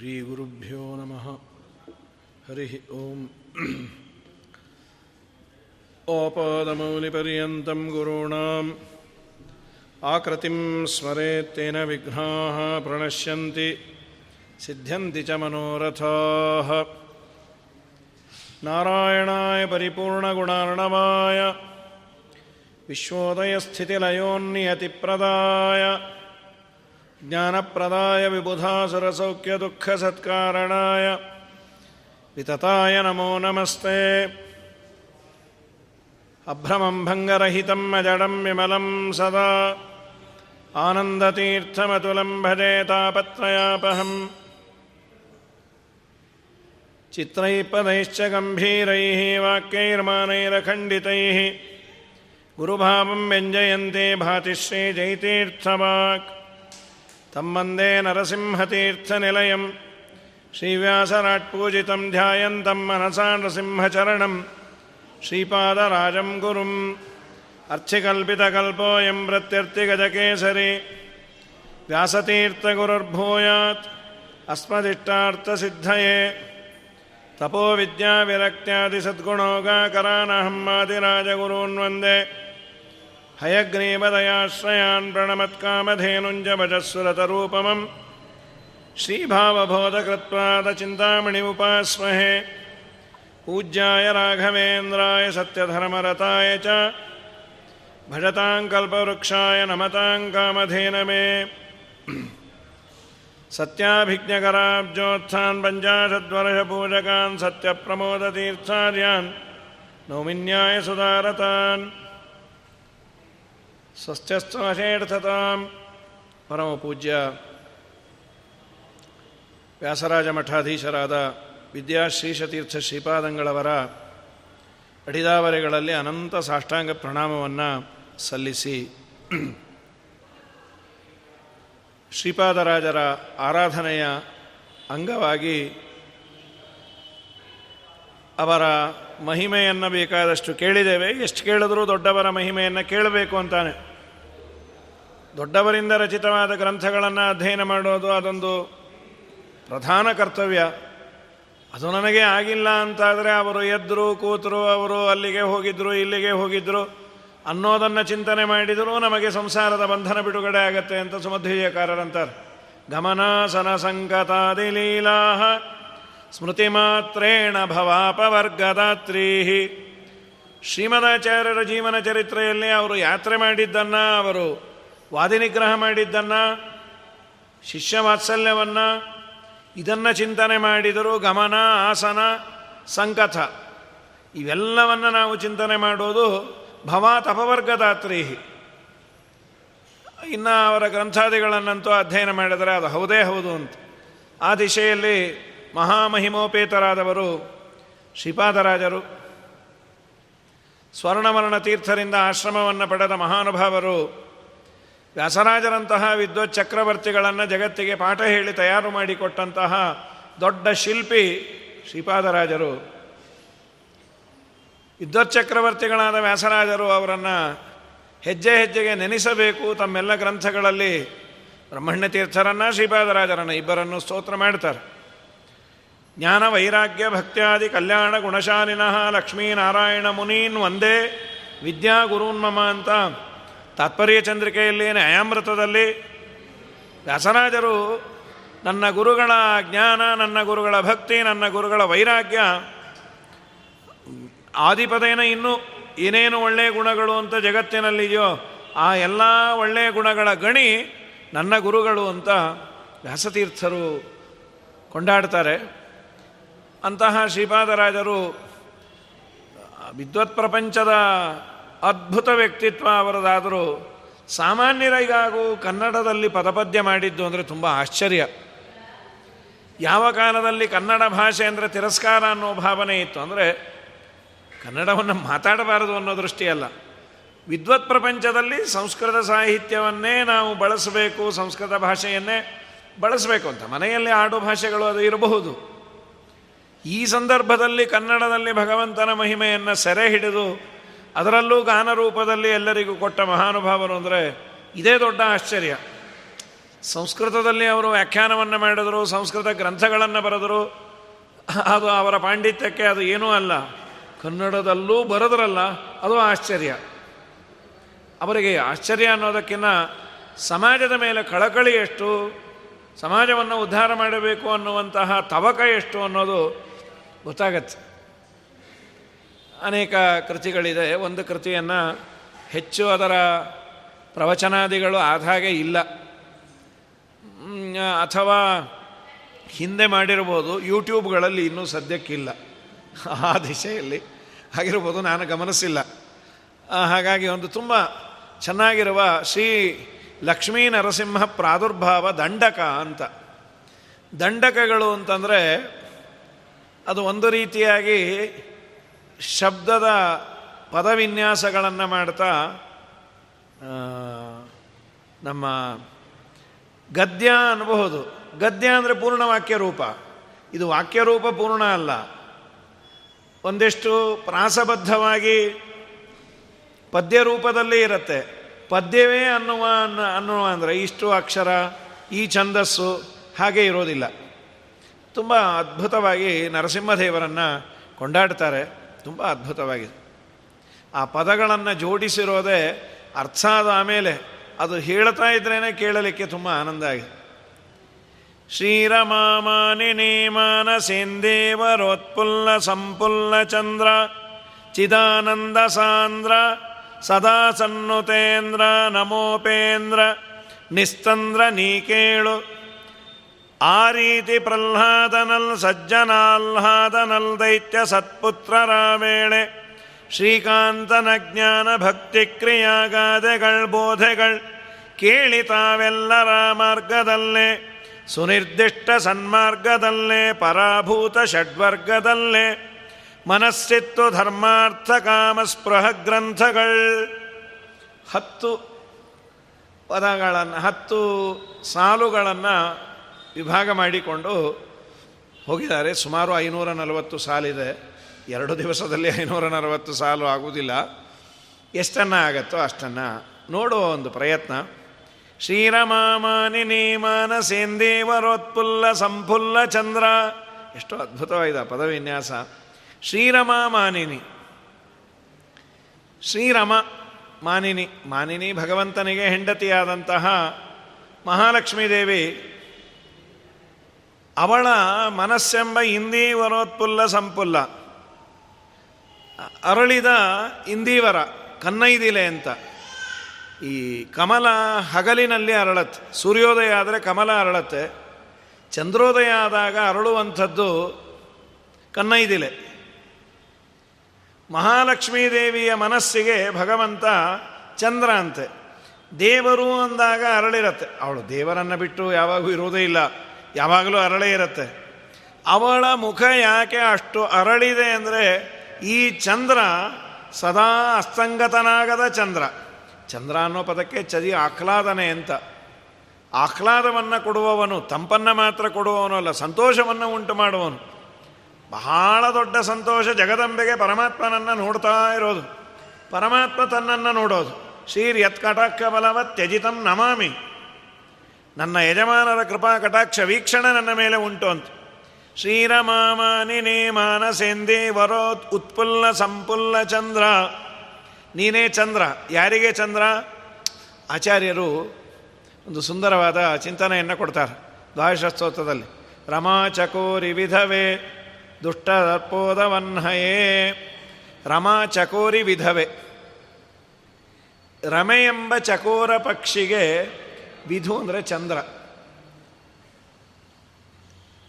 श्रीगुरुभ्यो नमः हरिः ओम् ओपादमौलिपर्यन्तं गुरूणाम् आकृतिं स्मरेत्तेन विघ्नाः प्रणश्यन्ति सिद्ध्यन्ति च मनोरथाः नारायणाय परिपूर्णगुणार्णवाय विश्वोदयस्थितिलयोन्नियतिप्रदाय ಜ್ಞಾನಪ್ರದಾಯ ವಿಬುಧಾಸುರಸೌಖ್ಯ ದುಃಖ ಸತ್ಕಾರಣಾಯ ವಿತತಾಯ ನಮೋ ನಮಸ್ತೆ. ಅಭ್ರಮಂ ಭಂಗರಹಿತಂ ಅಜಡಂ ವಿಮಲಂ ಸದಾ. ಆನಂದತೀರ್ಥಮತುಲಂ ಭಜೆ ತಾಪತ್ರಯಾಪಹಂ. ಚಿತ್ರೈಪದೈಶ್ಚ ಗಂಭೀರೈಃ ವಾಕ್ಯೈರ್ಮಾನೈರಖಂಡಿತೈಃ. ಗುರುಭಾವಂ ವ್ಯಂಜಯಂತೆ ಭಾತಿಶ್ರೀ ಜೈತೀರ್ಥವಾಕ್. वन्दे नरसिंहतीर्थनिलयं श्रीव्यासराट्पूजितं ध्यायन्तं मनसा नृसिंहचरणं श्रीपादराजं गुरुम् अर्थिकल्पितकल्पोऽयं प्रत्यर्थिगजकेसरी व्यासतीर्थगुरुर्भूयात् अस्मदिष्टार्थसिद्धये तपोविद्याविरक्त्यादिसद्गुणोगाकरानहम्मादिराजगुरून् वन्दे हयग्रीवदयाश्रयान् प्रणमत्कामधेनुञ्ज भजस्वरतरूपमम् श्रीभावबोधकृत्पादचिन्तामणि उपास्महे पूज्याय राघवेन्द्राय सत्यधर्मरताय च। भजतां कल्पवृक्षाय नमतां कामधेनमे सत्याभिज्ञकराब्जोत्थान् पञ्चाशद्वर्षपूजकान् सत्यप्रमोदतीर्थार्यान् नौमिन्यायसुधारतान् ಸ್ವಸ್ಥಸ್ಥೇರ್ಥತಾಂ ಪರಮ ಪೂಜ್ಯ ವ್ಯಾಸರಾಜ ಮಠಾಧೀಶರಾದ ವಿದ್ಯಾಶ್ರೀಶತೀರ್ಥ ಶ್ರೀಪಾದಂಗಳವರ ಅಡಿದಾವರೆಗಳಲ್ಲಿ ಅನಂತ ಸಾಷ್ಟಾಂಗ ಪ್ರಣಾಮವನ್ನು ಸಲ್ಲಿಸಿ ಶ್ರೀಪಾದರಾಜರ ಆರಾಧನೆಯ ಅಂಗವಾಗಿ ಅವರ ಮಹಿಮೆಯನ್ನು ಬೇಕಾದಷ್ಟು ಕೇಳಿದ್ದೇವೆ. ಎಷ್ಟು ಕೇಳಿದ್ರೂ ದೊಡ್ಡವರ ಮಹಿಮೆಯನ್ನು ಕೇಳಬೇಕು ಅಂತಾನೆ. ದೊಡ್ಡವರಿಂದ ರಚಿತವಾದ ಗ್ರಂಥಗಳನ್ನು ಅಧ್ಯಯನ ಮಾಡೋದು ಅದೊಂದು ಪ್ರಧಾನ ಕರ್ತವ್ಯ. ಅದು ನನಗೆ ಆಗಿಲ್ಲ ಅಂತಾದರೆ ಅವರು ಎದ್ದರು ಕೂತರು, ಅವರು ಅಲ್ಲಿಗೆ ಹೋಗಿದ್ರು, ಇಲ್ಲಿಗೆ ಹೋಗಿದ್ರು ಅನ್ನೋದನ್ನು ಚಿಂತನೆ ಮಾಡಿದರೂ ನಮಗೆ ಸಂಸಾರದ ಬಂಧನ ಬಿಡುಗಡೆ ಆಗತ್ತೆ ಅಂತ ಸುಮಧ್ವೀಯಕಾರರಂತಾರೆ. ಗಮನಾಸನ ಸಂಕತಾದಿ ಲೀಲಾ ಸ್ಮೃತಿ ಮಾತ್ರೇಣ ಭವಾಪವರ್ಗದಾತ್ರೀ ಶ್ರೀಮದಾಚಾರ್ಯರ ಜೀವನ ಚರಿತ್ರೆಯಲ್ಲಿ ಅವರು ಯಾತ್ರೆ ಮಾಡಿದ್ದನ್ನು, ಅವರು ವಾದಿನಿಗ್ರಹ ಮಾಡಿದ್ದನ್ನು ಶಿಷ್ಯ ವಾತ್ಸಲ್ಯವನ್ನು ಇದನ್ನು ಚಿಂತನೆ ಮಾಡಿದರು, ಗಮನ, ಆಸನ, ಸಂಕಥ. ಇವೆಲ್ಲವನ್ನು ನಾವು ಚಿಂತನೆ ಮಾಡೋದು ಭವಾ ತಪವರ್ಗದಾತ್ರೀ ಇನ್ನು ಅವರ ಗ್ರಂಥಾದಿಗಳನ್ನಂತೂ ಅಧ್ಯಯನ ಮಾಡಿದರೆ ಅದು ಹೌದೇ ಹೌದು ಅಂತ. ಆ ದಿಶೆಯಲ್ಲಿ ಮಹಾಮಹಿಮೋಪೇತರಾದವರು, ಶ್ರೀಪಾದರಾಜರು, ಸ್ವರ್ಣಮರಣ ತೀರ್ಥರಿಂದ ಆಶ್ರಮವನ್ನು ಪಡೆದ ಮಹಾನುಭಾವರು, ವ್ಯಾಸರಾಜರಂತಹ ವಿದ್ವತ್ ಚಕ್ರವರ್ತಿಗಳನ್ನು ಜಗತ್ತಿಗೆ ಪಾಠ ಹೇಳಿ ತಯಾರು ಮಾಡಿಕೊಟ್ಟಂತಹ ದೊಡ್ಡ ಶಿಲ್ಪಿ ಶ್ರೀಪಾದರಾಜರು. ವಿದ್ವತ್ ಚಕ್ರವರ್ತಿಗಳಾದ ವ್ಯಾಸರಾಜರು ಅವರನ್ನು ಹೆಜ್ಜೆ ಹೆಜ್ಜೆಗೆ ನೆನೆಸಬೇಕು, ತಮ್ಮೆಲ್ಲ ಗ್ರಂಥಗಳಲ್ಲಿ ಬ್ರಹ್ಮಣ್ಯ ತೀರ್ಥರನ್ನ, ಶ್ರೀಪಾದರಾಜರನ್ನ ಇಬ್ಬರನ್ನು ಸ್ತೋತ್ರ ಮಾಡ್ತಾರೆ. ಜ್ಞಾನ ವೈರಾಗ್ಯ ಭಕ್ತ್ಯಾದಿ ಕಲ್ಯಾಣ ಗುಣಶಾಲಿನಃ ಲಕ್ಷ್ಮೀನಾರಾಯಣ ಮುನೀನ್ ಒಂದೇ ವಿದ್ಯಾ ಗುರುನ್ಮಮ ಅಂತ. ತಾತ್ಪರ್ಯ ಚಂದ್ರಿಕೆಯಲ್ಲಿ ನ್ಯಾಯಾಮೃತದಲ್ಲಿ ವ್ಯಾಸರಾಜರು, ನನ್ನ ಗುರುಗಳ ಜ್ಞಾನ, ನನ್ನ ಗುರುಗಳ ಭಕ್ತಿ, ನನ್ನ ಗುರುಗಳ ವೈರಾಗ್ಯ ಆದಿಪದೇನ ಇನ್ನೂ ಏನೇನು ಒಳ್ಳೆಯ ಗುಣಗಳು ಅಂತ ಜಗತ್ತಿನಲ್ಲಿದೆಯೋ ಆ ಎಲ್ಲ ಒಳ್ಳೆಯ ಗುಣಗಳ ಗಣಿ ನನ್ನ ಗುರುಗಳು ಅಂತ ವ್ಯಾಸತೀರ್ಥರು ಕೊಂಡಾಡ್ತಾರೆ. ಅಂತಹ ಶ್ರೀಪಾದರಾಜರು, ವಿದ್ವತ್ ಪ್ರಪಂಚದ ಅದ್ಭುತ ವ್ಯಕ್ತಿತ್ವ ಅವರದಾದರೂ ಸಾಮಾನ್ಯರಿಗಾಗೂ ಕನ್ನಡದಲ್ಲಿ ಪದಪದ್ಯ ಮಾಡಿದ್ದು ಅಂದರೆ ತುಂಬ ಆಶ್ಚರ್ಯ. ಯಾವ ಕಾಲದಲ್ಲಿ ಕನ್ನಡ ಭಾಷೆ ಅಂದರೆ ತಿರಸ್ಕಾರ ಅನ್ನೋ ಭಾವನೆ ಇತ್ತು ಅಂದರೆ ಕನ್ನಡವನ್ನು ಮಾತಾಡಬಾರದು ಅನ್ನೋ ದೃಷ್ಟಿಯಲ್ಲ. ವಿದ್ವತ್ ಪ್ರಪಂಚದಲ್ಲಿ ಸಂಸ್ಕೃತ ಸಾಹಿತ್ಯವನ್ನೇ ನಾವು ಬಳಸಬೇಕು, ಸಂಸ್ಕೃತ ಭಾಷೆಯನ್ನೇ ಬಳಸಬೇಕು ಅಂತ. ಮನೆಯಲ್ಲಿ ಆಡು ಭಾಷೆಗಳು ಅದು ಇರಬಹುದು. ಈ ಸಂದರ್ಭದಲ್ಲಿ ಕನ್ನಡದಲ್ಲಿ ಭಗವಂತನ ಮಹಿಮೆಯನ್ನು ಸೆರೆ ಹಿಡಿದು ಅದರಲ್ಲೂ ಗಾನ ರೂಪದಲ್ಲಿ ಎಲ್ಲರಿಗೂ ಕೊಟ್ಟ ಮಹಾನುಭಾವರು ಅಂದರೆ ಇದೇ ದೊಡ್ಡ ಆಶ್ಚರ್ಯ. ಸಂಸ್ಕೃತದಲ್ಲಿ ಅವರು ವ್ಯಾಖ್ಯಾನವನ್ನು ಮಾಡಿದರು, ಸಂಸ್ಕೃತ ಗ್ರಂಥಗಳನ್ನು ಬರೆದರು. ಅದು ಅವರ ಪಾಂಡಿತ್ಯಕ್ಕೆ ಅದು ಏನೂ ಅಲ್ಲ. ಕನ್ನಡದಲ್ಲೂ ಬರೆದ್ರಲ್ಲ, ಅದು ಆಶ್ಚರ್ಯ. ಅವರಿಗೆ ಆಶ್ಚರ್ಯ ಅನ್ನೋದಕ್ಕಿಂತ ಸಮಾಜದ ಮೇಲೆ ಕಳಕಳಿ ಎಷ್ಟು, ಸಮಾಜವನ್ನು ಉದ್ಧಾರ ಮಾಡಬೇಕು ಅನ್ನುವಂತಹ ತವಕ ಎಷ್ಟು ಅನ್ನೋದು ಗೊತ್ತಾಗತ್ತೆ. ಅನೇಕ ಕೃತಿಗಳಿದೆ. ಒಂದು ಕೃತಿಯನ್ನು ಹೆಚ್ಚು ಅದರ ಪ್ರವಚನಾದಿಗಳು ಆದಾಗೆ ಇಲ್ಲ. ಅಥವಾ ಹಿಂದೆ ಮಾಡಿರ್ಬೋದು, ಯೂಟ್ಯೂಬ್ಗಳಲ್ಲಿ ಇನ್ನೂ ಸದ್ಯಕ್ಕಿಲ್ಲ. ಆ ದಿಶೆಯಲ್ಲಿ ಆಗಿರ್ಬೋದು, ನಾನು ಗಮನಿಸಿಲ್ಲ. ಹಾಗಾಗಿ ಒಂದು ತುಂಬ ಚೆನ್ನಾಗಿರುವ ಶ್ರೀ ಲಕ್ಷ್ಮೀ ನರಸಿಂಹ ಪ್ರಾದುರ್ಭಾವ ದಂಡಕ ಅಂತ. ದಂಡಕಗಳು ಅಂತಂದರೆ ಅದು ಒಂದು ರೀತಿಯಾಗಿ ಶಬ್ದದ ಪದವಿನ್ಯಾಸಗಳನ್ನು ಮಾಡ್ತಾ ನಮ್ಮ ಗದ್ಯ ಅನ್ನಬಹುದು. ಗದ್ಯ ಅಂದರೆ ಪೂರ್ಣ ವಾಕ್ಯ ರೂಪ ಇದು ವಾಕ್ಯ ರೂಪ ಪೂರ್ಣ ಅಲ್ಲ. ಒಂದಿಷ್ಟು ಪ್ರಾಸಬದ್ಧವಾಗಿ ಪದ್ಯ ರೂಪದಲ್ಲಿ ಇರುತ್ತೆ. ಪದ್ಯವೇ ಅನ್ನುವ ಅನ್ನುವ ಅಂದರೆ ಇಷ್ಟು ಅಕ್ಷರ, ಈ ಛಂದಸ್ಸು ಹಾಗೆ ಇರೋದಿಲ್ಲ. ತುಂಬ ಅದ್ಭುತವಾಗಿ ನರಸಿಂಹದೇವರನ್ನು ಕೊಂಡಾಡ್ತಾರೆ. ತುಂಬ ಅದ್ಭುತವಾಗಿದೆ. ಆ ಪದಗಳನ್ನು ಜೋಡಿಸಿರೋದೇ ಅರ್ಥ ಆದ ಆಮೇಲೆ ಅದು ಹೇಳ್ತಾ ಇದ್ರೇ ಕೇಳಲಿಕ್ಕೆ ತುಂಬ ಆನಂದ ಆಗಿದೆ. ಶ್ರೀರಮಾಮಾನಿನಿ ಮಾನಸೇಂದೇವರೋತ್ಪುಲ್ಲ ಸಂಪುಲ್ಲ ಚಂದ್ರ, ಚಿದಾನಂದ ಸಾಂದ್ರ ಸದಾ ಸನ್ನುತೇಂದ್ರ ನಮೋಪೇಂದ್ರ, ನಿಸ್ತಂದ್ರ, ನೀಕೇಳು ಆ ರೀತಿ ಪ್ರಹ್ಲಾದನಲ್ ಸಜ್ಜನಾಹ್ಲಾದನಲ್ ದೈತ್ಯ ಸತ್ಪುತ್ರ ವೇಳೆ ಶ್ರೀಕಾಂತನ ಜ್ಞಾನ ಭಕ್ತಿ ಕ್ರಿಯಾಗಾದೆಗಳ್ ಬೋಧೆಗಳ್ ಕೇಳಿ ತಾವೆಲ್ಲರ ಮಾರ್ಗದಲ್ಲೇ ಸುನಿರ್ದಿಷ್ಟ ಸನ್ಮಾರ್ಗದಲ್ಲೇ, ಪರಾಭೂತ ಷಡ್ವರ್ಗದಲ್ಲೇ. ಮನಸ್ಸಿತ್ತು ಧರ್ಮಾರ್ಥ ಕಾಮಸ್ಪೃಹ ಗ್ರಂಥಗಳ್. ಹತ್ತು ಪದಗಳನ್ನು, ಹತ್ತು ಸಾಲುಗಳನ್ನು ವಿಭಾಗ ಮಾಡಿಕೊಂಡು ಹೋಗಿದ್ದಾರೆ. ಸುಮಾರು ಐನೂರ ನಲವತ್ತು ಸಾಲಿದೆ. ಎರಡು ದಿವಸದಲ್ಲಿ ಐನೂರ ನಲವತ್ತು ಸಾಲು ಆಗುವುದಿಲ್ಲ. ಎಷ್ಟನ್ನು ಆಗತ್ತೋ ಅಷ್ಟನ್ನು ನೋಡುವ ಒಂದು ಪ್ರಯತ್ನ. ಶ್ರೀರಮಾಮಾನಿನಿ ಮಾನಸೇಂದೇವರೋತ್ಪುಲ್ಲ ಸಂಪುಲ್ಲ ಚಂದ್ರ. ಎಷ್ಟು ಅದ್ಭುತವಾಗಿದೆ ಪದವಿನ್ಯಾಸ. ಶ್ರೀರಮ ಶ್ರೀರಮ ಮಾನಿನಿ ಮಾನಿನಿ ಭಗವಂತನಿಗೆ ಹೆಂಡತಿಯಾದಂತಹ ಮಹಾಲಕ್ಷ್ಮೀ ದೇವಿ ಅವಳ ಮನಸ್ಸೆಂಬ ಇಂದೀವರೋತ್ಪುಲ್ಲ ಸಂಪುಲ್ಲ. ಅರಳಿದ ಇಂದೀವರ ಕನ್ನೈದಿಲೆ ಅಂತ. ಈ ಕಮಲ ಹಗಲಿನಲ್ಲಿ ಅರಳತ್ತೆ. ಸೂರ್ಯೋದಯ ಆದರೆ ಕಮಲ ಅರಳತ್ತೆ. ಚಂದ್ರೋದಯ ಆದಾಗ ಅರಳುವಂಥದ್ದು ಕನ್ನೈದಿಲೆ. ಮಹಾಲಕ್ಷ್ಮೀ ದೇವಿಯ ಮನಸ್ಸಿಗೆ ಭಗವಂತ ಚಂದ್ರ ಅಂತೆ. ದೇವರು ಅಂದಾಗ ಅರಳಿರತ್ತೆ. ಅವಳು ದೇವರನ್ನು ಬಿಟ್ಟು ಯಾವಾಗೂ ಇರುವುದೇ ಇಲ್ಲ. ಯಾವಾಗಲೂ ಅರಳೇ ಇರುತ್ತೆ. ಅವಳ ಮುಖ ಯಾಕೆ ಅಷ್ಟು ಅರಳಿದೆ ಅಂದರೆ ಈ ಚಂದ್ರ ಸದಾ ಅಸ್ತಂಗತನಾಗದ ಚಂದ್ರ. ಚಂದ್ರ ಅನ್ನೋ ಪದಕ್ಕೆ ಚದಿ ಆಹ್ಲಾದನೆ ಅಂತ. ಆಹ್ಲಾದವನ್ನು ಕೊಡುವವನು, ತಂಪನ್ನು ಮಾತ್ರ ಕೊಡುವವನು ಅಲ್ಲ, ಸಂತೋಷವನ್ನು ಉಂಟು ಮಾಡುವವನು. ಬಹಳ ದೊಡ್ಡ ಸಂತೋಷ ಜಗದಂಬೆಗೆ ಪರಮಾತ್ಮನನ್ನು ನೋಡ್ತಾ ಇರೋದು. ಪರಮಾತ್ಮ ತನ್ನನ್ನು ನೋಡೋದು. ಶ್ರೀರ್ ಯತ್ ಕಟಾಕ್ಷ ಬಲವ ತ್ಯಜಿತಂ ನಮಾಮಿ. ನನ್ನ ಯಜಮಾನರ ಕೃಪಾ ಕಟಾಕ್ಷ ವೀಕ್ಷಣೆ ನನ್ನ ಮೇಲೆ ಉಂಟು ಅಂತ. ಶ್ರೀರಮಾಮಾನಿನೇ ಮಾನಸೆಂದಿ ವರೋತ್ ಉತ್ಪುಲ್ಲ ಸಂಪುಲ್ಲ ಚಂದ್ರ. ನೀನೇ ಚಂದ್ರ, ಯಾರಿಗೆ ಚಂದ್ರ? ಆಚಾರ್ಯರು ಒಂದು ಸುಂದರವಾದ ಚಿಂತನೆಯನ್ನು ಕೊಡ್ತಾರೆ ದ್ವಾದಶಸ್ತೋತ್ರದಲ್ಲಿ. ರಮಾಚಕೋರಿ ವಿಧವೆ, ದುಷ್ಟ ದರ್ಪೋದವನ್ಹಯೇ. ರಮಾ ಚಕೋರಿ ವಿಧವೆ. ರಮೆ ಎಂಬ ಚಕೋರ ಪಕ್ಷಿಗೆ ವಿಧು ಅಂದರೆ ಚಂದ್ರ.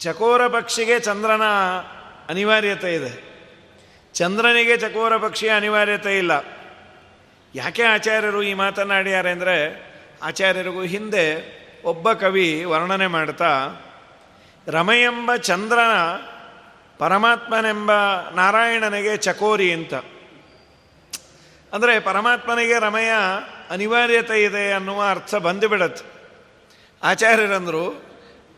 ಚಕೋರ ಪಕ್ಷಿಗೆ ಚಂದ್ರನ ಅನಿವಾರ್ಯತೆ ಇದೆ. ಚಂದ್ರನಿಗೆ ಚಕೋರ ಪಕ್ಷಿಯ ಅನಿವಾರ್ಯತೆ ಇಲ್ಲ. ಯಾಕೆ ಆಚಾರ್ಯರು ಈ ಮಾತನಾಡಿದ್ದಾರೆ ಅಂದರೆ, ಆಚಾರ್ಯರಿಗೂ ಹಿಂದೆ ಒಬ್ಬ ಕವಿ ವರ್ಣನೆ ಮಾಡ್ತಾ, ರಮೆಯೆಂಬ ಚಂದ್ರನ ಪರಮಾತ್ಮನೆಂಬ ನಾರಾಯಣನಿಗೆ ಚಕೋರಿ ಅಂತ. ಅಂದರೆ ಪರಮಾತ್ಮನಿಗೆ ರಮೆಯ ಅನಿವಾರ್ಯತೆ ಇದೆ ಅನ್ನುವ ಅರ್ಥ ಬಂದುಬಿಡತ್ತೆ. ಆಚಾರ್ಯರಂದರು,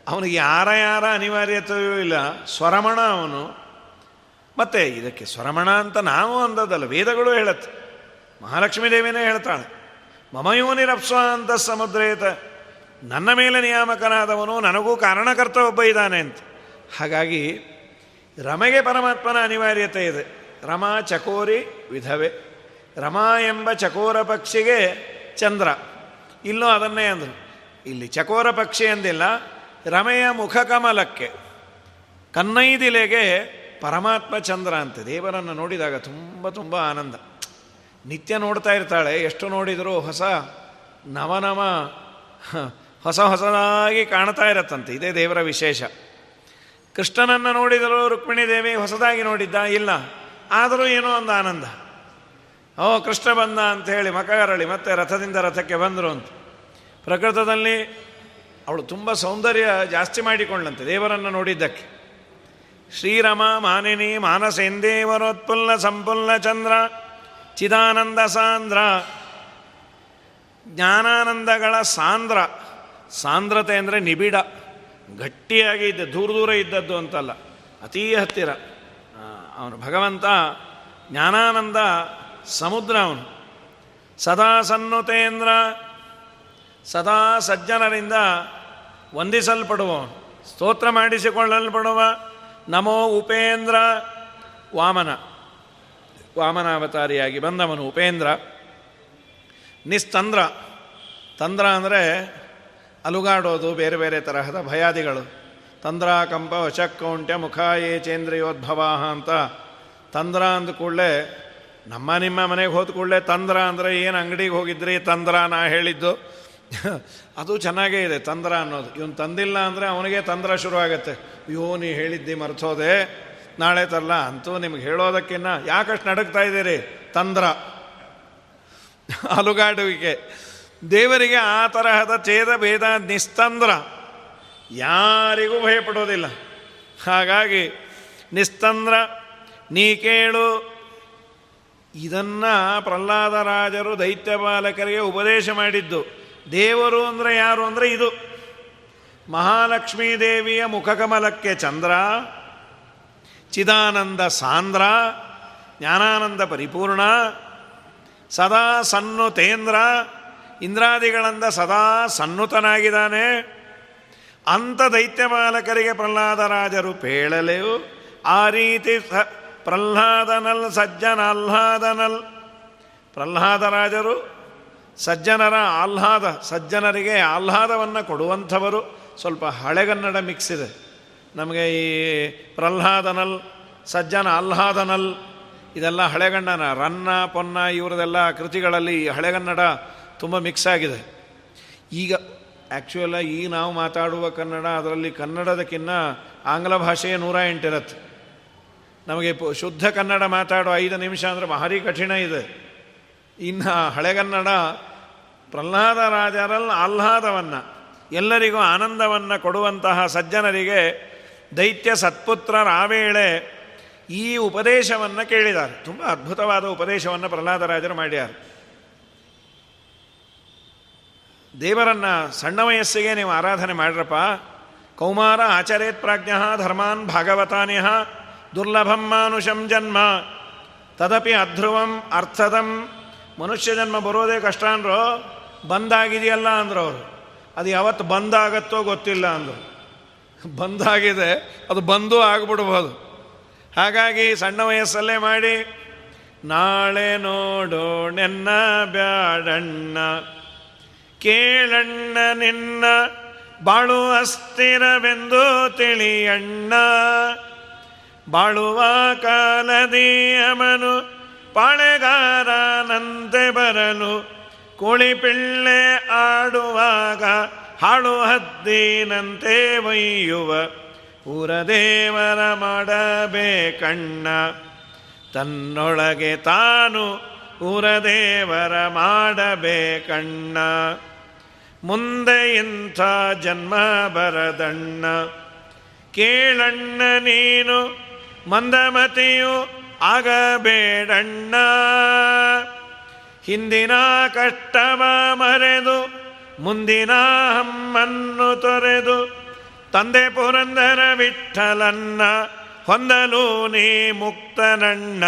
ಅವನಿಗೆ ಯಾರ ಯಾರ ಅನಿವಾರ್ಯತೆಯೂ ಇಲ್ಲ, ಸ್ವರಮಣ ಅವನು. ಮತ್ತೆ ಇದಕ್ಕೆ ಸ್ವರಮಣ ಅಂತ ನಾವು ಅಂದದಲ್ಲ ವೇದಗಳು ಹೇಳತ್ತೆ. ಮಹಾಲಕ್ಷ್ಮೀ ದೇವಿನೇ ಹೇಳ್ತಾಳೆ ಮಮಯೋನಿರಪ್ಸ ಅಂತ ಸಮುದ್ರೇತ, ನನ್ನ ಮೇಲೆ ನಿಯಾಮಕನಾದವನು, ನನಗೂ ಕಾರಣಕರ್ತ ಒಬ್ಬ ಇದ್ದಾನೆ ಅಂತ. ಹಾಗಾಗಿ ರಮೆಗೆ ಪರಮಾತ್ಮನ ಅನಿವಾರ್ಯತೆ ಇದೆ. ರಮಾ ಚಕೋರಿ ವಿಧವೆ. ರಮಾ ಎಂಬ ಚಕೋರ ಪಕ್ಷಿಗೆ ಚಂದ್ರ. ಇಲ್ಲೂ ಅದನ್ನೇ ಅಂದರು. ಇಲ್ಲಿ ಚಕೋರ ಪಕ್ಷಿ ಎಂದಿಲ್ಲ ರಮೆಯ ಮುಖಕಮಲಕ್ಕೆ ಕನ್ನೈದಿಲೆಗೆ ಪರಮಾತ್ಮ ಚಂದ್ರ ಅಂತ. ದೇವರನ್ನು ನೋಡಿದಾಗ ತುಂಬ ತುಂಬ ಆನಂದ. ನಿತ್ಯ ನೋಡ್ತಾ ಇರ್ತಾಳೆ, ಎಷ್ಟು ನೋಡಿದರೂ ಹೊಸ ನವನವ ಹೊಸ ಹೊಸದಾಗಿ ಕಾಣ್ತಾ ಇರತ್ತಂತೆ. ಇದೇ ದೇವರ ವಿಶೇಷ. ಕೃಷ್ಣನನ್ನು ನೋಡಿದರೂ ರುಕ್ಮಿಣಿ ದೇವಿ ಹೊಸದಾಗಿ ನೋಡಿದ್ದ? ಇಲ್ಲ. ಆದರೂ ಏನೋ ಒಂದು ಆನಂದ. ಓ, ಕೃಷ್ಣ ಬಂದ ಅಂತ ಹೇಳಿ ಮಕಗರಳಿ ಮತ್ತೆ ರಥದಿಂದ ರಥಕ್ಕೆ ಬಂದರು ಅಂತ. ಪ್ರಕೃತದಲ್ಲಿ ಅವಳು ತುಂಬ ಸೌಂದರ್ಯ ಜಾಸ್ತಿ ಮಾಡಿಕೊಂಡಂತೆ ದೇವರನ್ನು ನೋಡಿದ್ದಕ್ಕೆ. ಶ್ರೀರಮ ಮಾನಿನಿ ಮಾನಸೇಂದೇವರೋತ್ಪುಲ್ಲ ಸಂಪುಲ್ಲ ಚಂದ್ರ, ಚಿದಾನಂದ ಸಾಂದ್ರ, ಜ್ಞಾನಾನಂದಗಳ ಸಾಂದ್ರ. ಸಾಂದ್ರತೆ ಅಂದರೆ ನಿಬಿಡ, ಗಟ್ಟಿಯಾಗಿ ಇದ್ದ, ದೂರ ದೂರ ಇದ್ದದ್ದು ಅಂತಲ್ಲ, ಅತೀ ಹತ್ತಿರ. ಅವನು ಭಗವಂತ ಜ್ಞಾನಾನಂದ ಸಮುದ್ರ ಅವನು ಸದಾ ಸನ್ನುತೇಂದ್ರ, ಸದಾ ಸಜ್ಜನರಿಂದ ವಂದಿಸಲ್ಪಡುವವನು. ಸ್ತೋತ್ರ ಮಾಡಿಸಿಕೊಳ್ಳಲ್ಪಡುವ ನಮೋ ಉಪೇಂದ್ರ ವಾಮನ. ವಾಮನಾವತಾರಿಯಾಗಿ ಬಂದವನು ಉಪೇಂದ್ರ. ನಿಸ್ತಂದ್ರ. ತಂದ್ರ ಅಂದರೆ ಅಲುಗಾಡೋದು, ಬೇರೆ ಬೇರೆ ತರಹದ ಭಯಾದಿಗಳು. ತಂದ್ರ, ಕಂಪ ವಶಕ್ಕೌಂಟ್ಯ ಮುಖಾಯೇ ಚೇಂದ್ರಯೋದ್ಭವ ಅಂತ ತಂದ್ರ ಅಂದ ಕೂಡಲೇ ನಮ್ಮ ನಿಮ್ಮ ಮನೆಗೆ ಹೋದ ಕೂಡಲೇ ತಂದ್ರ ಅಂದರೆ ಏನು ಅಂಗಡಿಗೆ ಹೋಗಿದ್ರಿ? ತಂದ್ರ ನಾ ಹೇಳಿದ್ದು. ಅದು ಚೆನ್ನಾಗೇ ಇದೆ, ತಂದ್ರ ಅನ್ನೋದು. ಇವನು ತಂದಿಲ್ಲ ಅಂದರೆ ಅವನಿಗೆ ತಂದ್ರ ಶುರುವಾಗತ್ತೆ. ಅಯ್ಯೋ, ನೀ ಹೇಳಿದ್ದಿ ಮರ್ತೋದೆ ನಾಳೆ ತರಲ್ಲ ಅಂತೂ ನಿಮ್ಗೆ ಹೇಳೋದಕ್ಕಿನ್ನ ಯಾಕಷ್ಟು ನಡಕ್ತಾ ಇದ್ದೀರಿ? ತಂದ್ರ. ಅಲುಗಾಡುವಿಕೆ. ದೇವರಿಗೆ ಆ ತರಹದ ಛೇದ ಭೇದ ನಿಸ್ತಂದ್ರ ಯಾರಿಗೂ ಭಯಪಡೋದಿಲ್ಲ. ಹಾಗಾಗಿ ನಿಸ್ತಂದ್ರ, ನೀ ಕೇಳು ಇದನ್ನು ಪ್ರಹ್ಲಾದರಾಜರು ದೈತ್ಯ ಬಾಲಕರಿಗೆ ಉಪದೇಶ ಮಾಡಿದ್ದು. ದೇವರು ಅಂದರೆ ಯಾರು ಅಂದರೆ ಇದು. ಮಹಾಲಕ್ಷ್ಮೀ ದೇವಿಯ ಮುಖಕಮಲಕ್ಕೆ ಚಂದ್ರ, ಚಿದಾನಂದ ಸಾಂದ್ರ, ಜ್ಞಾನಾನಂದ ಪರಿಪೂರ್ಣ, ಸದಾ ಸನ್ನುತೇಂದ್ರ, ಇಂದ್ರಾದಿಗಳಂದ ಸದಾ ಸನ್ನುತನಾಗಿದ್ದಾನೆ. ಅಂಥ ದೈತ್ಯ ಬಾಲಕರಿಗೆ ಪ್ರಹ್ಲಾದರಾಜರು ಪೇಳಲೆವು. ಆ ರೀತಿ ಪ್ರಹ್ಲಾದನಲ್ ಸಜ್ಜನ ಆಹ್ಲಾದನಲ್. ಪ್ರಹ್ಲಾದರಾಜರು ಸಜ್ಜನರ ಆಹ್ಲಾದ, ಸಜ್ಜನರಿಗೆ ಆಹ್ಲಾದವನ್ನು ಕೊಡುವಂಥವರು. ಸ್ವಲ್ಪ ಹಳೆಗನ್ನಡ ಮಿಕ್ಸ್ ಇದೆ. ನಮಗೆ ಈ ಪ್ರಹ್ಲಾದನಲ್, ಸಜ್ಜನ ಆಹ್ಲಾದನಲ್, ಇದೆಲ್ಲ ಹಳೆಗನ್ನಡ ರನ್ನ, ಪೊನ್ನ ಇವರದೆಲ್ಲ ಕೃತಿಗಳಲ್ಲಿ ಹಳೆಗನ್ನಡ ತುಂಬ ಮಿಕ್ಸ್ ಆಗಿದೆ. ಈಗ ಆ್ಯಕ್ಚುಯಲ್ಲಾಗಿ ಈ ನಾವು ಮಾತಾಡುವ ಕನ್ನಡ, ಅದರಲ್ಲಿ ಕನ್ನಡದಕ್ಕಿನ್ನ ಆಂಗ್ಲ ಭಾಷೆಯೇ ನೂರ ಎಂಟಿರತ್ತೆ ನಮಗೆ ಶುದ್ಧ ಕನ್ನಡ ಮಾತಾಡೋ ಐದು ನಿಮಿಷ ಅಂದರೆ ಭಾರಿ ಕಠಿಣ ಇದೆ. ಇನ್ನು ಹಳೆಗನ್ನಡ ಪ್ರಹ್ಲಾದ ರಾಜರಲ್ಲಿ, ಆಹ್ಲಾದವನ್ನು, ಎಲ್ಲರಿಗೂ ಆನಂದವನ್ನು ಕೊಡುವಂತಹ ಸಜ್ಜನರಿಗೆ ದೈತ್ಯ ಸತ್ಪುತ್ರ ರಾವೇಳೆ ಈ ಉಪದೇಶವನ್ನು ಕೇಳಿದ್ದಾರೆ. ತುಂಬ ಅದ್ಭುತವಾದ ಉಪದೇಶವನ್ನು ಪ್ರಹ್ಲಾದರಾಜರು ಮಾಡ್ಯಾರು. ದೇವರನ್ನು ಸಣ್ಣ ವಯಸ್ಸಿಗೆ ನೀವು ಆರಾಧನೆ ಮಾಡ್ರಪ್ಪ. ಕೌಮಾರ ಆಚರೇತ್ ಪ್ರಾಜ್ಞ ಧರ್ಮಾನ್ ಭಾಗವತಾನ್ಯ ದುರ್ಲಭಂ ಮಾನುಷಂ ಜನ್ಮ ತದಪಿ ಅಧ್ರುವಂ ಅರ್ಥದಂ ಮನುಷ್ಯ ಜನ್ಮ ಬರೋದೇ ಕಷ್ಟ ಅಂದ್ರು ಬಂದಾಗಿದೆಯಲ್ಲ ಅಂದ್ರು ಅವರು ಅದು ಯಾವತ್ತು ಬಂದಾಗತ್ತೋ ಗೊತ್ತಿಲ್ಲ ಅಂದರು ಬಂದಾಗಿದೆ ಅದು ಬಂದು ಆಗ್ಬಿಡ್ಬೋದು ಹಾಗಾಗಿ ಸಣ್ಣ ವಯಸ್ಸಲ್ಲೇ ಮಾಡಿ, ನಾಳೆ ನೋಡೋಣೆನ್ನ ಬ್ಯಾಡಣ್ಣ, ಕೇಳಣ್ಣ ನಿನ್ನ, ಬಾಳು ಅಸ್ಥಿರವೆಂದು ತಿಳಿಯಣ್ಣ ಬಾಳುವ ಕಾಲದಿ ಅಮನು ಪಾಳೆಗಾರನಂತೆ ಬರಲು ಪಿಳ್ಳೆ ಆಡುವಾಗ ಹಾಳು ಹದ್ದಿನಂತೆ ಒಯ್ಯುವ ಊರದೇವರ ಮಾಡಬೇಕಣ್ಣ. ತನ್ನೊಳಗೆ ತಾನು ಊರದೇವರ ಮಾಡಬೇಕಣ್ಣ. ಮುಂದೆ ಇಂಥ ಜನ್ಮ ಬರದಣ್ಣ. ಕೇಳಣ್ಣ ನೀನು ಮಂದಮತಿಯು ಆಗಬೇಡಣ್ಣ. ಹಿಂದಿನ ಕಷ್ಟವ ಮರೆದು ಮುಂದಿನ ಹಮ್ಮನ್ನು ತೊರೆದು ತಂದೆ ಪುರಂದರ ವಿಠಲನ್ನ ಹೊಂದಲು ನೀ ಮುಕ್ತನಣ್ಣ.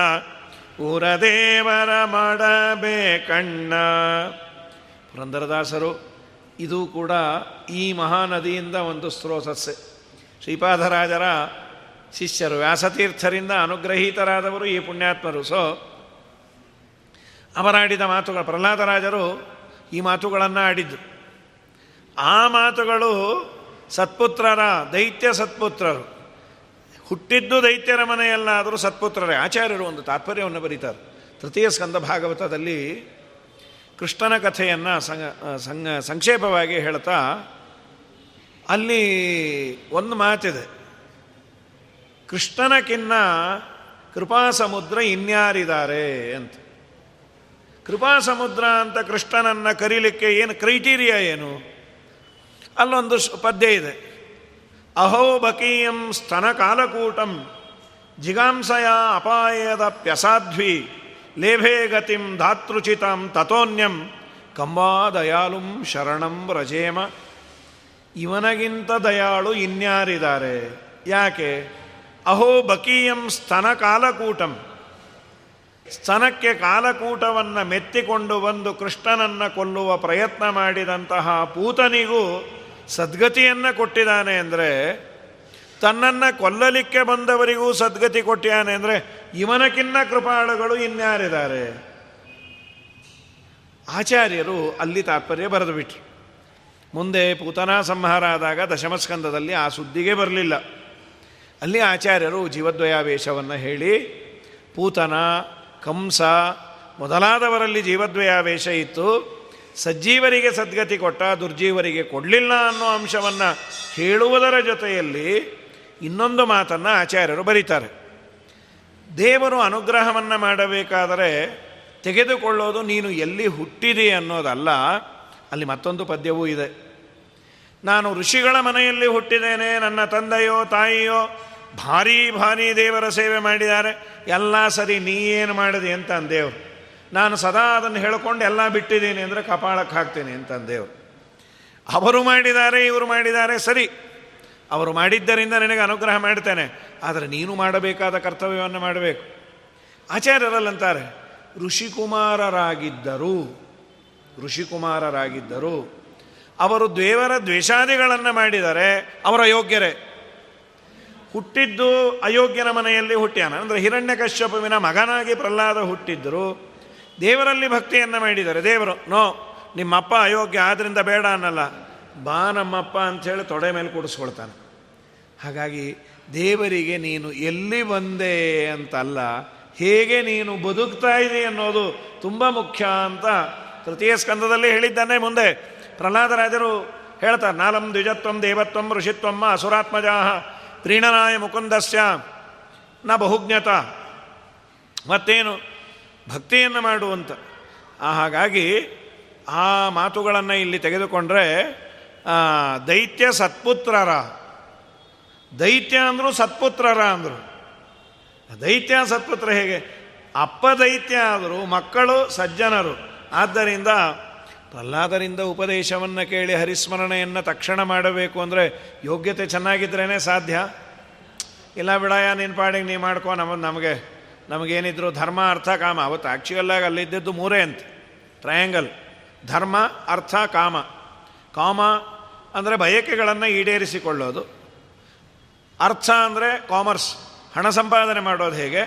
ಊರದೇವರ ಮಾಡಬೇಕಣ್ಣ. ಪುರಂದರದಾಸರು, ಇದು ಕೂಡ ಈ ಮಹಾನದಿಯಿಂದ ಒಂದು ಸ್ರೋತಸ್ಸೆ. ಶ್ರೀಪಾದರಾಜರ ಶಿಷ್ಯರು, ವ್ಯಾಸತೀರ್ಥರಿಂದ ಅನುಗ್ರಹೀತರಾದವರು ಈ ಪುಣ್ಯಾತ್ಮರು. ಸೊ ಅವರಾಡಿದ ಮಾತುಗಳು, ಪ್ರಹ್ಲಾದರಾಜರು ಈ ಮಾತುಗಳನ್ನು ಆಡಿದ್ದು. ಆ ಮಾತುಗಳು ಸತ್ಪುತ್ರರ, ದೈತ್ಯ ಸತ್ಪುತ್ರರು. ಹುಟ್ಟಿದ್ದು ದೈತ್ಯರ ಮನೆಯಲ್ಲಾದರೂ ಸತ್ಪುತ್ರರೇ. ಆಚಾರ್ಯರು ಒಂದು ತಾತ್ಪರ್ಯವನ್ನು ಬರೀತಾರೆ. ತೃತೀಯ ಸ್ಕಂದ ಭಾಗವತದಲ್ಲಿ ಕೃಷ್ಣನ ಕಥೆಯನ್ನು ಸಂಕ್ಷೇಪವಾಗಿ ಹೇಳ್ತಾ, ಅಲ್ಲಿ ಒಂದು ಮಾತಿದೆ. ಕೃಷ್ಣನಕ್ಕಿನ್ನ ಕೃಪಾ ಸಮುದ್ರ ಇನ್ಯಾರಿದ್ದಾರೆ ಅಂತ. ಕೃಪಾ ಸಮುದ್ರ ಅಂತ ಕೃಷ್ಣನನ್ನು ಕರೀಲಿಕ್ಕೆ ಏನು ಕ್ರೈಟೀರಿಯಾ ಏನು? ಅಲ್ಲೊಂದು ಪದ್ಯ ಇದೆ. ಅಹೋ ಬಕೀಯಂ ಸ್ತನ ಕಾಲಕೂಟಂ ಜಿಗಾಂಸಯ ಅಪಾಯದ ಪ್ಯಸಾಧ್ವಿ ಲೇಭೇ ಗತಿಂ ಧಾತೃಚಿತಂ ತಥೋನ್ಯಂ ಕಂಬಾ ದಯಾಲುಂ ಶರಣಂ ರಜೇಮ ಇವನಗಿಂತ ದಯಾಳು ಇನ್ಯಾರಿದ್ದಾರೆ ಯಾಕೆ? ಅಹೋ ಬಕೀಯಂ ಸ್ತನ ಕಾಲಕೂಟಂ ಸ್ತನಕ್ಕೆ ಕಾಲಕೂಟವನ್ನು ಮೆತ್ತಿಕೊಂಡು ಬಂದು ಕೃಷ್ಣನನ್ನು ಕೊಲ್ಲುವ ಪ್ರಯತ್ನ ಮಾಡಿದಂತಹ ಪೂತನಿಗೂ ಸದ್ಗತಿಯನ್ನು ಕೊಟ್ಟಿದ್ದಾನೆ ಅಂದರೆ, ತನ್ನನ್ನು ಕೊಲ್ಲಲಿಕ್ಕೆ ಬಂದವರಿಗೂ ಸದ್ಗತಿ ಕೊಟ್ಟಿಯಾನೆ ಅಂದರೆ, ಇವನಕ್ಕಿನ್ನ ಕೃಪಾಳುಗಳು ಇನ್ಯಾರಿದ್ದಾರೆ? ಆಚಾರ್ಯರು ಅಲ್ಲಿ ತಾತ್ಪರ್ಯ ಬರೆದು ಬಿಟ್ರು. ಮುಂದೆ ಪೂತನಾ ಸಂಹಾರ ಆದಾಗ ದಶಮಸ್ಕಂದದಲ್ಲಿ ಆ ಸುದ್ದಿಗೆ ಬರಲಿಲ್ಲ. ಅಲ್ಲಿ ಆಚಾರ್ಯರು ಜೀವದ್ವಯಾವೇಶವನ್ನು ಹೇಳಿ, ಪೂತನ, ಕಂಸ ಮೊದಲಾದವರಲ್ಲಿ ಜೀವದ್ವಯಾವೇಶ ಇತ್ತು. ಸಜ್ಜೀವರಿಗೆ ಸದ್ಗತಿ ಕೊಟ್ಟ, ದುರ್ಜೀವರಿಗೆ ಕೊಡಲಿಲ್ಲ ಅನ್ನೋ ಅಂಶವನ್ನು ಹೇಳುವುದರ ಜೊತೆಯಲ್ಲಿ ಇನ್ನೊಂದು ಮಾತನ್ನು ಆಚಾರ್ಯರು ಬರೀತಾರೆ. ದೇವರು ಅನುಗ್ರಹವನ್ನು ಮಾಡಬೇಕಾದರೆ ತೆಗೆದುಕೊಳ್ಳೋದು ನೀನು ಎಲ್ಲಿ ಹುಟ್ಟಿದೆ ಅನ್ನೋದಲ್ಲ, ಅಲ್ಲಿ ಮತ್ತೊಂದು ಪದ್ಯವೂ ಇದೆ. ನಾನು ಋಷಿಗಳ ಮನೆಯಲ್ಲಿ ಹುಟ್ಟಿದ್ದೇನೆ, ನನ್ನ ತಂದೆಯೋ ತಾಯಿಯೋ ಭಾರೀ ಭಾರೀ ದೇವರ ಸೇವೆ ಮಾಡಿದ್ದಾರೆ. ಎಲ್ಲ ಸರಿ ನೀ ಏನು ಮಾಡಿದೆ ಅಂತ ಅಂದೇವ್ರು. ನಾನು ಸದಾ ಅದನ್ನು ಹೇಳ್ಕೊಂಡು ಎಲ್ಲ ಬಿಟ್ಟಿದ್ದೀನಿ ಅಂದರೆ ಕಪಾಳಕ್ಕೆ ಹಾಕ್ತೀನಿ ಅಂತ ಅಂದೇವ್ರು. ಅವರು ಮಾಡಿದ್ದಾರೆ, ಇವರು ಮಾಡಿದ್ದಾರೆ, ಸರಿ. ಅವರು ಮಾಡಿದ್ದರಿಂದ ನಿನಗೆ ಅನುಗ್ರಹ ಮಾಡ್ತೇನೆ. ಆದರೆ ನೀನು ಮಾಡಬೇಕಾದ ಕರ್ತವ್ಯವನ್ನು ಮಾಡಬೇಕು. ಆಚಾರ್ಯರಲ್ಲಂತಾರೆ, ಋಷಿಕುಮಾರರಾಗಿದ್ದರು. ಋಷಿಕುಮಾರರಾಗಿದ್ದರು. ಅವರು ದೇವರ ದ್ವೇಷಾದಿಗಳನ್ನು ಮಾಡಿದರೆ ಅವರ ಯೋಗ್ಯರೇ ಹುಟ್ಟಿದ್ದು ಅಯೋಗ್ಯನ ಮನೆಯಲ್ಲಿ ಹುಟ್ಟ್ಯಾನ ಅಂದರೆ ಹಿರಣ್ಯಕಶ್ಯಪುವಿನ ಮಗನಾಗಿ ಪ್ರಹ್ಲಾದ ಹುಟ್ಟಿದ್ದರು ದೇವರಲ್ಲಿ ಭಕ್ತಿಯನ್ನು ಮಾಡಿದ್ದಾರೆ. ದೇವರು, ನೋ, ನಿಮ್ಮಪ್ಪ ಅಯೋಗ್ಯ ಆದ್ದರಿಂದ ಬೇಡ ಅನ್ನಲ್ಲ. ಬಾ ನಮ್ಮಪ್ಪ ಅಂಥೇಳಿ ತೊಡೆ ಮೇಲೆ ಕೂಡಿಸ್ಕೊಳ್ತಾನೆ. ಹಾಗಾಗಿ ದೇವರಿಗೆ ನೀನು ಎಲ್ಲಿ ಬಂದೆ ಅಂತಲ್ಲ, ಹೇಗೆ ನೀನು ಬದುಕ್ತಾ ಇದೆ ಅನ್ನೋದು ತುಂಬ ಮುಖ್ಯ ಅಂತ ತೃತೀಯ ಸ್ಕಂದದಲ್ಲಿ ಹೇಳಿದ್ದಾನೆ ಮುಂದೆ. ಪ್ರಹ್ಲಾದರಾಜರು ಹೇಳ್ತಾರೆ, ನಾಲಂ ದ್ವಿಜತ್ವಂ ದೇವತ್ವಂ ಋಷಿತ್ವಮ್ಮ ಅಸುರಾತ್ಮಜಾಹ ತ್ರೀಣನಾಯ ಮುಕುಂದಸ್ಯ ನ ಬಹುಜ್ಞತ. ಮತ್ತೇನು? ಭಕ್ತಿಯನ್ನು ಮಾಡುವಂತ ಹಾಗಾಗಿ ಆ ಮಾತುಗಳನ್ನು ಇಲ್ಲಿ ತೆಗೆದುಕೊಂಡ್ರೆ ದೈತ್ಯ ಸತ್ಪುತ್ರರ. ದೈತ್ಯ ಅಂದರು ಸತ್ಪುತ್ರರ ಅಂದರು. ದೈತ್ಯ ಸತ್ಪುತ್ರ ಹೇಗೆ? ಅಪ್ಪ ದೈತ್ಯ ಆದರೂ ಮಕ್ಕಳು ಸಜ್ಜನರು. ಆದ್ದರಿಂದ ಪ್ರಹ್ಲಾದರಿಂದ ಉಪದೇಶವನ್ನು ಕೇಳಿ ಹರಿಸ್ಮರಣೆಯನ್ನು ತಕ್ಷಣ ಮಾಡಬೇಕು ಅಂದರೆ ಯೋಗ್ಯತೆ ಚೆನ್ನಾಗಿದ್ರೇ ಸಾಧ್ಯ. ಇಲ್ಲ ಬಿಡಾಯ ನಿನ್ನ ಪಾಡಿಗೆ ನೀ ಮಾಡ್ಕೋ ನಮ್ಮ ನಮಗೆ, ನಮಗೇನಿದ್ರು ಧರ್ಮ, ಅರ್ಥ, ಕಾಮ. ಅವತ್ತು ಆ್ಯಕ್ಚುಯಲ್ಲಾಗಿ ಅಲ್ಲಿದ್ದದ್ದು ಮೂರೇ ಅಂತ. ಟ್ರಯಾಂಗಲ್ ಧರ್ಮ, ಅರ್ಥ, ಕಾಮ. ಕಾಮ ಅಂದರೆ ಬಯಕೆಗಳನ್ನು ಈಡೇರಿಸಿಕೊಳ್ಳೋದು. ಅರ್ಥ ಅಂದರೆ ಕಾಮರ್ಸ್ ಹಣ ಸಂಪಾದನೆ ಮಾಡೋದು ಹೇಗೆ?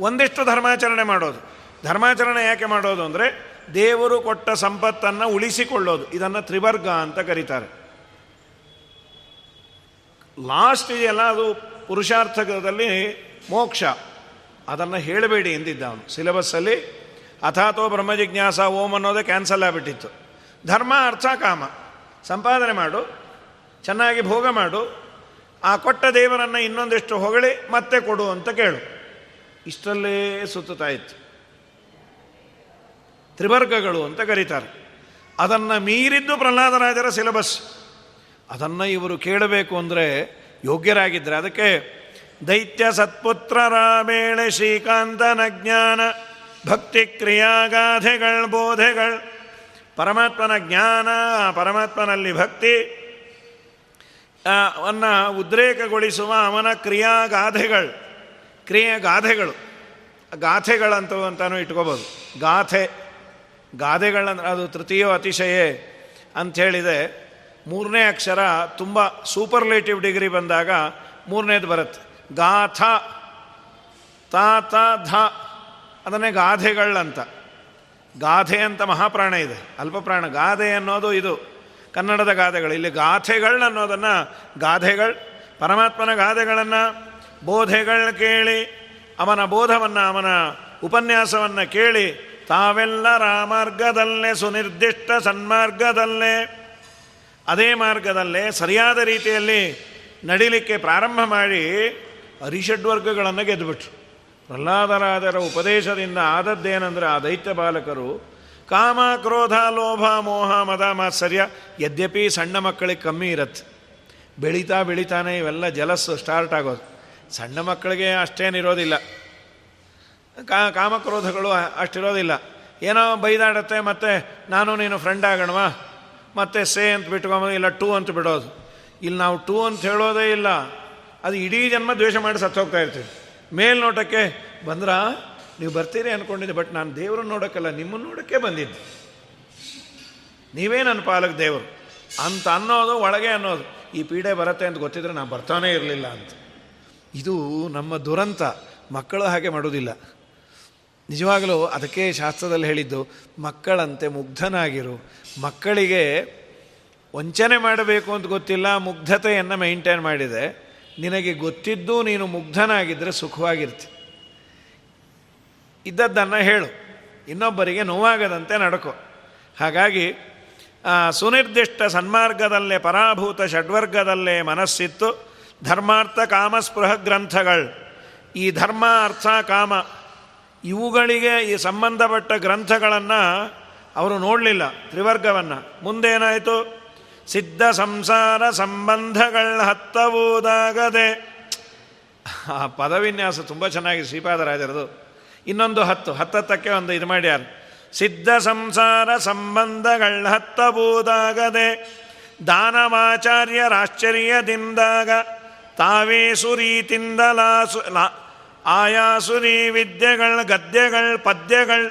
ಒಂದಿಷ್ಟು ಧರ್ಮಾಚರಣೆ ಮಾಡೋದು. ಧರ್ಮಾಚರಣೆ ಯಾಕೆ ಮಾಡೋದು ಅಂದರೆ ದೇವರು ಕೊಟ್ಟ ಸಂಪತ್ತನ್ನು ಉಳಿಸಿಕೊಳ್ಳೋದು. ಇದನ್ನು ತ್ರಿವರ್ಗ ಅಂತ ಕರೀತಾರೆ. ಲಾಸ್ಟ್ ಇದೆಯಲ್ಲ, ಅದು ಪುರುಷಾರ್ಥದಲ್ಲಿ ಮೋಕ್ಷ. ಅದನ್ನು ಹೇಳಬೇಡಿ ಎಂದಿದ್ದ ಅವನು ಸಿಲೆಬಸ್ಸಲ್ಲಿ ಅಥಾತೋ ಬ್ರಹ್ಮಜಿಜ್ಞಾಸ ಓಂ ಅನ್ನೋದೇ ಕ್ಯಾನ್ಸಲ್ ಆಗಿಬಿಟ್ಟಿತ್ತು. ಧರ್ಮ, ಅರ್ಥ, ಕಾಮ. ಸಂಪಾದನೆ ಮಾಡು, ಚೆನ್ನಾಗಿ ಭೋಗ ಮಾಡು, ಆ ಕೊಟ್ಟ ದೇವರನ್ನು ಇನ್ನೊಂದಿಷ್ಟು ಹೊಗಳಿ ಮತ್ತೆ ಕೊಡು ಅಂತ ಕೇಳು. ಇಷ್ಟಲ್ಲೇ ಸುತ್ತುತ್ತಾ ತ್ರಿವರ್ಗಗಳು ಅಂತ ಕರೀತಾರೆ. ಅದನ್ನು ಮೀರಿದ್ದು ಪ್ರಹ್ಲಾದರಾಜರ ಸಿಲೆಬಸ್. ಅದನ್ನು ಇವರು ಕೇಳಬೇಕು ಅಂದರೆ ಯೋಗ್ಯರಾಗಿದ್ದರೆ ಅದಕ್ಕೆ ದೈತ್ಯ ಸತ್ಪುತ್ರ ರಾಮೇಣ ಶ್ರೀಕಾಂತನ ಜ್ಞಾನ, ಭಕ್ತಿ ಕ್ರಿಯಾಗಾಧೆಗಳು, ಬೋಧೆಗಳು, ಪರಮಾತ್ಮನ ಜ್ಞಾನ, ಪರಮಾತ್ಮನಲ್ಲಿ ಭಕ್ತಿ ಅವನ್ನು ಉದ್ರೇಕಗೊಳಿಸುವ ಅವನ ಕ್ರಿಯಾಗಾಧೆಗಳು ಕ್ರಿಯಾಗಾಧೆಗಳು. ಗಾಥೆಗಳಂತ ಅಂತಾನು ಇಟ್ಕೋಬೋದು. ಗಾಥೆ. ಗಾದೆಗಳಂದ್ರೆ ಅದು ತೃತೀಯ ಅತಿಶಯೇ ಅಂಥೇಳಿದೆ ಮೂರನೇ ಅಕ್ಷರ ತುಂಬ ಸೂಪರ್ಲೇಟಿವ್ ಡಿಗ್ರಿ ಬಂದಾಗ ಮೂರನೇದು ಬರುತ್ತೆ. ಗಾಥ ತಾ ತ ಧ ಅದನ್ನೇ ಗಾಧೆಗಳಂತ ಗಾಧೆ ಅಂತ ಮಹಾಪ್ರಾಣ ಇದೆ. ಅಲ್ಪಪ್ರಾಣ. ಗಾದೆ ಅನ್ನೋದು ಇದು. ಕನ್ನಡದ ಗಾದೆಗಳು. ಇಲ್ಲಿ ಗಾಥೆಗಳು ಅನ್ನೋದನ್ನು ಗಾದೆಗಳು, ಪರಮಾತ್ಮನ ಗಾದೆಗಳನ್ನು ಬೋಧೆಗಳನ್ನ ಕೇಳಿ, ಅವನ ಬೋಧವನ್ನು, ಅವನ ಉಪನ್ಯಾಸವನ್ನು ಕೇಳಿ ತಾವೆಲ್ಲ ಮಾರ್ಗದಲ್ಲೇ ಸುನಿರ್ದಿಷ್ಟ ಸನ್ಮಾರ್ಗದಲ್ಲೇ, ಅದೇ ಮಾರ್ಗದಲ್ಲೇ ಸರಿಯಾದ ರೀತಿಯಲ್ಲಿ ನಡಿಲಿಕ್ಕೆ ಪ್ರಾರಂಭ ಮಾಡಿ ಅರಿಷಡ್ವರ್ಗಗಳನ್ನು ಗೆದ್ದುಬಿಟ್ರು ಪ್ರಹ್ಲಾದರಾದರ ಉಪದೇಶದಿಂದ ಆದದ್ದೇನೆಂದರೆ ಆ ದೈತ್ಯ ಬಾಲಕರು, ಕಾಮ, ಕ್ರೋಧ, ಲೋಭ, ಮೋಹ, ಮದ, ಮಾತ್ಸರ್ಯ, ಯದ್ಯಪಿ ಸಣ್ಣ ಮಕ್ಕಳಿಗೆ ಕಮ್ಮಿ ಇರತ್ತೆ. ಬೆಳೀತಾ ಬೆಳೀತಾನೆ ಇವೆಲ್ಲ ಜಲಸ್ಸು ಸ್ಟಾರ್ಟ್ ಆಗೋದು. ಸಣ್ಣ ಮಕ್ಕಳಿಗೆ ಅಷ್ಟೇನಿರೋದಿಲ್ಲ. ಕಾ ಕಾಮಕ್ರೋಧಗಳು ಅಷ್ಟಿರೋದಿಲ್ಲ. ಏನೋ ಬೈದಾಡತ್ತೆ, ಮತ್ತು ನಾನು ನೀನು ಫ್ರೆಂಡ್ ಆಗೋಣವಾ? ಮತ್ತೆ ಸೇ ಅಂತ ಬಿಟ್ಕೊಂಬೋದು, ಇಲ್ಲ ಟೂ ಅಂತ ಬಿಡೋದು. ಇಲ್ಲಿ ನಾವು ಟೂ ಅಂತ ಹೇಳೋದೇ ಇಲ್ಲ. ಅದು ಇಡೀ ಜನ್ಮ ದ್ವೇಷ ಮಾಡಿ ಸತ್ತು ಹೋಗ್ತಾ ಇರ್ತೀವಿ. ಮೇಲ್ನೋಟಕ್ಕೆ ಬಂದ್ರ, ನೀವು ಬರ್ತೀರಿ ಅಂದ್ಕೊಂಡಿದ್ದೆ ಬಟ್ ನಾನು ದೇವ್ರನ್ನ ನೋಡೋಕ್ಕಲ್ಲ ನಿಮ್ಮನ್ನು ನೋಡೋಕ್ಕೆ ಬಂದಿದ್ದೆ. ನೀವೇ ನನ್ನ ಪಾಲಕ್ ದೇವರು. ಅಂತ ಅನ್ನೋದು, ಒಳಗೆ ಅನ್ನೋದು. ಈ ಪೀಡೆ ಬರುತ್ತೆ ಅಂತ ಗೊತ್ತಿದ್ರೆ ನಾನು ಬರ್ತಾನೇ ಇರಲಿಲ್ಲ ಅಂತ. ಇದು ನಮ್ಮ ದುರಂತ. ಮಕ್ಕಳು ಹಾಗೆ ಮಾಡೋದಿಲ್ಲ. ನಿಜವಾಗಲೂ ಅದಕ್ಕೆ ಶಾಸ್ತ್ರದಲ್ಲಿ ಹೇಳಿದ್ದು, ಮಕ್ಕಳಂತೆ ಮುಗ್ಧನಾಗಿರು. ಮಕ್ಕಳಿಗೆ ವಂಚನೆ ಮಾಡಬೇಕು ಅಂತ ಗೊತ್ತಿಲ್ಲ, ಮುಗ್ಧತೆಯನ್ನು ಮೈಂಟೈನ್ ಮಾಡಿದೆ. ನಿನಗೆ ಗೊತ್ತಿದ್ದು ನೀನು ಮುಗ್ಧನಾಗಿದ್ದರೆ ಸುಖವಾಗಿರ್ತಿ. ಇದ್ದದ್ದನ್ನು ಹೇಳು. ಇನ್ನೊಬ್ಬರಿಗೆ ನೋವಾಗದಂತೆ ನಡ್ಕೊ. ಹಾಗಾಗಿ ಸುನಿರ್ದಿಷ್ಟ ಸನ್ಮಾರ್ಗದಲ್ಲೇ, ಪರಾಭೂತ ಷಡ್ವರ್ಗದಲ್ಲೇ ಮನಸ್ಸಿತ್ತು. ಧರ್ಮಾರ್ಥ ಕಾಮಸ್ಪೃಹ ಗ್ರಂಥಗಳು. ಈ ಧರ್ಮ, ಅರ್ಥ, ಕಾಮ ಇವುಗಳಿಗೆ ಈ ಸಂಬಂಧಪಟ್ಟ ಗ್ರಂಥಗಳನ್ನು ಅವರು ನೋಡಲಿಲ್ಲ, ತ್ರಿವರ್ಗವನ್ನು. ಮುಂದೇನಾಯಿತು? ಸಿದ್ಧ ಸಂಸಾರ ಸಂಬಂಧಗಳ ಹತ್ತಬಹುದಾಗದೆ ಆ ಪದವಿನ್ಯಾಸ ತುಂಬ ಚೆನ್ನಾಗಿ ಶ್ರೀಪಾದರಾಜರದು. ಇನ್ನೊಂದು ಹತ್ತು, ಹತ್ತತ್ತಕ್ಕೆ ಒಂದು ಇದು ಮಾಡ್ಯಾರ ಸಿದ್ಧ ಸಂಸಾರ ಸಂಬಂಧಗಳ ಹತ್ತಬಹುದಾಗದೆ ದಾನವಾಚಾರ್ಯರಾಶ್ಚರ್ಯದಿಂದಾಗ ತಾವೇ ಸುರೀತಿಂದಲಾಸು ಆಯಾಸುರಿ ವಿದ್ಯೆಗಳ ಗದ್ಯಗಳ, ಪದ್ಯಗಳ.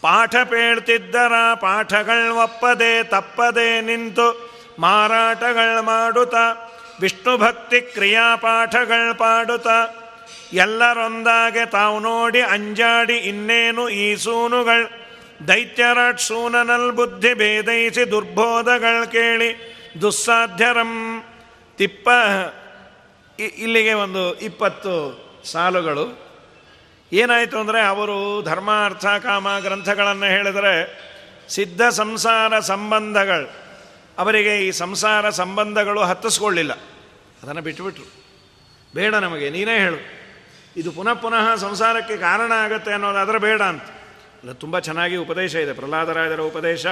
ಪಾಠ ಪೇಳ್ತಿದ್ದರ ಪಾಠಗಳು ಒಪ್ಪದೆ ತಪ್ಪದೆ ನಿಂತು ಮಾರಾಟಗಳು ಮಾಡುತ್ತಾ, ವಿಷ್ಣು ಭಕ್ತಿ ಕ್ರಿಯಾಪಾಠಗಳು ಪಾಡುತ್ತಾ. ಎಲ್ಲರೊಂದಾಗೆ ತಾವು ನೋಡಿ ಅಂಜಾಡಿ ಇನ್ನೇನು ಈ ಸೂನುಗಳು. ದೈತ್ಯರಾಟ್ ಸೂನನಲ್ ಬುದ್ಧಿ ಭೇದೈಸಿ ದುರ್ಬೋಧಗಳು ಕೇಳಿ ದುಸ್ಸಾಧ್ಯರಂ. ತಿಪ್ಪ ಇಲ್ಲಿಗೆ ಒಂದು ಇಪ್ಪತ್ತು ಸಾಲುಗಳು. ಏನಾಯಿತು ಅಂದರೆ ಅವರು ಧರ್ಮ, ಅರ್ಥ, ಕಾಮ ಗ್ರಂಥಗಳನ್ನು ಹೇಳಿದರೆ ಸಿದ್ಧ ಸಂಸಾರ ಸಂಬಂಧಗಳು. ಅವರಿಗೆ ಈ ಸಂಸಾರ ಸಂಬಂಧಗಳು ಹತ್ತಿಸ್ಕೊಳ್ಳಿಲ್ಲ. ಅದನ್ನು ಬಿಟ್ಟುಬಿಟ್ರು ಬೇಡ ನಮಗೆ, ನೀನೇ ಹೇಳು. ಇದು ಪುನಃ ಪುನಃ ಸಂಸಾರಕ್ಕೆ ಕಾರಣ ಆಗುತ್ತೆ ಅನ್ನೋದಾದರೆ ಬೇಡ ಅಂತ. ಅಲ್ಲ, ತುಂಬ ಚೆನ್ನಾಗಿ ಉಪದೇಶ ಇದೆ. ಪ್ರಹ್ಲಾದರಾಯರ ಉಪದೇಶ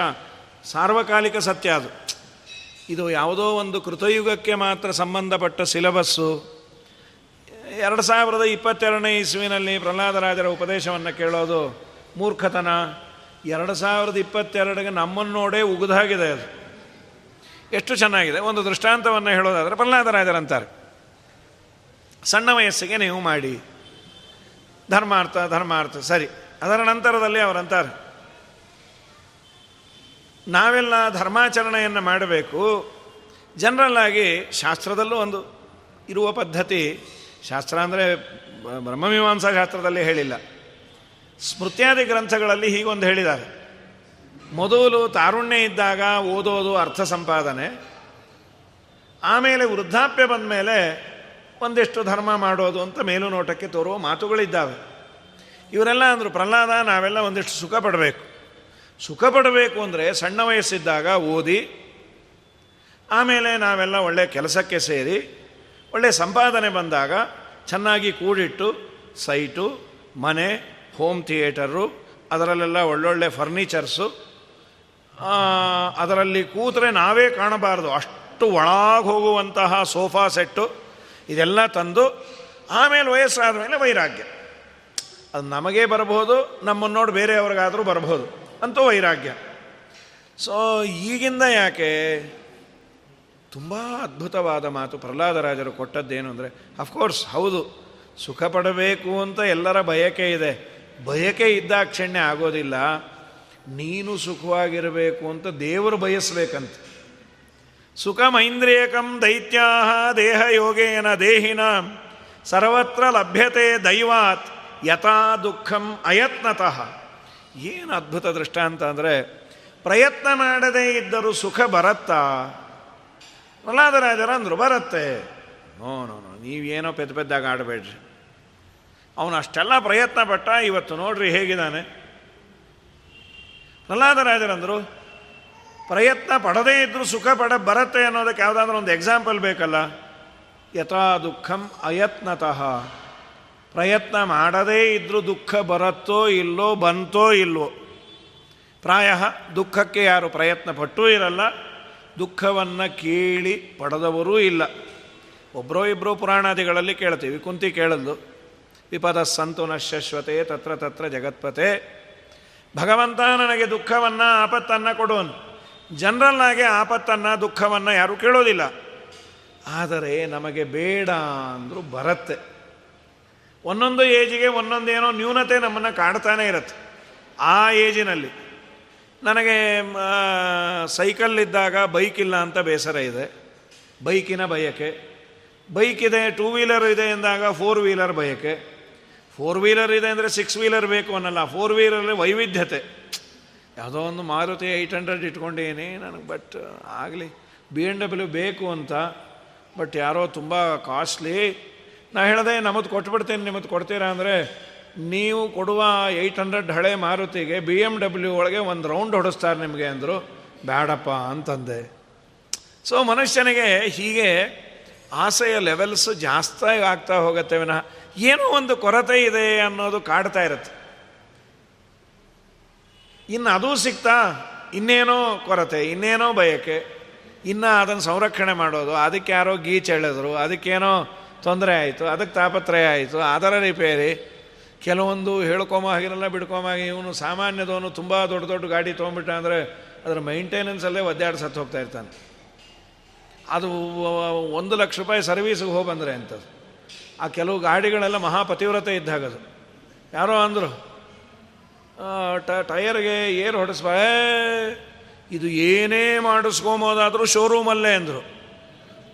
ಸಾರ್ವಕಾಲಿಕ ಸತ್ಯ ಅದು. ಇದು ಯಾವುದೋ ಒಂದು ಕೃತಯುಗಕ್ಕೆ ಮಾತ್ರ ಸಂಬಂಧಪಟ್ಟ ಸಿಲಬಸ್ಸು. ಎರಡು ಸಾವಿರದ ಇಪ್ಪತ್ತೆರಡನೇ ಇಸ್ವಿನಲ್ಲಿ ಪ್ರಹ್ಲಾದರಾಜರ ಉಪದೇಶವನ್ನು ಕೇಳೋದು ಮೂರ್ಖತನ. ಎರಡು ಸಾವಿರದ ಇಪ್ಪತ್ತೆರಡಿಗೆ ನಮ್ಮನ್ನು ನೋಡೇ ಉಗಿದಾಗಿದೆ ಅದು. ಎಷ್ಟು ಚೆನ್ನಾಗಿದೆ. ಒಂದು ದೃಷ್ಟಾಂತವನ್ನು ಹೇಳೋದಾದರೆ ಪ್ರಹ್ಲಾದರಾಜರಂತಾರೆ. ಸಣ್ಣ ವಯಸ್ಸಿಗೆ ನೀವು ಮಾಡಿ. ಧರ್ಮಾರ್ಥ ಧರ್ಮಾರ್ಥ, ಸರಿ. ಅದರ ನಂತರದಲ್ಲಿ ಅವರಂತಾರೆ. ನಾವೆಲ್ಲ ಧರ್ಮಾಚರಣೆಯನ್ನು ಮಾಡಬೇಕು. ಜನರಲ್ಲಾಗಿ ಶಾಸ್ತ್ರದಲ್ಲೂ ಒಂದು ಇರುವ ಪದ್ಧತಿ ಶಾಸ್ತ್ರ ಅಂದರೆ ಬ್ರಹ್ಮಮೀಮಾಂಸಾ ಶಾಸ್ತ್ರದಲ್ಲಿ ಹೇಳಿಲ್ಲ. ಸ್ಮೃತ್ಯಾದಿ ಗ್ರಂಥಗಳಲ್ಲಿ ಹೀಗೊಂದು ಹೇಳಿದ್ದಾರೆ. ಮೊದಲು ತಾರುಣ್ಯ ಇದ್ದಾಗ ಓದೋದು ಅರ್ಥ ಸಂಪಾದನೆ, ಆಮೇಲೆ ವೃದ್ಧಾಪ್ಯ ಬಂದ ಮೇಲೆ ಒಂದಿಷ್ಟು ಧರ್ಮ ಮಾಡೋದು ಅಂತ ಮೇಲು ನೋಟಕ್ಕೆ ತೋರುವ ಮಾತುಗಳಿದ್ದಾವೆ. ಇವರೆಲ್ಲ ಅಂದರು, ಪ್ರಹ್ಲಾದ, ನಾವೆಲ್ಲ ಒಂದಿಷ್ಟು ಸುಖ ಪಡಬೇಕು. ಸುಖ ಪಡಬೇಕು ಅಂದರೆ ಸಣ್ಣ ವಯಸ್ಸಿದ್ದಾಗ ಓದಿ, ಆಮೇಲೆ ನಾವೆಲ್ಲ ಒಳ್ಳೆಯ ಕೆಲಸಕ್ಕೆ ಸೇರಿ ಒಳ್ಳೆಯ ಸಂಪಾದನೆ ಬಂದಾಗ ಚೆನ್ನಾಗಿ ಕೂಡಿಟ್ಟು, ಸೈಟು, ಮನೆ, ಹೋಮ್ ಥಿಯೇಟರು, ಅದರಲ್ಲೆಲ್ಲ ಒಳ್ಳೊಳ್ಳೆ ಫರ್ನಿಚರ್ಸು ಅದರಲ್ಲಿ ಕೂತರೆ ನಾವೇ ಕಾಣಬಾರ್ದು. ಅಷ್ಟು ಒಳಗೆ ಹೋಗುವಂತಹ ಸೋಫಾ ಸೆಟ್ಟು ಇದೆಲ್ಲ ತಂದು ಆಮೇಲೆ ವಯಸ್ಸಾದ ಮೇಲೆ ವೈರಾಗ್ಯ. ಅದು ನಮಗೇ ಬರಬಹುದು ನಮ್ಮನ್ನು ನೋಡಿ ಬೇರೆಯವ್ರಿಗಾದರೂ ಬರಬಹುದು ಅಂತೂ ವೈರಾಗ್ಯ. ಸೊ ಈಗಿಂದ ಯಾಕೆ ತುಂಬ ಅದ್ಭುತವಾದ ಮಾತು ಪ್ರಹ್ಲಾದರಾಜರು ಕೊಟ್ಟದ್ದೇನು ಅಂದರೆ ಅಫ್ಕೋರ್ಸ್ ಹೌದು ಸುಖ ಪಡಬೇಕು ಅಂತ ಎಲ್ಲರ ಬಯಕೆ ಇದೆ. ಬಯಕೆ ಇದ್ದಾಕ್ಷಣ್ಯ ಆಗೋದಿಲ್ಲ. ನೀನು ಸುಖವಾಗಿರಬೇಕು ಅಂತ ದೇವರು ಬಯಸಬೇಕಂತ. ಸುಖ ಮೈಂದ್ರಿಯಕಂ ದೈತ್ಯಾ ದೇಹ ಯೋಗೇನ ದೇಹಿನ. ಸರ್ವತ್ರ ಲಭ್ಯತೆ ದೈವಾತ್ ಯಥಾ ದುಃಖಂ ಅಯತ್ನತಃ. ಏನು ಅದ್ಭುತ ದೃಷ್ಟಾಂತ ಅಂದರೆ, ಪ್ರಯತ್ನ ಮಾಡದೇ ಇದ್ದರೂ ಸುಖ ಬರತ್ತಾ? ಪ್ರಹ್ಲಾದರಾಜರ ಅಂದರು, ಬರುತ್ತೆ. ನೋ ನೋ ನೋ, ನೀವೇನೋ ಪೆದ್ದ ಪೆದ್ದಾಗ ಆಡಬೇಡ್ರಿ. ಅವನು ಅಷ್ಟೆಲ್ಲ ಪ್ರಯತ್ನ ಪಟ್ಟ ಇವತ್ತು ನೋಡ್ರಿ ಹೇಗಿದ್ದಾನೆ. ಪ್ರಹ್ಲಾದರಾಜರಂದರು ಪ್ರಯತ್ನ ಪಡದೇ ಇದ್ದರೂ ಸುಖ ಪಡ, ಬರುತ್ತೆ ಅನ್ನೋದಕ್ಕೆ ಯಾವುದಾದ್ರೂ ಒಂದು ಎಕ್ಸಾಂಪಲ್ ಬೇಕಲ್ಲ. ಯಥಾ ದುಃಖಂ ಅಯತ್ನತಃ. ಪ್ರಯತ್ನ ಮಾಡದೇ ಇದ್ದರೂ ದುಃಖ ಬರುತ್ತೋ ಇಲ್ಲೋ ಬಂತೋ ಇಲ್ವೋ. ಪ್ರಾಯ ದುಃಖಕ್ಕೆ ಯಾರು ಪ್ರಯತ್ನ ಪಟ್ಟೂ ಇರಲ್ಲ. ದುಃಖವನ್ನು ಕೇಳಿ ಪಡೆದವರೂ ಇಲ್ಲ. ಒಬ್ಬರೋ ಇಬ್ಬರೋ ಪುರಾಣಾದಿಗಳಲ್ಲಿ ಕೇಳ್ತೀವಿ, ಕುಂತಿ ಕೇಳಲು ವಿಪದ ಸಂತು ನಶ್ಯಶ್ವತೆ, ತತ್ರ ತತ್ರ ಜಗತ್ಪತೆ. ಭಗವಂತ ನನಗೆ ದುಃಖವನ್ನು, ಆಪತ್ತನ್ನು ಕೊಡೋನು. ಜನರಲ್ಲಾಗಿ ಆಪತ್ತನ್ನು, ದುಃಖವನ್ನು ಯಾರೂ ಕೇಳೋದಿಲ್ಲ. ಆದರೆ ನಮಗೆ ಬೇಡ ಅಂದರೂ ಬರುತ್ತೆ. ಒಂದೊಂದು ಏಜಿಗೆ ಒಂದೊಂದೇನೋ ನ್ಯೂನತೆ ನಮ್ಮನ್ನು ಕಾಡ್ತಾನೆ ಇರುತ್ತೆ. ಆ ಏಜಿನಲ್ಲಿ ನನಗೆ ಸೈಕಲ್ ಇದ್ದಾಗ ಬೈಕ್ ಇಲ್ಲ ಅಂತ ಬೇಸರ ಇದೆ. ಬೈಕಿನ ಬಯಕೆ. ಬೈಕ್ ಇದೆ, ಟೂ ವೀಲರ್ ಇದೆ ಎಂದಾಗ ಫೋರ್ ವೀಲರ್ ಬಯಕೆ. ಫೋರ್ ವೀಲರ್ ಇದೆ ಅಂದರೆ ಸಿಕ್ಸ್ ವೀಲರ್ ಬೇಕು ಅನ್ನಲ್ಲ. ಫೋರ್ ವೀಲರಲ್ಲಿ ವೈವಿಧ್ಯತೆ. ಯಾವುದೋ ಒಂದು ಮಾರುತಿ ಏಯ್ಟ್ ಹಂಡ್ರೆಡ್ ಇಟ್ಕೊಂಡೇನೆ ನನಗೆ, ಬಟ್ ಆಗಲಿ, ಬಿ ಎನ್ ಡಬ್ಲ್ಯೂ ಬೇಕು ಅಂತ, ಬಟ್ ಯಾರೋ ತುಂಬ ಕಾಸ್ಟ್ಲಿ. ನಾ ಹೇಳಿದೆ ನಮ್ಮದು ಕೊಟ್ಬಿಡ್ತೀನಿ ನಿಮ್ಮದು ಕೊಡ್ತೀರಾ ಅಂದರೆ ನೀವು ಕೊಡುವ ಏಯ್ಟ್ ಹಂಡ್ರೆಡ್ ಹಳೆ ಮಾರುತಿಗೆ ಬಿ ಎಂ ಡಬ್ಲ್ಯೂ ಒಳಗೆ ಒಂದು ರೌಂಡ್ ಹೊಡಿಸ್ತಾರೆ ನಿಮಗೆ ಅಂದರು ಬೇಡಪ್ಪ ಅಂತಂದೆ. ಸೊ ಮನುಷ್ಯನಿಗೆ ಹೀಗೆ ಆಸೆಯ ಲೆವೆಲ್ಸ್ ಜಾಸ್ತಿ ಆಗ್ತಾ ಹೋಗುತ್ತೆ ವಿನಃ ಏನೋ ಒಂದು ಕೊರತೆ ಇದೆ ಅನ್ನೋದು ಕಾಡ್ತಾ ಇರುತ್ತೆ. ಇನ್ನು ಅದೂ ಸಿಗ್ತಾ, ಇನ್ನೇನೋ ಕೊರತೆ, ಇನ್ನೇನೋ ಬಯಕೆ, ಇನ್ನು ಅದನ್ನು ಸಂರಕ್ಷಣೆ ಮಾಡೋದು, ಅದಕ್ಕೆ ಯಾರೋ ಗೀಚ್ ಎಳೆದ್ರು, ಅದಕ್ಕೇನೋ ತೊಂದರೆ ಆಯಿತು, ಅದಕ್ಕೆ ತಾಪತ್ರಯ ಆಯಿತು, ಅದರ ರಿಪೇರಿ ಕೆಲವೊಂದು ಹೇಳ್ಕೊಮ ಹಾಗಿರಲ್ಲ ಬಿಡ್ಕೊಮಾಗಿ ಇವನು ಸಾಮಾನ್ಯದವನು ತುಂಬ ದೊಡ್ಡ ದೊಡ್ಡ ಗಾಡಿ ತೊಗೊಂಬಿಟ್ಟ ಅಂದರೆ ಅದರ ಮೈಂಟೆನೆನ್ಸಲ್ಲೇ ಒದ್ದಾಡಿ ಸತ್ತು ಹೋಗ್ತಾ ಇರ್ತಾನೆ. ಅದು ಒಂದು ಲಕ್ಷ ರೂಪಾಯಿ ಸರ್ವೀಸಿಗೆ ಹೋಗಿ ಬಂದರೆ ಅಂಥದ್ದು ಆ ಕೆಲವು ಗಾಡಿಗಳೆಲ್ಲ ಮಹಾಪತಿವ್ರತೆ ಇದ್ದಾಗದು ಯಾರೋ ಅಂದರು ಟ ಟಯರ್ಗೆ ಏರ್ ಹೊಡೆಸ್ಬ ಇದು ಏನೇ ಮಾಡಿಸ್ಕೊಬೋದಾದರೂ ಶೋರೂಮಲ್ಲೇ ಅಂದರು.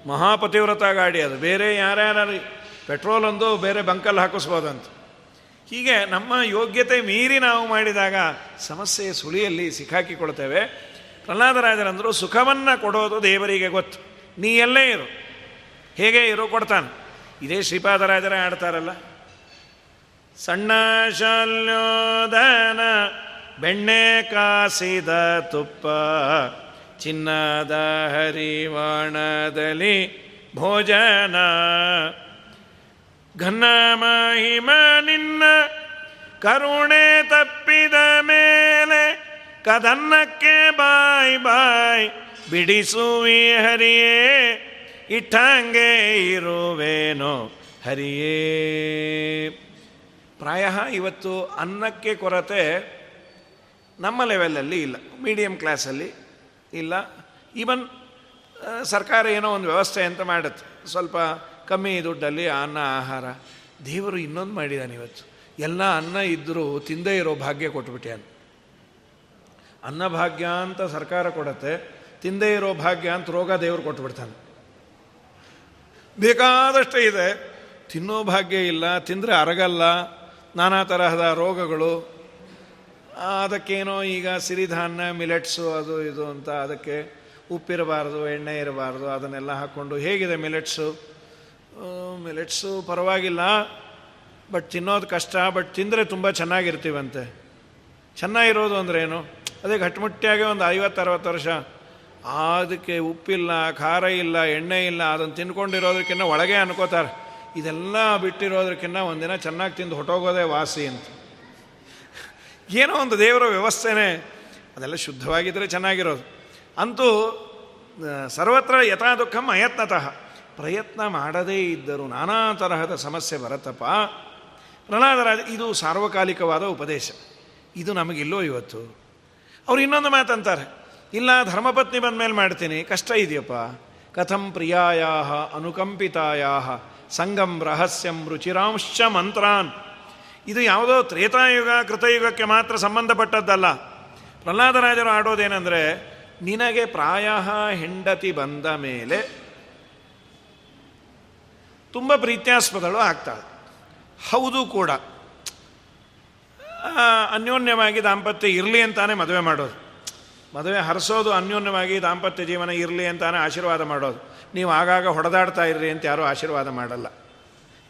ಮಹಾಪತಿವ್ರತ ಗಾಡಿ ಅದು. ಬೇರೆ ಯಾರ್ಯಾರು, ಪೆಟ್ರೋಲ್ ಒಂದು, ಬೇರೆ ಬಂಕಲ್ಲಿ ಹಾಕಿಸ್ಬೋದಂತ. ಹೀಗೆ ನಮ್ಮ ಯೋಗ್ಯತೆ ಮೀರಿ ನಾವು ಮಾಡಿದಾಗ ಸಮಸ್ಯೆ ಸುಳಿಯಲ್ಲಿ ಸಿಕ್ಕಾಕಿಕೊಳ್ತೇವೆ. ಪ್ರಹ್ಲಾದರಾಜರಂದರು ಸುಖವನ್ನು ಕೊಡೋದು ದೇವರಿಗೆ ಗೊತ್ತು. ನೀ ಎಲ್ಲೇ ಇರು. ಹೇಗೆ ಇರೋ ಕೊಡ್ತಾನೆ. ಇದೇ ಶ್ರೀಪಾದರಾಜರೇ ಆಡ್ತಾರಲ್ಲ. ಸಣ್ಣ ಶಾಲ್ಯೋದನ, ಬೆಣ್ಣೆ ಕಾಸಿದ ತುಪ್ಪ, ಚಿನ್ನದ ಹರಿವಾಣದಲ್ಲಿ ಭೋಜನ. ಘನ ಮಹಿಮ ನಿನ್ನ ಕರುಣೆ ತಪ್ಪಿದ ಮೇಲೆ ಕದನ್ನಕ್ಕೆ ಬಾಯ್ ಬಾಯ್ ಬಿಡಿಸುವಿ ಹರಿಯೇ, ಇಟ್ಟಂಗೆ ಇರುವೇನೋ ಹರಿಯೇ. ಪ್ರಾಯ ಇವತ್ತು ಅನ್ನಕ್ಕೆ ಕೊರತೆ ನಮ್ಮ ಲೆವೆಲಲ್ಲಿ ಇಲ್ಲ, ಮೀಡಿಯಂ ಕ್ಲಾಸಲ್ಲಿ ಇಲ್ಲ. ಈವನ್ ಸರ್ಕಾರ ಏನೋ ಒಂದು ವ್ಯವಸ್ಥೆ ಅಂತ ಮಾಡುತ್ತೆ. ಸ್ವಲ್ಪ ಕಮ್ಮಿ ದುಡ್ಡಲ್ಲಿ ಅನ್ನ, ಆಹಾರ. ದೇವರು ಇನ್ನೊಂದು ಮಾಡಿದ್ದಾನೆ ಇವತ್ತು. ಎಲ್ಲ ಅನ್ನ ಇದ್ದರೂ ತಿಂದೇ ಇರೋ ಭಾಗ್ಯ ಕೊಟ್ಬಿಟ್ಟ್ಯಾನು ಅನ್ನ ಭಾಗ್ಯ ಅಂತ ಸರ್ಕಾರ ಕೊಡತ್ತೆ, ತಿಂದೇ ಇರೋ ಭಾಗ್ಯ ಅಂತ ರೋಗ ದೇವರು ಕೊಟ್ಬಿಡ್ತಾನೆ. ಬೇಕಾದಷ್ಟೇ ಇದೆ. ತಿನ್ನೋ ಭಾಗ್ಯ ಇಲ್ಲ, ತಿಂದರೆ ಅರಗಲ್ಲ, ನಾನಾ ತರಹದ ರೋಗಗಳು. ಅದಕ್ಕೇನೋ ಈಗ ಸಿರಿಧಾನ್ಯ, ಮಿಲೆಟ್ಸು, ಅದು ಇದು ಅಂತ ಅದಕ್ಕೆ ಉಪ್ಪಿರಬಾರ್ದು, ಎಣ್ಣೆ ಇರಬಾರ್ದು, ಅದನ್ನೆಲ್ಲ ಹಾಕ್ಕೊಂಡು ಹೇಗಿದೆ ಮಿಲೆಟ್ಸು? ಮಿಲೆಟ್ಸು ಪರವಾಗಿಲ್ಲ, ಬಟ್ ತಿನ್ನೋದು ಕಷ್ಟ, ಬಟ್ ತಿಂದರೆ ತುಂಬ ಚೆನ್ನಾಗಿರ್ತೀವಂತೆ. ಚೆನ್ನಾಗಿರೋದು ಅಂದ್ರೆ ಏನು? ಅದೇ ಗಟ್ಟಿಮುಟ್ಟಿಯಾಗಿ ಒಂದು ಐವತ್ತು, ಅರವತ್ತು ವರ್ಷ. ಅದಕ್ಕೆ ಉಪ್ಪಿಲ್ಲ, ಖಾರ ಇಲ್ಲ, ಎಣ್ಣೆ ಇಲ್ಲ, ಅದನ್ನು ತಿನ್ಕೊಂಡಿರೋದಕ್ಕಿಂತ ಒಳಗೆ ಅನ್ಕೋತಾರೆ. ಇದೆಲ್ಲ ಬಿಟ್ಟಿರೋದಕ್ಕಿಂತ ಒಂದಿನ ಚೆನ್ನಾಗಿ ತಿಂದು ಹೊಟ್ಟೋಗೋದೇ ವಾಸಿ ಅಂತ. ಏನೋ ಒಂದು ದೇವರ ವ್ಯವಸ್ಥೆನೇ, ಅದೆಲ್ಲ ಶುದ್ಧವಾಗಿದ್ದರೆ ಚೆನ್ನಾಗಿರೋದು. ಅಂತೂ ಸರ್ವತ್ರ ಯಥಾ ದುಃಖಂ ಅಯತ್ನತಃ. ಪ್ರಯತ್ನ ಮಾಡದೇ ಇದ್ದರೂ ನಾನಾ ತರಹದ ಸಮಸ್ಯೆ ಬರತ್ತಪ್ಪ. ಪ್ರಹ್ಲಾದರಾಜ ಇದು ಸಾರ್ವಕಾಲಿಕವಾದ ಉಪದೇಶ. ಇದು ನಮಗಿಲ್ಲೋ ಇವತ್ತು? ಅವ್ರು ಇನ್ನೊಂದು ಮಾತಂತಾರೆ. ಇಲ್ಲ, ಧರ್ಮಪತ್ನಿ ಬಂದ ಮೇಲೆ ಮಾಡ್ತೀನಿ. ಕಷ್ಟ ಇದೆಯಪ್ಪ. ಕಥಂ ಪ್ರಿಯಾಯಾಹ ಅನುಕಂಪಿತಾಯ ಸಂಗಂ ರಹಸ್ಯಂ ರುಚಿರಾಂಶ ಮಂತ್ರಾನ್. ಇದು ಯಾವುದೋ ತ್ರೇತಾಯುಗ, ಕೃತಯುಗಕ್ಕೆ ಮಾತ್ರ ಸಂಬಂಧಪಟ್ಟದ್ದಲ್ಲ. ಪ್ರಹ್ಲಾದರಾಜರು ಆಡೋದೇನೆಂದರೆ, ನಿನಗೆ ಪ್ರಾಯ ಹೆಂಡತಿ ಬಂದ ಮೇಲೆ ತುಂಬ ಪ್ರೀತ್ಯಾಸ್ಪದಳು ಆಗ್ತಾಳೆ. ಹೌದು ಕೂಡ. ಅನ್ಯೋನ್ಯವಾಗಿ ದಾಂಪತ್ಯ ಇರಲಿ ಅಂತಾನೆ ಮದುವೆ ಮಾಡೋದು. ಮದುವೆ ಹರಿಸೋದು ಅನ್ಯೋನ್ಯವಾಗಿ ದಾಂಪತ್ಯ ಜೀವನ ಇರಲಿ ಅಂತಾನೆ ಆಶೀರ್ವಾದ ಮಾಡೋದು. ನೀವು ಆಗಾಗ ಹೊಡೆದಾಡ್ತಾ ಇರ್ರಿ ಅಂತ ಯಾರೂ ಆಶೀರ್ವಾದ ಮಾಡಲ್ಲ.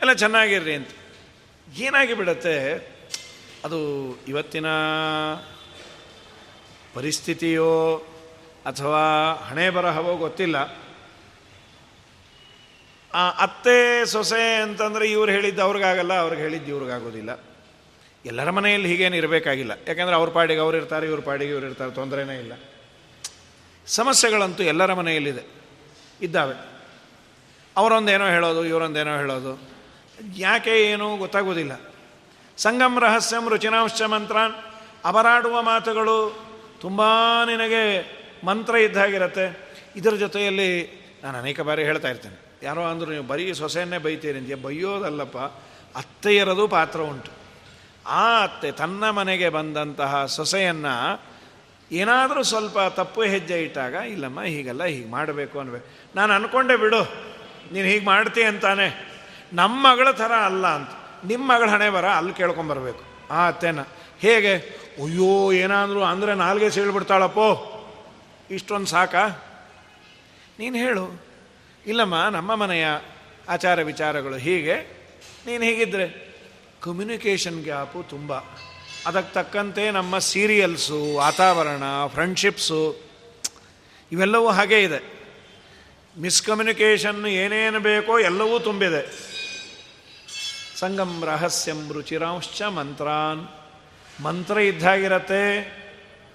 ಎಲ್ಲ ಚೆನ್ನಾಗಿರ್ರಿ ಅಂತ. ಏನಾಗಿ ಬಿಡುತ್ತೆ? ಅದು ಇವತ್ತಿನ ಪರಿಸ್ಥಿತಿಯೋ ಅಥವಾ ಹಣೆ ಬರಹವೋ ಗೊತ್ತಿಲ್ಲ. ಅತ್ತೆ ಸೊಸೆ ಅಂತಂದರೆ ಇವ್ರು ಹೇಳಿದ್ದು ಅವ್ರಿಗಾಗಲ್ಲ, ಅವ್ರಿಗೆ ಹೇಳಿದ್ದು ಇವ್ರಿಗಾಗೋದಿಲ್ಲ. ಎಲ್ಲರ ಮನೆಯಲ್ಲಿ ಹೀಗೇನು ಇರಬೇಕಾಗಿಲ್ಲ. ಯಾಕಂದರೆ ಅವ್ರ ಪಾಡಿಗೆ ಅವ್ರು ಇರ್ತಾರೆ, ಇವ್ರ ಪಾಡಿಗೆ ಇವ್ರು ಇರ್ತಾರೆ, ತೊಂದರೆನೇ ಇಲ್ಲ. ಸಮಸ್ಯೆಗಳಂತೂ ಎಲ್ಲರ ಮನೆಯಲ್ಲಿದೆ, ಇದ್ದಾವೆ. ಅವರೊಂದೇನೋ ಹೇಳೋದು, ಇವರೊಂದೇನೋ ಹೇಳೋದು. ಯಾಕೆ ಏನು ಗೊತ್ತಾಗೋದಿಲ್ಲ. ಸಂಗಮ್ ರಹಸ್ಯಂ ರುಚಿನಾಂಶ ಮಂತ್ರ ಅವರಾಡುವ ಮಾತುಗಳು ತುಂಬ ನಿನಗೆ ಮಂತ್ರ ಇದ್ದಾಗಿರತ್ತೆ ಇದರ ಜೊತೆಯಲ್ಲಿ ನಾನು ಅನೇಕ ಬಾರಿ ಹೇಳ್ತಾ ಇರ್ತೇನೆ. ಯಾರೋ ಅಂದರು ನೀವು ಬರೀ ಸೊಸೆಯನ್ನೇ ಬೈತೀರಿ ಅಂತ. ಬೈಯೋದಲ್ಲಪ್ಪ, ಅತ್ತೆಯರದು ಪಾತ್ರ ಉಂಟು. ಆ ಅತ್ತೆ ತನ್ನ ಮನೆಗೆ ಬಂದಂತಹ ಸೊಸೆಯನ್ನು ಏನಾದರೂ ಸ್ವಲ್ಪ ತಪ್ಪು ಹೆಜ್ಜೆ ಇಟ್ಟಾಗ, ಇಲ್ಲಮ್ಮ, ಹೀಗಲ್ಲ ಹೀಗೆ ಮಾಡಬೇಕು ಅನ್ಬೇಕು ನಾನು ಅಂದ್ಕೊಂಡೆ ಬಿಡು, ನೀನು ಹೀಗೆ ಮಾಡ್ತೀಯ ಅಂತಾನೆ. ನಮ್ಮ ಮಗಳ ಥರ ಅಲ್ಲ ಅಂತ. ನಿಮ್ಮ ಮಗಳ ಹಣೆ ಬರ, ಅಲ್ಲಿ ಕೇಳ್ಕೊಂಬರ್ಬೇಕು ಆ ಅತ್ತೆನ. ಹೇಗೆ? ಅಯ್ಯೋ, ಏನಾದರೂ ಅಂದರೆ ನಾಲ್ಗೆ ಸೀಳ್ಬಿಡ್ತಾಳಪ್ಪೋ. ಇಷ್ಟೊಂದು ಸಾಕ? ನೀನು ಹೇಳು. ಇಲ್ಲಮ್ಮ, ನಮ್ಮ ಮನೆಯ ಆಚಾರ ವಿಚಾರಗಳು ಹೀಗೆ. ನೀನು ಹೀಗಿದ್ರೆ ಕಮ್ಯುನಿಕೇಷನ್ ಗ್ಯಾಪು ತುಂಬ. ಅದಕ್ಕೆ ತಕ್ಕಂತೆ ನಮ್ಮ ಸೀರಿಯಲ್ಸು ವಾತಾವರಣ ಫ್ರೆಂಡ್ಶಿಪ್ಸು ಇವೆಲ್ಲವೂ ಹಾಗೇ ಇದೆ. ಮಿಸ್ಕಮ್ಯುನಿಕೇಷನ್ ಏನೇನು ಬೇಕೋ ಎಲ್ಲವೂ ತುಂಬಿದೆ. ಸಂಗಮ್ ರಹಸ್ಯಂ ರುಚಿರಾಂಶ್ಚ ಮಂತ್ರಾನ್. ಮಂತ್ರ ಇದ್ದಾಗಿರತ್ತೆ.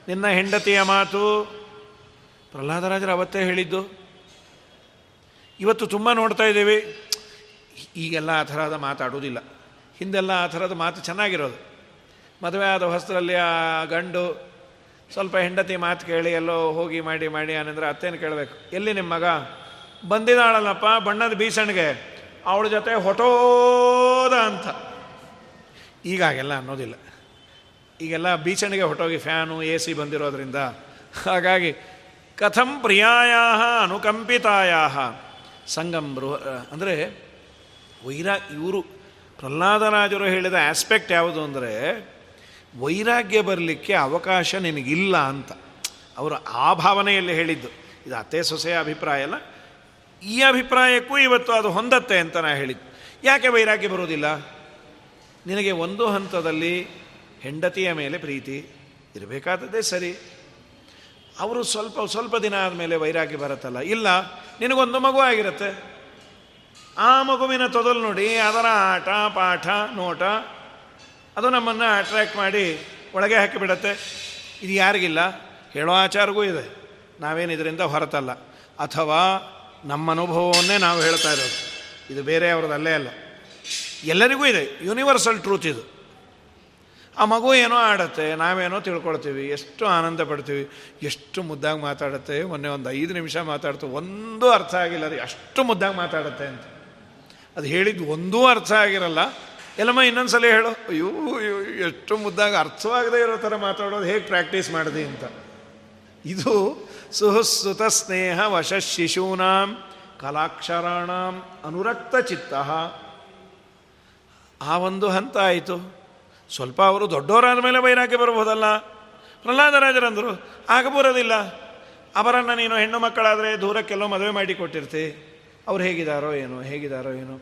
ನಿನ್ನ ಹೆಂಡತಿಯ ಮಾತು ಪ್ರಹ್ಲಾದರಾಜರು ಅವತ್ತೇ ಹೇಳಿದ್ದು. ಇವತ್ತು ತುಂಬ ನೋಡ್ತಾ ಇದ್ದೀವಿ. ಈಗೆಲ್ಲ ಆ ಥರದ ಮಾತಾಡೋದಿಲ್ಲ ಹಿಂದೆಲ್ಲ ಆ ಥರದ ಮಾತು ಚೆನ್ನಾಗಿರೋದು. ಮದುವೆ ಆದ ಹೊಸರಲ್ಲಿ ಆ ಗಂಡು ಸ್ವಲ್ಪ ಹೆಂಡತಿ ಮಾತು ಕೇಳಿ ಎಲ್ಲೋ ಹೋಗಿ ಮಾಡಿ ಮಾಡಿ ಅನ್ನಂದ್ರೆ ಅತ್ತೇನು ಕೇಳಬೇಕು, ಎಲ್ಲಿ ನಿಮ್ಮ ಮಗ? ಬಂದಿದ್ದಾಳಲ್ಲಪ್ಪ, ಬಣ್ಣದ ಬೀಸಣಿಗೆ. ಅವಳ ಜೊತೆ ಹೊಟೋದ ಅಂತ. ಈಗಾಗೆಲ್ಲ ಅನ್ನೋದಿಲ್ಲ. ಈಗೆಲ್ಲ ಬೀಚಣಿಗೆ ಹೊಟ್ಟೋಗಿ ಫ್ಯಾನು, ಎ ಸಿ ಬಂದಿರೋದ್ರಿಂದ ಹಾಗಾಗಿ ಕಥಂ ಪ್ರಿಯಾಯ ಅನುಕಂಪಿತಾಯ ಸಂಗಮ್ ಬೃಹ ಅಂದರೆ ವೈರಾ ಇವರು ಪ್ರಹ್ಲಾದರಾಜರು ಹೇಳಿದ ಆಸ್ಪೆಕ್ಟ್ ಯಾವುದು ಅಂದರೆ ವೈರಾಗ್ಯ ಬರಲಿಕ್ಕೆ ಅವಕಾಶ ನಿನಗಿಲ್ಲ ಅಂತ. ಅವರು ಆ ಭಾವನೆಯಲ್ಲಿ ಹೇಳಿದ್ದು. ಇದು ಅತ್ತೆ ಸೊಸೆಯ ಅಭಿಪ್ರಾಯ ಅಲ್ಲ. ಈ ಅಭಿಪ್ರಾಯಕ್ಕೂ ಇವತ್ತು ಅದು ಹೊಂದತ್ತೆ ಅಂತ ನಾ ಹೇಳಿದ್ದು. ಯಾಕೆ ವೈರಾಗ್ಯ ಬರೋದಿಲ್ಲ ನಿನಗೆ ಒಂದು ಹಂತದಲ್ಲಿ ಹೆಂಡತಿಯ ಮೇಲೆ ಪ್ರೀತಿ ಇರಬೇಕಾದದ್ದೇ ಸರಿ. ಅವರು ಸ್ವಲ್ಪ ಸ್ವಲ್ಪ ದಿನ ಆದಮೇಲೆ ವೈರಾಗಿ ಬರುತ್ತಲ್ಲ. ಇಲ್ಲ, ನಿನಗೊಂದು ಮಗು ಆಗಿರುತ್ತೆ. ಆ ಮಗುವಿನ ತೊದಲು ನೋಡಿ, ಅದರ ಆಟ, ಪಾಠ, ನೋಟ, ಅದು ನಮ್ಮನ್ನು ಅಟ್ರ್ಯಾಕ್ಟ್ ಮಾಡಿ ಒಳಗೆ ಹಾಕಿಬಿಡತ್ತೆ. ಇದು ಯಾರಿಗಿಲ್ಲ, ಹೇಳೋ ಆಚಾರಗೂ ಇದೆ. ನಾವೇನು ಇದರಿಂದ ಹೊರತಲ್ಲ. ಅಥವಾ ನಮ್ಮ ಅನುಭವವನ್ನೇ ನಾವು ಹೇಳ್ತಾ ಇರೋದು. ಇದು ಬೇರೆಯವ್ರದ್ದು ಅಲ್ಲೇ ಅಲ್ಲ. ಎಲ್ಲರಿಗೂ ಇದೆ. ಯೂನಿವರ್ಸಲ್ ಟ್ರೂತ್ ಇದು. ಆ ಮಗು ಏನೋ ಆಡತ್ತೆ, ನಾವೇನೋ ತಿಳ್ಕೊಳ್ತೀವಿ, ಎಷ್ಟು ಆನಂದ ಪಡ್ತೀವಿ, ಎಷ್ಟು ಮುದ್ದಾಗಿ ಮಾತಾಡುತ್ತೆ ಮೊನ್ನೆ ಒಂದು ಐದು ನಿಮಿಷ ಮಾತಾಡ್ತು, ಒಂದೂ ಅರ್ಥ ಆಗಿಲ್ಲ, ಅದು ಅಷ್ಟು ಮುದ್ದಾಗಿ ಮಾತಾಡುತ್ತೆ ಅಂತ. ಅದು ಹೇಳಿದ್ದು ಒಂದೂ ಅರ್ಥ ಆಗಿರಲ್ಲ. ಎಲ್ಲಮ್ಮ ಇನ್ನೊಂದು ಸಲ ಹೇಳು. ಅಯ್ಯೋ ಅಯ್ಯೋ, ಎಷ್ಟು ಮುದ್ದಾಗಿ ಅರ್ಥವಾಗದೇ ಇರೋ ಥರ ಮಾತಾಡೋದು, ಹೇಗೆ ಪ್ರಾಕ್ಟೀಸ್ ಮಾಡಿದೆ ಅಂತ. ಇದು ಸುಹಸುತ ಸ್ನೇಹ ವಶ ಶಿಶೂನಾಂ, ಕಲಾಕ್ಷರಾಣಾಂ, ಅನುರಕ್ತ ಚಿತ್ತ. ಆ ಒಂದು ಹಂತ ಆಯಿತು. ಸ್ವಲ್ಪ ಅವರು ದೊಡ್ಡವರಾದ ಮೇಲೆ ವೈರಾಗ್ಯ ಬರಬಹುದಲ್ಲ? ಪ್ರಹ್ಲಾದರಾಜರಂದರು, ಆಗ ಬರೋದಿಲ್ಲ. ಅವರನ್ನು ನೀನು ಹೆಣ್ಣು ಮಕ್ಕಳಾದರೆ ದೂರಕ್ಕೆಲ್ಲೋ ಮದುವೆ ಮಾಡಿ ಕೊಟ್ಟಿರ್ತಿ. ಅವ್ರು ಹೇಗಿದ್ದಾರೋ ಏನೋ ಹೇಗಿದ್ದಾರೋ ಏನೋ.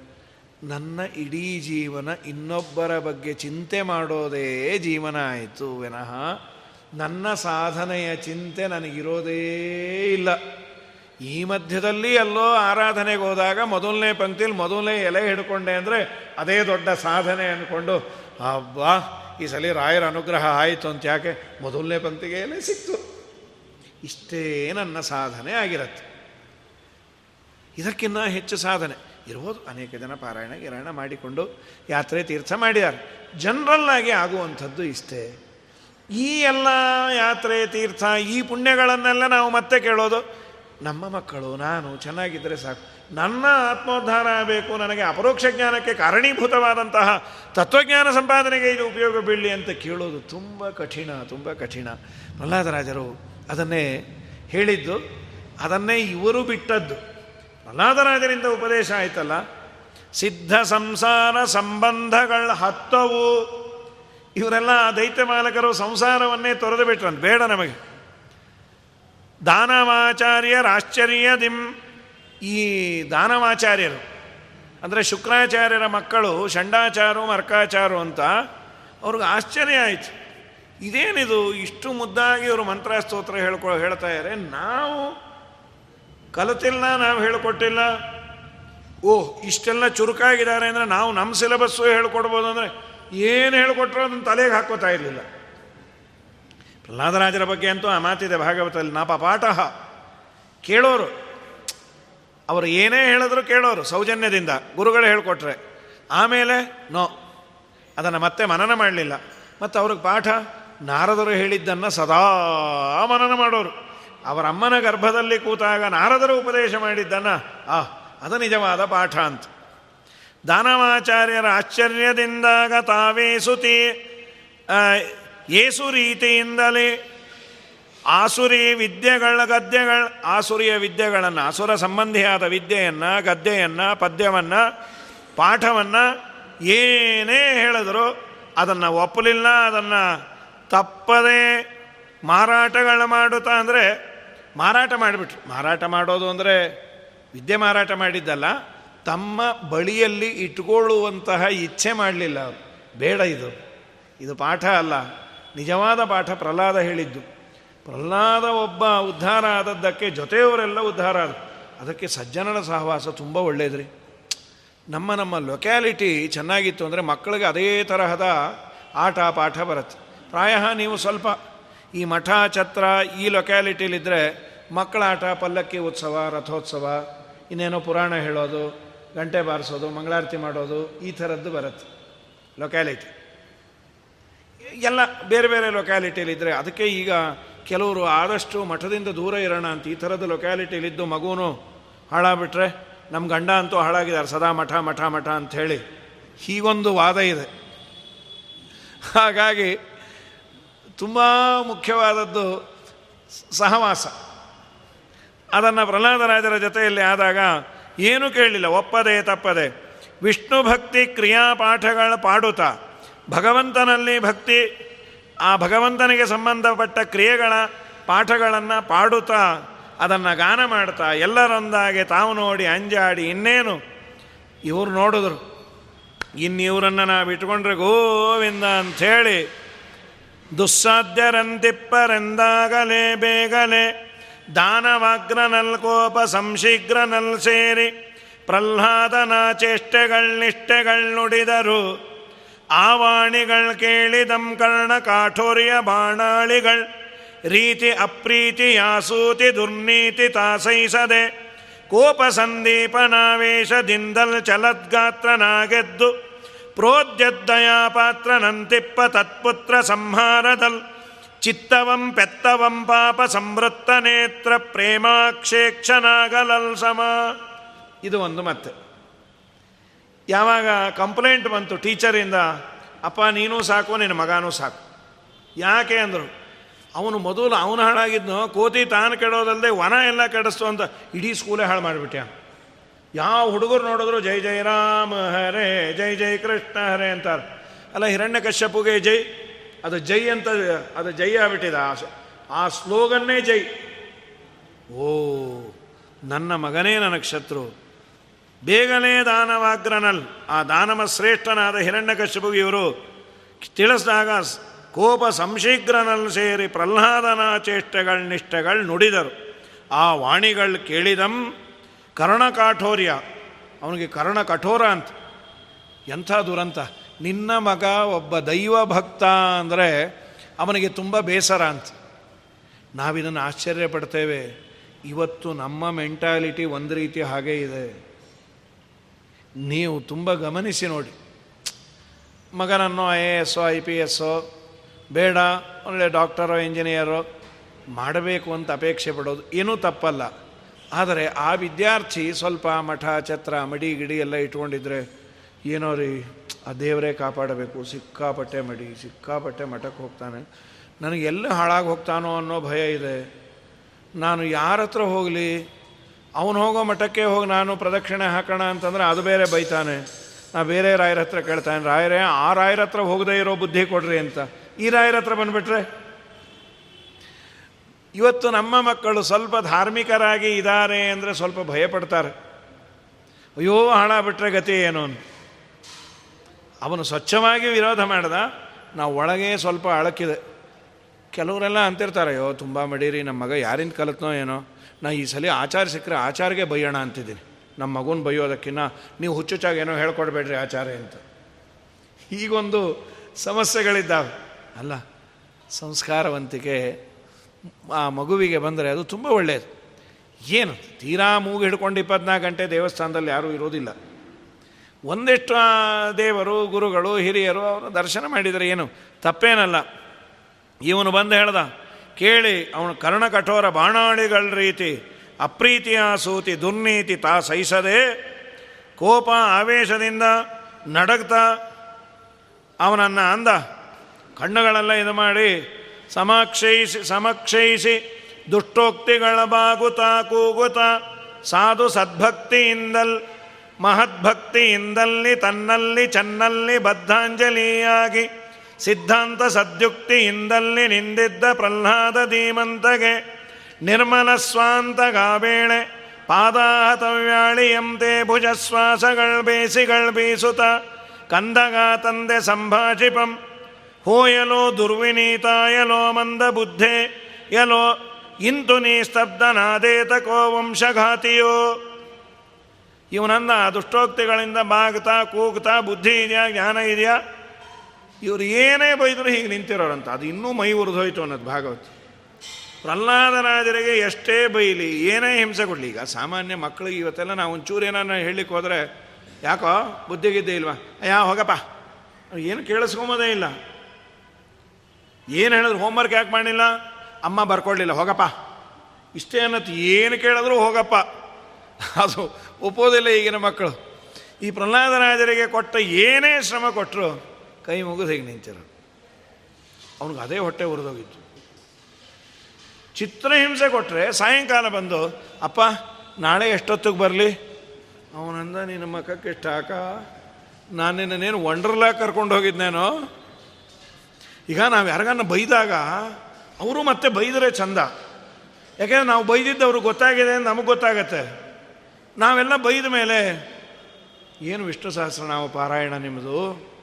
ನನ್ನ ಇಡೀ ಜೀವನ ಇನ್ನೊಬ್ಬರ ಬಗ್ಗೆ ಚಿಂತೆ ಮಾಡೋದೇ ಜೀವನ ಆಯಿತು. ವಿನಃ ನನ್ನ ಸಾಧನೆಯ ಚಿಂತೆ ನನಗಿರೋದೇ ಇಲ್ಲ. ಈ ಮಧ್ಯದಲ್ಲಿ ಎಲ್ಲೋ ಆರಾಧನೆಗೆ ಹೋದಾಗ ಮೊದಲನೇ ಪಂಕ್ತಿಲಿ ಮೊದಲನೇ ಎಲೆ ಹಿಡ್ಕೊಂಡೆ ಅಂದರೆ ಅದೇ ದೊಡ್ಡ ಸಾಧನೆ ಅಂದ್ಕೊಂಡು ಅಬ್ಬಾ ಈ ಸಲ ರಾಯರ ಅನುಗ್ರಹ ಆಯಿತು ಅಂತ ಯಾಕೆ? ಮೊದಲನೇ ಪಂಕ್ತಿಗೆಯಲ್ಲೇ ಸಿಕ್ತು. ಇಷ್ಟೇ ನನ್ನ ಸಾಧನೆ ಆಗಿರತ್ತೆ. ಇದಕ್ಕಿನ್ನ ಹೆಚ್ಚು ಸಾಧನೆ. ಇರ್ಬೋದು, ಅನೇಕ ಜನ ಪಾರಾಯಣ, ಗಿರಾಯಣ ಮಾಡಿಕೊಂಡು ಯಾತ್ರೆ ತೀರ್ಥ ಮಾಡಿದ್ದಾರೆ. ಜನರಲ್ಲಾಗಿ ಆಗುವಂಥದ್ದು ಇಷ್ಟೇ. ಈ ಎಲ್ಲ ಯಾತ್ರೆ, ತೀರ್ಥ, ಈ ಪುಣ್ಯಗಳನ್ನೆಲ್ಲ ನಾವು ಮತ್ತೆ ಕೇಳೋದು, ನಮ್ಮ ಮಕ್ಕಳು, ನಾನು ಚೆನ್ನಾಗಿದ್ದರೆ ಸಾಕು. ನನ್ನ ಆತ್ಮೋದ್ಧಾರ ಆಗಬೇಕು ನನಗೆ ಅಪರೋಕ್ಷ ಜ್ಞಾನಕ್ಕೆ ಕಾರಣೀಭೂತವಾದಂತಹ ತತ್ವಜ್ಞಾನ ಸಂಪಾದನೆಗೆ ಇದು ಉಪಯೋಗ ಬೀಳಲಿ ಅಂತ ಕೇಳೋದು ತುಂಬ ಕಠಿಣ ತುಂಬ ಕಠಿಣ. ಪ್ರಹ್ಲಾದರಾಜರು ಅದನ್ನೇ ಹೇಳಿದ್ದು, ಅದನ್ನೇ ಇವರು ಬಿಟ್ಟದ್ದು. ಪ್ರಹ್ಲಾದರಾಜರಿಂದ ಉಪದೇಶ ಆಯ್ತಲ್ಲ? ಸಿದ್ಧ ಸಂಸಾರ ಸಂಬಂಧಗಳ ಹತ್ತವು. ಇವರೆಲ್ಲ ದೈತ್ಯ ಮಾಲಕರು ಸಂಸಾರವನ್ನೇ ತೊರೆದು ಬಿಟ್ರಂತ, ಬೇಡ ನಮಗೆ. ದಾನವಾಚಾರ್ಯರಾಶ್ಚರ್ಯದಿಂ ಈ ದಾನವಾಚಾರ್ಯರು, ಅಂದರೆ ಶುಕ್ರಾಚಾರ್ಯರ ಮಕ್ಕಳು, ಷಂಡಾಚಾರು, ಮರ್ಕಾಚಾರು ಅಂತ ಅವ್ರಿಗೆ ಆಶ್ಚರ್ಯ ಆಯಿತು. ಇದೇನಿದು? ಇಷ್ಟು ಮುದ್ದಾಗಿ ಇವರು ಮಂತ್ರಸ್ತೋತ್ರ ಹೇಳ್ಕೊ, ಹೇಳ್ತಾ ಇದ್ದಾರೆ ನಾವು ಕಲಿತಿಲ್ಲ ನಾವು ಹೇಳಿಕೊಟ್ಟಿಲ್ಲ. ಓಹ್, ಇಷ್ಟೆಲ್ಲ ಚುರುಕಾಗಿದ್ದಾರೆ ಅಂದರೆ ನಾವು ನಮ್ಮ ಸಿಲೆಬಸ್ಸು ಹೇಳ್ಕೊಡ್ಬೋದು ಅಂದರೆ ಏನು ಹೇಳ್ಕೊಟ್ರು ಅದನ್ನು ತಲೆಗೆ ಹಾಕೋತಾ ಇರಲಿಲ್ಲ. ಪ್ರಹ್ಲಾದರಾಜರ ಬಗ್ಗೆ ಅಂತೂ ಆ ಮಾತಿದೆ ಭಾಗವತದಲ್ಲಿ. ನಾಪ ಪಾಠ ಕೇಳೋರು ಅವರು ಏನೇ ಹೇಳಿದ್ರು ಕೇಳೋರು ಸೌಜನ್ಯದಿಂದ, ಗುರುಗಳು ಹೇಳಿಕೊಟ್ರೆ. ಆಮೇಲೆ, ನೋ. ಅದನ್ನು ಮತ್ತೆ ಮನನ ಮಾಡಲಿಲ್ಲ. ಮತ್ತು ಅವ್ರಿಗೆ ಪಾಠ, ನಾರದರು ಹೇಳಿದ್ದನ್ನು ಸದಾ ಮನನ ಮಾಡೋರು. ಅವರ ಅಮ್ಮನ ಗರ್ಭದಲ್ಲಿ ಕೂತಾಗ ನಾರದರು ಉಪದೇಶ ಮಾಡಿದ್ದನ್ನು, ಆ, ಅದು ನಿಜವಾದ ಪಾಠ ಅಂತ. ದಾನವಾಚಾರ್ಯರ ಆಶ್ಚರ್ಯದಿಂದಾಗ ತಾವೇ ಸುತಿ ಏಸು ರೀತಿಯಿಂದಲೇ ಆಸುರಿ ವಿದ್ಯೆಗಳ ಗದ್ಯಗಳ ಆಸುರಿಯ ವಿದ್ಯೆಗಳನ್ನು ಅಸುರ ಸಂಬಂಧಿಯಾದ ವಿದ್ಯೆಯನ್ನು ಗದ್ಯೆಯನ್ನು ಪದ್ಯವನ್ನು, ಪಾಠವನ್ನು ಏನೇ ಹೇಳಿದ್ರು ಅದನ್ನು ಒಪ್ಪಲಿಲ್ಲ, ಅದನ್ನು ತಪ್ಪದೇ ಮಾರಾಟಗಳು ಮಾಡುತ್ತಾ ಅಂದರೆ ಮಾರಾಟ ಮಾಡಿಬಿಟ್ರು. ಮಾರಾಟ ಮಾಡೋದು ಅಂದರೆ ವಿದ್ಯೆ ಮಾರಾಟ ಮಾಡಿದ್ದಲ್ಲ, ತಮ್ಮ ಬಳಿಯಲ್ಲಿ ಇಟ್ಕೊಳ್ಳುವಂತಹ ಇಚ್ಛೆ ಮಾಡಲಿಲ್ಲ. ಬೇಡ ಇದು. ಇದು ಪಾಠ ಅಲ್ಲ. ನಿಜವಾದ ಪಾಠ ಪ್ರಹ್ಲಾದ ಹೇಳಿದ್ದು. ಪ್ರಹ್ಲಾದ ಒಬ್ಬ ಉದ್ಧಾರ ಆದದ್ದಕ್ಕೆ ಜೊತೆಯವರೆಲ್ಲ ಉದ್ಧಾರ ಆದ ಅದಕ್ಕೆ ಸಜ್ಜನರ ಸಹವಾಸ ತುಂಬ ಒಳ್ಳೆಯದ್ರಿ ನಮ್ಮ ನಮ್ಮ ಲೊಕ್ಯಾಲಿಟಿ ಚೆನ್ನಾಗಿತ್ತು ಅಂದರೆ ಮಕ್ಕಳಿಗೆ ಅದೇ ತರಹದ ಆಟ ಪಾಠ ಬರುತ್ತೆ. ಪ್ರಾಯ ನೀವು ಸ್ವಲ್ಪ ಈ ಮಠ, ಛತ್ರ ಈ ಲೊಕ್ಯಾಲಿಟಿಲಿದ್ದರೆ ಮಕ್ಕಳ ಆಟ ಪಲ್ಲಕ್ಕಿ ಉತ್ಸವ, ರಥೋತ್ಸವ, ಇನ್ನೇನೋ ಪುರಾಣ ಹೇಳೋದು, ಗಂಟೆ ಬಾರಿಸೋದು, ಮಂಗಳಾರತಿ ಮಾಡೋದು ಈ ಥರದ್ದು ಬರುತ್ತೆ ಲೊಕ್ಯಾಲಿಟಿ ಎಲ್ಲ ಬೇರೆ ಬೇರೆ ಲೊಕ್ಯಾಲಿಟಿಲಿದ್ದರೆ ಅದಕ್ಕೆ ಈಗ ಕೆಲವರು ಆದಷ್ಟು ಮಠದಿಂದ ದೂರ ಇರೋಣ ಅಂತ ಈ ಥರದ ಲೊಕ್ಯಾಲಿಟಿಲಿದ್ದು ಮಗುನು ಹಾಳಾಗ್ಬಿಟ್ರೆ ನಮ್ಮ ಗಂಡ ಅಂತೂ ಹಾಳಾಗಿದ್ದಾರೆ, ಸದಾ ಮಠ ಮಠ ಮಠ ಅಂಥೇಳಿ ಹೀಗೊಂದು ವಾದ ಇದೆ. ಹಾಗಾಗಿ ತುಂಬ ಮುಖ್ಯವಾದದ್ದು ಸಹವಾಸ. ಅದನ್ನು ಪ್ರಹ್ಲಾದರಾಜರ ಜೊತೆಯಲ್ಲಿ ಆದಾಗ ಏನೂ ಕೇಳಲಿಲ್ಲ, ಒಪ್ಪದೆ, ತಪ್ಪದೆ. ವಿಷ್ಣು ಭಕ್ತಿ ಕ್ರಿಯಾಪಾಠಗಳ ಪಾಡುತ್ತಾ, ಭಗವಂತನಲ್ಲಿ ಭಕ್ತಿ ಆ ಭಗವಂತನಿಗೆ ಸಂಬಂಧಪಟ್ಟ ಕ್ರಿಯೆಗಳ ಪಾಠಗಳನ್ನು ಪಾಡುತ್ತಾ ಅದನ್ನು ಗಾನ ಮಾಡ್ತಾ ಎಲ್ಲರೊಂದಾಗೆ ತಾವು ನೋಡಿ ಅಂಜಾಡಿ ಇನ್ನೇನು? ಇವರು ನೋಡಿದ್ರು ಇನ್ನಿವರನ್ನು ನಾವು ಇಟ್ಕೊಂಡ್ರೆ ಗೋವಿಂದ ಅಂಥೇಳಿ, ದುಸ್ಸಾಧ್ಯರಂತಿಪ್ಪರೆಂದಾಗಲೇ ಬೇಗಲೆ ನಲ್ಕೋಪ ಕೋಪ ಸಂಶೀಘ್ರನಲ್ ಸೇರಿ ಪ್ರಹ್ಲಾದನ ಚೇಷ್ಟೆಗಳ್ ಆವಾಣಿಗಳ್ ಕೇಳಿದಂ ಕರ್ಣ ಕಾಠೋರ್ಯ ಬಾಣಾಳಿಗಳ್. ರೀತಿ ಅಪ್ರೀತಿ ಯಾಸೂತಿ ದುರ್ನೀತಿ ತಾಸೈಸದೆ. ಕೋಪ ಸಂದೀಪನಾವೇಶದಿಂದಲ್ ಚಲದ್ಗಾತ್ರನಾಗೆದ್ದು ನಂತಿಪ್ಪ ತತ್ಪುತ್ರ ಸಂಹಾರದಲ್. ಚಿತ್ತವಂ ಪೆತ್ತವಂ ಪಾಪ ಸಂವೃತ್ತ ನೇತ್ರ ಪ್ರೇಮಾಕ್ಷೇಕ್ಷನಾಗಲಲ್ ಸಮ ಇದು ಒಂದು ಮತ್ತೆ. ಯಾವಾಗ ಕಂಪ್ಲೇಂಟ್ ಬಂತು ಟೀಚರಿಂದ, ಅಪ್ಪ, ನೀನೂ ಸಾಕು, ನಿನ್ನ ಮಗನೂ ಸಾಕು. ಯಾಕೆ ಅಂದರು, ಅವನು ಮೊದಲು ಅವನು ಹಾಳಾಗಿದ್ನು, ಕೋತಿ ತಾನು ಕೆಡೋದಲ್ಲದೆ ವನ ಎಲ್ಲ ಕೆಡಿಸ್ತು ಅಂತ ಇಡೀ ಸ್ಕೂಲೇ ಹಾಳು ಮಾಡಿಬಿಟ್ಟ ಯಾವ ಹುಡುಗರು ನೋಡಿದ್ರು, ಜೈ ಜೈ ರಾಮ ಹರೇ, ಜೈ ಜೈ ಕೃಷ್ಣ ಹರೇ ಅಂತಾರೆ. ಅಲ್ಲ, ಹಿರಣ್ಯ ಕಶ್ಯಪುಗೆ ಜೈ, ಅದು ಜೈ ಅಂತ, ಅದು ಜೈ ಆಗ್ಬಿಟ್ಟಿದೆ ಆ ಆ ಸ್ಲೋಗನ್ನೇ ಜೈ. ಓ, ನನ್ನ ಮಗನೇ ನನಗೆ ಶತ್ರು. ಬೇಗನೆ ದಾನವಾಗ್ರನಲ್. ಆ ದಾನವ ಶ್ರೇಷ್ಠನಾದ ಹಿರಣ್ಯಕಶ್ಯಪುಗೆ ಇವರು ತಿಳಿಸಿದಾಗ ಕೋಪ ಸಂಶೀಘ್ರನಲ್ಲಿ ಸೇರಿ ಪ್ರಹ್ಲಾದನ ಚೇಷ್ಟೆಗಳ ನಿಷ್ಠೆಗಳು ನುಡಿದರು. ಆ ವಾಣಿಗಳು ಕೇಳಿದಂ ಕರ್ಣಕಾಠೋರ್ಯ ಅವನಿಗೆ ಕರ್ಣ ಕಠೋರ ಅಂತ. ಎಂಥ ದುರಂತ. ನಿನ್ನ ಮಗ ಒಬ್ಬ ದೈವ ಭಕ್ತ ಅಂದರೆ ಅವನಿಗೆ ತುಂಬ ಬೇಸರ ಅಂತ. ನಾವಿದನ್ನು ಆಶ್ಚರ್ಯ ಪಡ್ತೇವೆ ಇವತ್ತು ನಮ್ಮ ಮೆಂಟಾಲಿಟಿ ಒಂದು ರೀತಿ ಹಾಗೇ ಇದೆ. ನೀವು ತುಂಬ ಗಮನಿಸಿ ನೋಡಿ. ಮಗನನ್ನು ಐ ಎ ಎಸ್ಸೋ ಐ ಪಿ ಎಸ್ಸೋ ಬೇಡ, ಒಳ್ಳೆ ಡಾಕ್ಟರೋ ಇಂಜಿನಿಯರೋ ಮಾಡಬೇಕು ಅಂತ ಅಪೇಕ್ಷೆ ಪಡೋದು ಏನೂ ತಪ್ಪಲ್ಲ. ಆದರೆ ಆ ವಿದ್ಯಾರ್ಥಿ ಸ್ವಲ್ಪ ಮಠ, ಛತ್ರ, ಮಡಿ, ಗಿಡಿ ಎಲ್ಲ ಇಟ್ಕೊಂಡಿದ್ರೆ ಏನೋ ರೀ, ಆ ದೇವರೇ ಕಾಪಾಡಬೇಕು, ಸಿಕ್ಕಾಪಟ್ಟೆ ಮಡಿ, ಸಿಕ್ಕಾಪಟ್ಟೆ ಮಠಕ್ಕೆ ಹೋಗ್ತಾನೆ. ನನಗೆ ಎಲ್ಲಿ ಹಾಳಾಗಿ ಹೋಗ್ತಾನೋ ಅನ್ನೋ ಭಯ ಇದೆ. ನಾನು ಯಾರ ಹತ್ರ ಹೋಗಲಿ? ಅವನು ಹೋಗೋ ಮಠಕ್ಕೆ ಹೋಗಿ ನಾನು ಪ್ರದಕ್ಷಿಣೆ ಹಾಕೋಣ ಅಂತಂದರೆ ಅದು ಬೇರೆ ಬೈತಾನೆ. ನಾ ಬೇರೆ ರಾಯರ ಹತ್ರ ಕೇಳ್ತಾನೆ, ರಾಯರೇ, ಆ ರಾಯರ ಹತ್ರ ಹೋಗದೇ ಇರೋ ಬುದ್ಧಿ ಕೊಡ್ರಿ ಅಂತ. ಈ ರಾಯರ ಹತ್ರ ಬಂದುಬಿಟ್ರೆ? ಇವತ್ತು ನಮ್ಮ ಮಕ್ಕಳು ಸ್ವಲ್ಪ ಧಾರ್ಮಿಕರಾಗಿ ಇದ್ದಾರೆ ಅಂದರೆ ಸ್ವಲ್ಪ ಭಯಪಡ್ತಾರೆ. ಅಯ್ಯೋ ಹಣ ಬಿಟ್ಟರೆ ಗತಿ ಏನು ಅವನು ಸ್ವಚ್ಛವಾಗಿ ವಿರೋಧ ಮಾಡ್ದ, ನಾವು ಒಳಗೆ ಸ್ವಲ್ಪ ಅಳಕಿದೆ. ಕೆಲವರೆಲ್ಲ ಅಂತಿರ್ತಾರೆ, ಅಯ್ಯೋ, ತುಂಬ ಮಡೀರಿ ನಮ್ಮ ಮಗ ಯಾರಿಂದ ಕಲಿತ್ನೋ ಏನೋ? ನಾ ಈ ಸಲ ಆಚಾರ ಸಿಕ್ಕರೆ ಆಚಾರಿಗೆ ಬೈಯೋಣ ಅಂತಿದ್ದೀನಿ. ನಮ್ಮ ಮಗುನ ಬೈಯೋದಕ್ಕಿನ್ನ ನೀವು ಹುಚ್ಚುಚ್ಚಾಗಿ ಏನೋ ಹೇಳ್ಕೊಡ್ಬೇಡ್ರಿ ಆಚಾರ ಅಂತ. ಈಗೊಂದು ಸಮಸ್ಯೆಗಳಿದ್ದಾವೆ. ಅಲ್ಲ, ಸಂಸ್ಕಾರವಂತಿಕೆ ಆ ಮಗುವಿಗೆ ಬಂದರೆ ಅದು ತುಂಬ ಒಳ್ಳೆಯದು ಏನು? ತೀರಾ ಮೂಗು ಹಿಡ್ಕೊಂಡು ಇಪ್ಪತ್ನಾಲ್ಕು ಗಂಟೆ ದೇವಸ್ಥಾನದಲ್ಲಿ ಯಾರೂ ಇರೋದಿಲ್ಲ. ಒಂದಿಷ್ಟು ದೇವರು, ಗುರುಗಳು, ಹಿರಿಯರು ಅವರು ದರ್ಶನ ಮಾಡಿದರೆ ಏನು? ತಪ್ಪೇನಲ್ಲ. ಇವನು ಬಂದು ಹೇಳ್ದ ಕೇಳಿ ಅವನು ಕರ್ಣ ಕಠೋರ ಬಾಣಾಳಿಗಳ ರೀತಿ, ಅಪ್ರೀತಿಯ ಸೂತಿ ದುರ್ನೀತಿ ತಾ ಸಹಿಸದೆ ಕೋಪ ಆವೇಶದಿಂದ ನಡಗ್ತಾ ಅವನನ್ನು ಅಂದ. ಕಣ್ಣುಗಳೆಲ್ಲ ಇದು ಮಾಡಿ, ಸಮಕ್ಷಯಿಸಿ ಸಮಕ್ಷಯಿಸಿ ದುಷ್ಟೋಕ್ತಿಗಳ ಬಾಗುತ್ತಾ ಕೂಗುತ್ತಾ ಸಾಧು ಸದ್ಭಕ್ತಿಯಿಂದಲ್, ಮಹದ್ಭಕ್ತಿಯಿಂದಲ್ಲಿ ತನ್ನಲ್ಲಿ ಚನ್ನಲ್ಲಿ ಬದ್ಧಾಂಜಲಿಯಾಗಿ ಸಿದ್ಧಾಂತ ಸದ್ಯುಕ್ತಿಯಿಂದಲ್ಲಿ ನಿಂದಿದ್ದ ಪ್ರಹ್ಲಾದ ಧೀಮಂತಗೆ ನಿರ್ಮಲ ಸ್ವಾಂತ ಗಾಬೇಳೆ ಪಾದಾಹತವ್ಯಾಳಿಯಂತೆ ಭುಜಶ್ವಾಸಗಳು ಬೇಸಿಗಳ್ ಬೀಸುತ ಕಂದಗ ತಂದೆ ಸಂಭಾಷಿಪಂ ಹೋಯಲೋ ದುರ್ವಿನೀತಾಯಲೋ ಮಂದ ಬುದ್ಧೆ, ಯಲೋ ಇಂತು ನೀ ಸ್ತಬ್ಧನಾದೇತ ಕೋ ವಂಶಘಾತಿಯೋ. ಇವನನ್ನ ದುಷ್ಟೋಕ್ತಿಗಳಿಂದ ಬಾಗ್ತಾ ಕೂಗ್ತಾ ಬುದ್ಧಿ ಇದೆಯಾ, ಜ್ಞಾನ ಇದೆಯಾ? ಇವರು ಏನೇ ಬೈದರೂ ಹೀಗೆ ನಿಂತಿರೋರಂತ. ಅದು ಇನ್ನೂ ಮೈ ಉರಿದೋಯ್ತು ಅನ್ನೋದು ಭಾಗವತ್. ಪ್ರಹ್ಲಾದರಾಜರಿಗೆ ಎಷ್ಟೇ ಬೈಲಿ, ಏನೇ ಹಿಂಸೆ ಕೊಡಲಿ. ಈಗ ಸಾಮಾನ್ಯ ಮಕ್ಕಳಿಗೆ ಇವತ್ತೆಲ್ಲ ನಾವು ಒಂಚೂರು ಏನಾರ ಹೇಳಲಿಕ್ಕೆ ಹೋದರೆ, ಯಾಕೋ ಬುದ್ಧಿಗಿದ್ದೆ ಇಲ್ವಾ? ಅಯ್ಯ, ಹೋಗಪ್ಪ. ಏನು ಕೇಳಿಸ್ಕೊಂಬೋದೇ ಇಲ್ಲ. ಏನು ಹೇಳಿದ್ರು ಹೋಮ್ವರ್ಕ್ ಯಾಕೆ ಮಾಡಲಿಲ್ಲ? ಅಮ್ಮ ಬರ್ಕೊಡ್ಲಿಲ್ಲ, ಹೋಗಪ್ಪ. ಇಷ್ಟೇ ಅನ್ನತ್ತು ಏನು ಕೇಳಿದ್ರು ಹೋಗಪ್ಪ. ಅದು ಒಪ್ಪೋದಿಲ್ಲ ಈಗಿನ ಮಕ್ಕಳು. ಈ ಪ್ರಹ್ಲಾದರಾಜರಿಗೆ ಕೊಟ್ಟ ಏನೇ ಶ್ರಮ ಕೊಟ್ಟರು ಕೈ ಮುಗಿದು ಹೇಗೆ ನಿಂತಿರ. ಅವನಿಗೆ ಅದೇ ಹೊಟ್ಟೆ ಉರಿದೋಗಿತ್ತು. ಚಿತ್ರಹಿಂಸೆ ಕೊಟ್ಟರೆ ಸಾಯಂಕಾಲ ಬಂದು, ಅಪ್ಪ, ನಾಳೆ ಎಷ್ಟೊತ್ತಿಗೆ ಬರಲಿ? ಅವನಂದ ನಿನ್ನ ಮಕ್ಕಕ್ಕೆ ಎಷ್ಟು ಹಾಕ ನಾನು ನಿನ್ನೇನು ವಂಡರ್ಲಾ ಕರ್ಕೊಂಡು ಹೋಗಿದ್ನೇನೋ? ಈಗ ನಾವು ಯಾರಿಗಾನ ಬೈದಾಗ ಅವರು ಮತ್ತೆ ಬೈದರೆ ಚಂದ. ಯಾಕೆಂದ್ರೆ ನಾವು ಬೈದಿದ್ದವ್ರಿಗೆ ಗೊತ್ತಾಗಿದೆ ಅಂತ ನಮಗೆ ಗೊತ್ತಾಗತ್ತೆ. ನಾವೆಲ್ಲ ಬೈದ ಮೇಲೆ, ಏನು ವಿಷ್ಣು ಸಹಸ್ರನಾಮ ಪಾರಾಯಣ ನಿಮ್ಮದು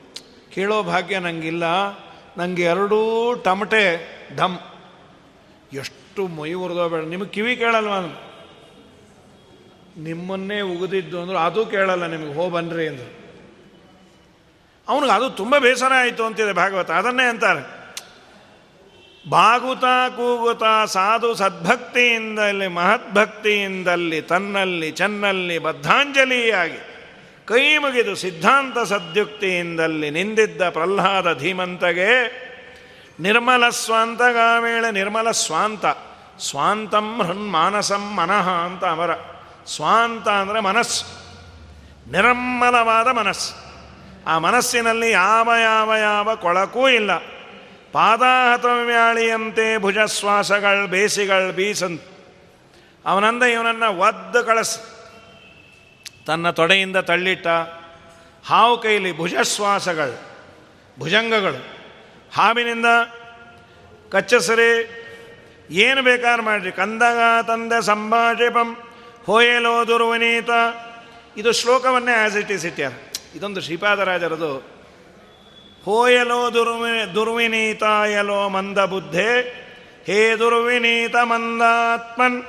ಕೇಳೋ ಭಾಗ್ಯ ನನಗಿಲ್ಲ ನನಗೆ ಎರಡೂ ಟಮಟೆ ಧಮ್ ಎಷ್ಟು ಮೈ ಬೇಡ. ನಿಮಗೆ ಕಿವಿ ಕೇಳಲ್ವ ನಿಮ್ಮನ್ನೇ ಉಗಿದಿದ್ದು ಅಂದ್ರೆ ಅದು ಕೇಳಲ್ಲ ನಿಮಗೆ, ಹೋ ಬನ್ರಿ ಅಂದರು. ಅವನಿಗೆ ಅದು ತುಂಬ ಬೇಸರ ಆಯಿತು ಅಂತಿದೆ ಭಾಗವತ. ಅದನ್ನೇ ಅಂತಾರೆ. ಬಾಗುತಾ ಕೂಗುತಾ ಸಾಧು ಸದ್ಭಕ್ತಿಯಿಂದಲ್ಲಿ ಮಹದ್ಭಕ್ತಿಯಿಂದಲ್ಲಿ ತನ್ನಲ್ಲಿ ಚೆನ್ನಲ್ಲಿ ಬದ್ಧಾಂಜಲಿಯಾಗಿ. ಕೈ ಮುಗಿದು ಸಿದ್ಧಾಂತ ಸದ್ಯುಕ್ತಿಯಿಂದಲ್ಲಿ ನಿಂದಿದ್ದ ಪ್ರಹ್ಲಾದ ಧೀಮಂತಗೆ ನಿರ್ಮಲ ಸ್ವಾಂತಗಾಮೇಳ ನಿರ್ಮಲ ಸ್ವಾಂತ, ಸ್ವಾಂತಂ ಮಾನಸಂ ಮನಃ ಅಂತ ಅವರ ಸ್ವಾಂತ ಅಂದರೆ ಮನಸ್ಸು, ನಿರ್ಮಲವಾದ ಮನಸ್ಸು. ಆ ಮನಸ್ಸಿನಲ್ಲಿ ಯಾವ ಯಾವ ಯಾವ ಕೊಳಕೂ ಇಲ್ಲ. ಪಾದಾಹತವ್ಯಾಳಿಯಂತೆ ಭುಜಶ್ವಾಸಗಳು ಬೇಸಿಗಳು ಬೀಸಂತ. ಅವನಂದ ಇವನನ್ನು ಒದ್ದು ಕಳಿಸ್. ತನ್ನ ತೊಡೆಯಿಂದ ತಳ್ಳಿಟ್ಟ ಹಾವು ಕೈಲಿ ಭುಜಶ್ವಾಸಗಳು, ಭುಜಂಗಗಳು, ಹಾವಿನಿಂದ ಕಚ್ಚಸರಿ, ಏನು ಬೇಕಾದ್ರೆ ಮಾಡ್ರಿ. ಕಂದಗ ತಂದ ಸಂಭಾಷಿಪಂ ಹೋಯಲೋ ದುರ್ವನೀತ. ಇದು ಶ್ಲೋಕವನ್ನೇ ಆ್ಯಸ್ ಇಟ್ ಈಸ್ ಇಟ್ಯಾರ. ಇದೊಂದು ಶ್ರೀಪಾದರಾಜರದು ಹೋಯಲೋ ದುರ್ವಿ, ದುರ್ವಿನೀತಾಯಲೋ ಮಂದ ಬುದ್ಧೆ. ಹೇ ದುರ್ವಿನೀತ ಮಂದಾತ್ಮನ್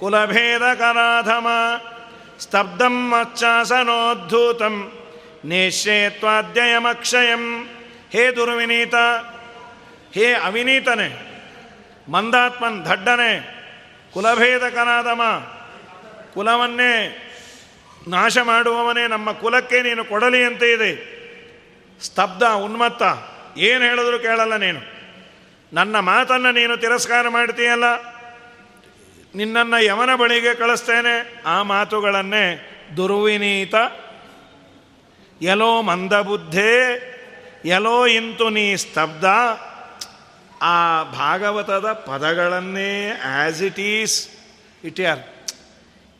ಕುಲಭೇದ ಕರಾಧಮ. ಸ್ತಬ್ಧಂ ಮಚ್ಚಾಸನೋದ್ಧೂತಂ ನೇಷೇತ್ವಾಧ್ಯಯಮಕ್ಷಯಂ ಹೇ ದುರ್ವಿನೀತ, ಹೇ ಅವಿನೀತನೆ, ಮಂದಾತ್ಮನ್ ದಡ್ಡನೆ ಕುಲಭೇದಕನಾದಮ, ಕುಲವನ್ನೇ ನಾಶ ಮಾಡುವವನೇ ನಮ್ಮ ಕುಲಕ್ಕೆ ನೀನು ಕೊಡಲಿ ಅಂತ ಇದೆ. ಸ್ತಬ್ಧ ಉನ್ಮತ್ತ, ಏನು ಹೇಳಿದ್ರು ಕೇಳಲ್ಲ ನೀನು. ನನ್ನ ಮಾತನ್ನು ನೀನು ತಿರಸ್ಕಾರ ಮಾಡ್ತೀಯಲ್ಲ? ನಿನ್ನನ್ನು ಯಮನ ಬಳಿಗೆ ಕಳಿಸ್ತೇನೆ. ಆ ಮಾತುಗಳನ್ನೇ ದುರ್ವಿನೀತ ಎಲೋ ಮಂದಬುದ್ಧೇ ಎಲೋ ಇಂತು ನೀ ಸ್ತಬ್ಧ. ಆ ಭಾಗವತದ ಪದಗಳನ್ನೇ ಆ್ಯಸ್ ಇಟ್ ಈಸ್ ಇಟ್ ಯಾರ್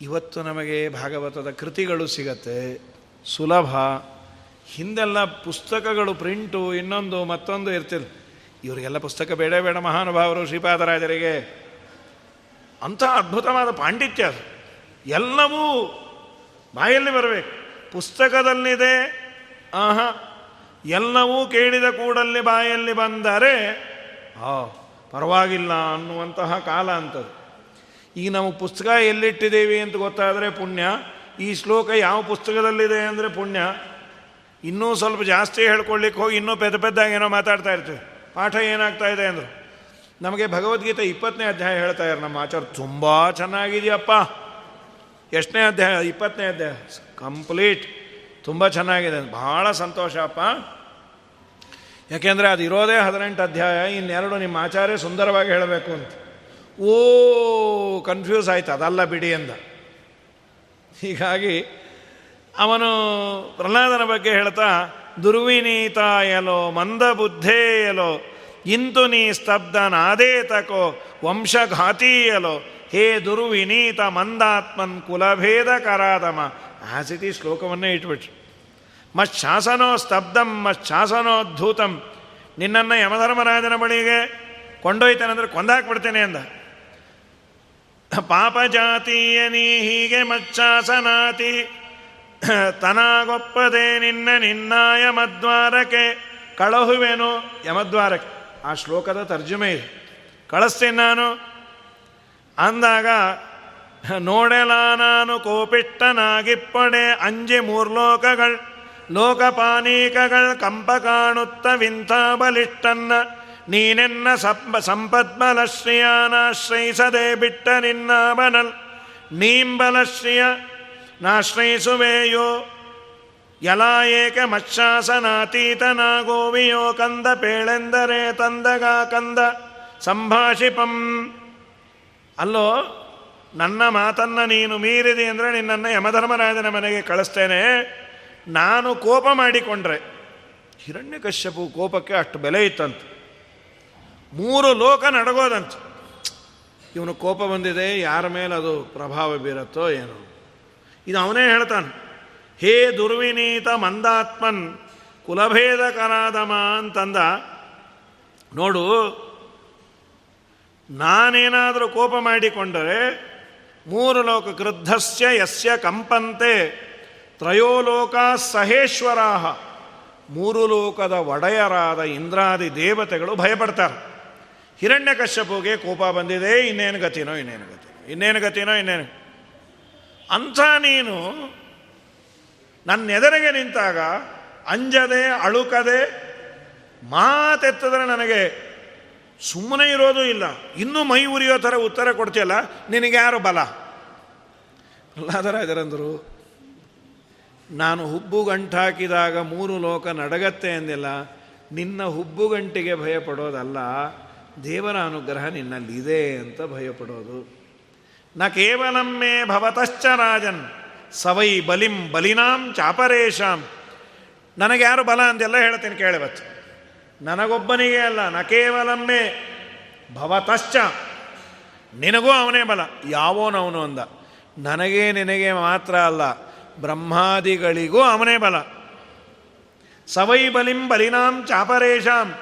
ಇವತ್ತು ನಮಗೆ ಭಾಗವತದ ಕೃತಿಗಳು ಸಿಗತ್ತೆ. ಸುಲಭ. ಹಿಂದೆಲ್ಲ ಪುಸ್ತಕಗಳು ಪ್ರಿಂಟು ಇನ್ನೊಂದು ಮತ್ತೊಂದು ಇರ್ತಿಲ್ಲ ಇವರಿಗೆಲ್ಲ ಪುಸ್ತಕ ಬೇಡ ಬೇಡ ಮಹಾನುಭಾವರು ಶ್ರೀಪಾದರಾಜರಿಗೆ ಅಂಥ ಅದ್ಭುತವಾದ ಪಾಂಡಿತ್ಯ ಅದು. ಎಲ್ಲವೂ ಬಾಯಲ್ಲಿ ಬರಬೇಕು. ಪುಸ್ತಕದಲ್ಲಿದೆ, ಆಹಾ, ಎಲ್ಲವೂ ಕೇಳಿದ ಕೂಡಲ್ಲಿ ಬಾಯಲ್ಲಿ ಬಂದರೆ, ಆ, ಪರವಾಗಿಲ್ಲ ಅನ್ನುವಂತಹ ಕಾಲ ಅಂಥದ್ದು. ಈಗ ನಾವು ಪುಸ್ತಕ ಎಲ್ಲಿಟ್ಟಿದ್ದೀವಿ ಅಂತ ಗೊತ್ತಾದರೆ ಪುಣ್ಯ. ಈ ಶ್ಲೋಕ ಯಾವ ಪುಸ್ತಕದಲ್ಲಿದೆ ಅಂದರೆ ಪುಣ್ಯ. ಇನ್ನೂ ಸ್ವಲ್ಪ ಜಾಸ್ತಿ ಹೇಳ್ಕೊಳ್ಲಿಕ್ಕೆ ಹೋಗಿ ಇನ್ನೂ ಪೆದ್ದ ಪೆದ್ದಾಗಿ ಏನೋ ಮಾತಾಡ್ತಾ ಇರ್ತೀವಿ. ಪಾಠ ಏನಾಗ್ತಾ ಇದೆ ಅಂದರು. ನಮಗೆ ಭಗವದ್ಗೀತೆ ಇಪ್ಪತ್ತನೇ ಅಧ್ಯಾಯ ಹೇಳ್ತಾ ಇದ್ದಾರೆ ನಮ್ಮ ಆಚಾರ ತುಂಬ ಚೆನ್ನಾಗಿದೆಯಪ್ಪ. ಎಷ್ಟನೇ ಅಧ್ಯಾಯ? ಇಪ್ಪತ್ತನೇ ಅಧ್ಯಾಯ. ಕಂಪ್ಲೀಟ್ ತುಂಬ ಚೆನ್ನಾಗಿದೆ. ಭಾಳ ಸಂತೋಷ ಅಪ್ಪ ಯಾಕೆಂದರೆ ಅದು ಇರೋದೇ ಹದಿನೆಂಟು ಅಧ್ಯಾಯ. ಇನ್ನೆರಡು ನಿಮ್ಮ ಆಚಾರ್ಯ ಸುಂದರವಾಗಿ ಹೇಳಬೇಕು ಅಂತ. ಓ ಕನ್ಫ್ಯೂಸ್ ಆಯ್ತು. ಅದಲ್ಲ ಬಿಡಿ ಅಂದ ಹೀಗಾಗಿ ಅವನು ಪ್ರಹ್ಲಾದನ ಬಗ್ಗೆ ಹೇಳ್ತಾ, ದುರ್ವಿನೀತ ಎಲೋ ಮಂದ ನೀ ಸ್ತಬ್ಧನಾದೇತಕೋ ವಂಶಘಾತೀಯಲೋ. ಹೇ ದುರ್ವಿನೀತ ಮಂದಾತ್ಮನ್ ಕುಲಭೇದ ಕರಾದಮ ಆ ಸ್ಥಿತಿ ಶ್ಲೋಕವನ್ನೇ ಇಟ್ಬಿಟ್ರು. ಮಶಾಸನೋ ಸ್ತಬ್ಧಂ ಮಶಾಸನೋದ್ಧೂತಂ ನಿನ್ನನ್ನು ಯಮಧರ್ಮರಾಜನ ಬಳಿಗೆ ಕೊಂಡೊಯ್ತಾನಂದ್ರೆ ಕೊಂದಾಕ್ಬಿಡ್ತೇನೆ ಅಂದ. ಪಾಪ ಜಾತೀಯ ನೀ ಹೀಗೆ ಮಚ್ಚಾಸನಾತಿ. ತನಾಗೊಪ್ಪದೆ ನಿನ್ನ ನಿನ್ನ ಮದ್ವಾರಕ್ಕೆ ಕಳಹುವೆನು ಯಮದ್ವಾರಕ್ಕೆ. ಆ ಶ್ಲೋಕದ ತರ್ಜುಮೆ ಇದೆ. ಕಳಿಸ್ತೇನೆ ನಾನು. ಅಂದಾಗ ನೋಡೆಲ ನಾನು ಕೋಪಿಟ್ಟನಾಗಿಪ್ಪಡೆ ಅಂಜಿ ಮೂರ್ಲೋಕಗಳು, ಲೋಕಪಾನೀಕಗಳು ಕಂಪ ಕಾಣುತ್ತ ವಿಂಥ ಬಲಿಷ್ಟನ್ನ ನೀನೆನ್ನ ಸಂಪ, ಸಂಪದ್ಬಲಶ್ರಿಯಾನಾಶ್ರಯಿಸದೆ ಬಿಟ್ಟ ನಿನ್ನ ಬನಲ್ ನೀಂಬಲಶ್ರೀಯ, ನಾಶ್ರಯಿಸುವೆಯೋ ಯಲಾ ಏಕ ಮತ್ಸಾಸನಾತೀತನ ಗೋವಿಯೋ ಕಂದ ಪೇಳೆಂದರೆ ತಂದಗ ಕಂದ ಸಂಭಾಷಿಪಂ. ಅಲ್ಲೋ, ನನ್ನ ಮಾತನ್ನು ನೀನು ಮೀರಿದೆ ಅಂದರೆ ನಿನ್ನನ್ನು ಯಮಧರ್ಮರಾಜನ ಮನೆಗೆ ಕಳಿಸ್ತೇನೆ. ನಾನು ಕೋಪ ಮಾಡಿಕೊಂಡ್ರೆ, ಹಿರಣ್ಯಕಶ್ಯಪು ಕೋಪಕ್ಕೆ ಅಷ್ಟು ಬೆಲೆ ಇತ್ತಂತ. ಮೂರು ಲೋಕ ನಡಗೋದಂತ. ಇವನು ಕೋಪ ಬಂದಿದೆ, ಯಾರ ಮೇಲೆ ಅದು ಪ್ರಭಾವ ಬೀರತ್ತೋ ಏನೋ. ಇದು ಅವನೇ ಹೇಳ್ತಾನೆ. ಹೇ ದುರ್ವಿನೀತ ಮಂದಾತ್ಮನ್ ಕುಲಭೇದ ಕರಾದಮ ಅಂತಂದ ನೋಡು, ನಾನೇನಾದರೂ ಕೋಪ ಮಾಡಿಕೊಂಡರೆ ಮೂರು ಲೋಕ ಕ್ರುದ್ಧಸ್ಯ ಯಸ್ಯ ಕಂಪಂತೆ, ತ್ರಯೋಲೋಕ ಸಹೇಶ್ವರಾಹ. ಮೂರು ಲೋಕದ ಒಡೆಯರಾದ ಇಂದ್ರಾದಿ ದೇವತೆಗಳು ಭಯಪಡ್ತಾರೆ. ಹಿರಣ್ಯಕಶ್ಯಪುಗೆ ಕೋಪ ಬಂದಿದೆ, ಇನ್ನೇನು ಗತಿನೋ ಇನ್ನೇನು ಗತಿನೋ ಇನ್ನೇನು ಗತಿನೋ, ಇನ್ನೇನು. ಅಂಥ ನೀನು ನನ್ನ ಎದುರಿಗೆ ನಿಂತಾಗ ಅಂಜದೆ, ಅಳುಕದೆ, ಮಾತೆತ್ತಿದ್ರೆ ನನಗೆ ಸುಮ್ಮನೆ ಇರೋದು ಇಲ್ಲ. ಇನ್ನೂ ಮೈ ಉರಿಯೋ ಥರ ಉತ್ತರ ಕೊಡ್ತೀಯಲ್ಲ, ನಿನಗೆ ಯಾರು ಬಲ? ಪ್ರಹ್ಲಾದರಾಜರಂದರು ನಾನು ಹುಬ್ಬು ಗಂಟಾಕಿದಾಗ ಮೂರು ಲೋಕ ನಡಗತ್ತೆ ಅಂದಿಲ್ಲ, ನಿನ್ನ ಹುಬ್ಬು ಗಂಟಿಗೆ ಭಯಪಡೋದಲ್ಲ, ದೇವರ ಅನುಗ್ರಹ ನಿನ್ನಲ್ಲಿದೆ ಅಂತ ಭಯಪಡೋದು. ನ ಕೇವಲಮ್ಮೆ ಭವತಶ್ಚ ರಾಜನ್. ಸವೈ ಬಲಿಂ ಬಲಿನಾಂ ಚಾಪರೇಶಾಂ. ನನಗೆ ಯಾರು ಬಲ ಅಂತೆಲ್ಲ ಹೇಳ್ತೀನಿ ಕೇಳಿವತ್ತು ನನಗೊಬ್ಬನಿಗೆ ಅಲ್ಲ, ನ ಕೇವಲಮ್ಮೆ ಭವತಶ್ಚ. ನಿನಗೂ ಅವನೇ ಬಲ, ಯಾವೋನವನು ಅಂದ. ನನಗೆ ನಿನಗೆ ಮಾತ್ರ ಅಲ್ಲ, ಬ್ರಹ್ಮಾದಿಗಳಿಗೂ ಅವನೇ ಬಲ. ಸವೈ ಬಲಿಂ ಬಲಿನಾಂ ಚಾಪರೇಶಾಂ.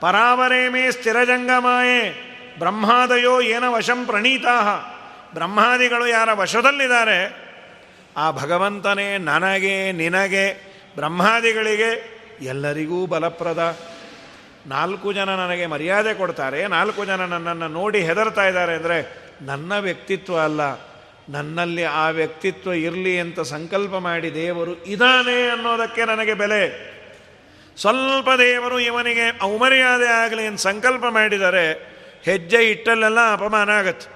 ಪರಾವರೇ ಮೇ ಸ್ಥಿರಜಂಗಮಾಯೇ. ಬ್ರಹ್ಮಾದಯೋ ಏನ ವಶಂ ಪ್ರಣೀತಾ. ಬ್ರಹ್ಮಾದಿಗಳು ಯಾರ ವಶದಲ್ಲಿದ್ದಾರೆ ಆ ಭಗವಂತನೇ ನನಗೆ, ನಿನಗೆ, ಬ್ರಹ್ಮಾದಿಗಳಿಗೆ ಎಲ್ಲರಿಗೂ ಬಲಪ್ರದ. ನಾಲ್ಕು ಜನ ನನಗೆ ಮರ್ಯಾದೆ ಕೊಡ್ತಾರೆ, ನಾಲ್ಕು ಜನ ನನ್ನನ್ನು ನೋಡಿ ಹೆದರ್ತಾ ಇದ್ದಾರೆ ಅಂದರೆ ನನ್ನ ವ್ಯಕ್ತಿತ್ವ ಅಲ್ಲ. ನನ್ನಲ್ಲಿ ಆ ವ್ಯಕ್ತಿತ್ವ ಇರಲಿ ಅಂತ ಸಂಕಲ್ಪ ಮಾಡಿ ದೇವರು ಇದಾನೆ ಅನ್ನೋದಕ್ಕೆ ನನಗೆ ಬೆಲೆ. ಸ್ವಲ್ಪ ದೇವರು ಇವನಿಗೆ ಅವಮರ್ಯಾದೆ ಆಗಲಿ ಅಂತ ಸಂಕಲ್ಪ ಮಾಡಿದರೆ ಹೆಜ್ಜೆ ಇಟ್ಟಲ್ಲೆಲ್ಲ ಅಪಮಾನ ಆಗತ್ತೆ.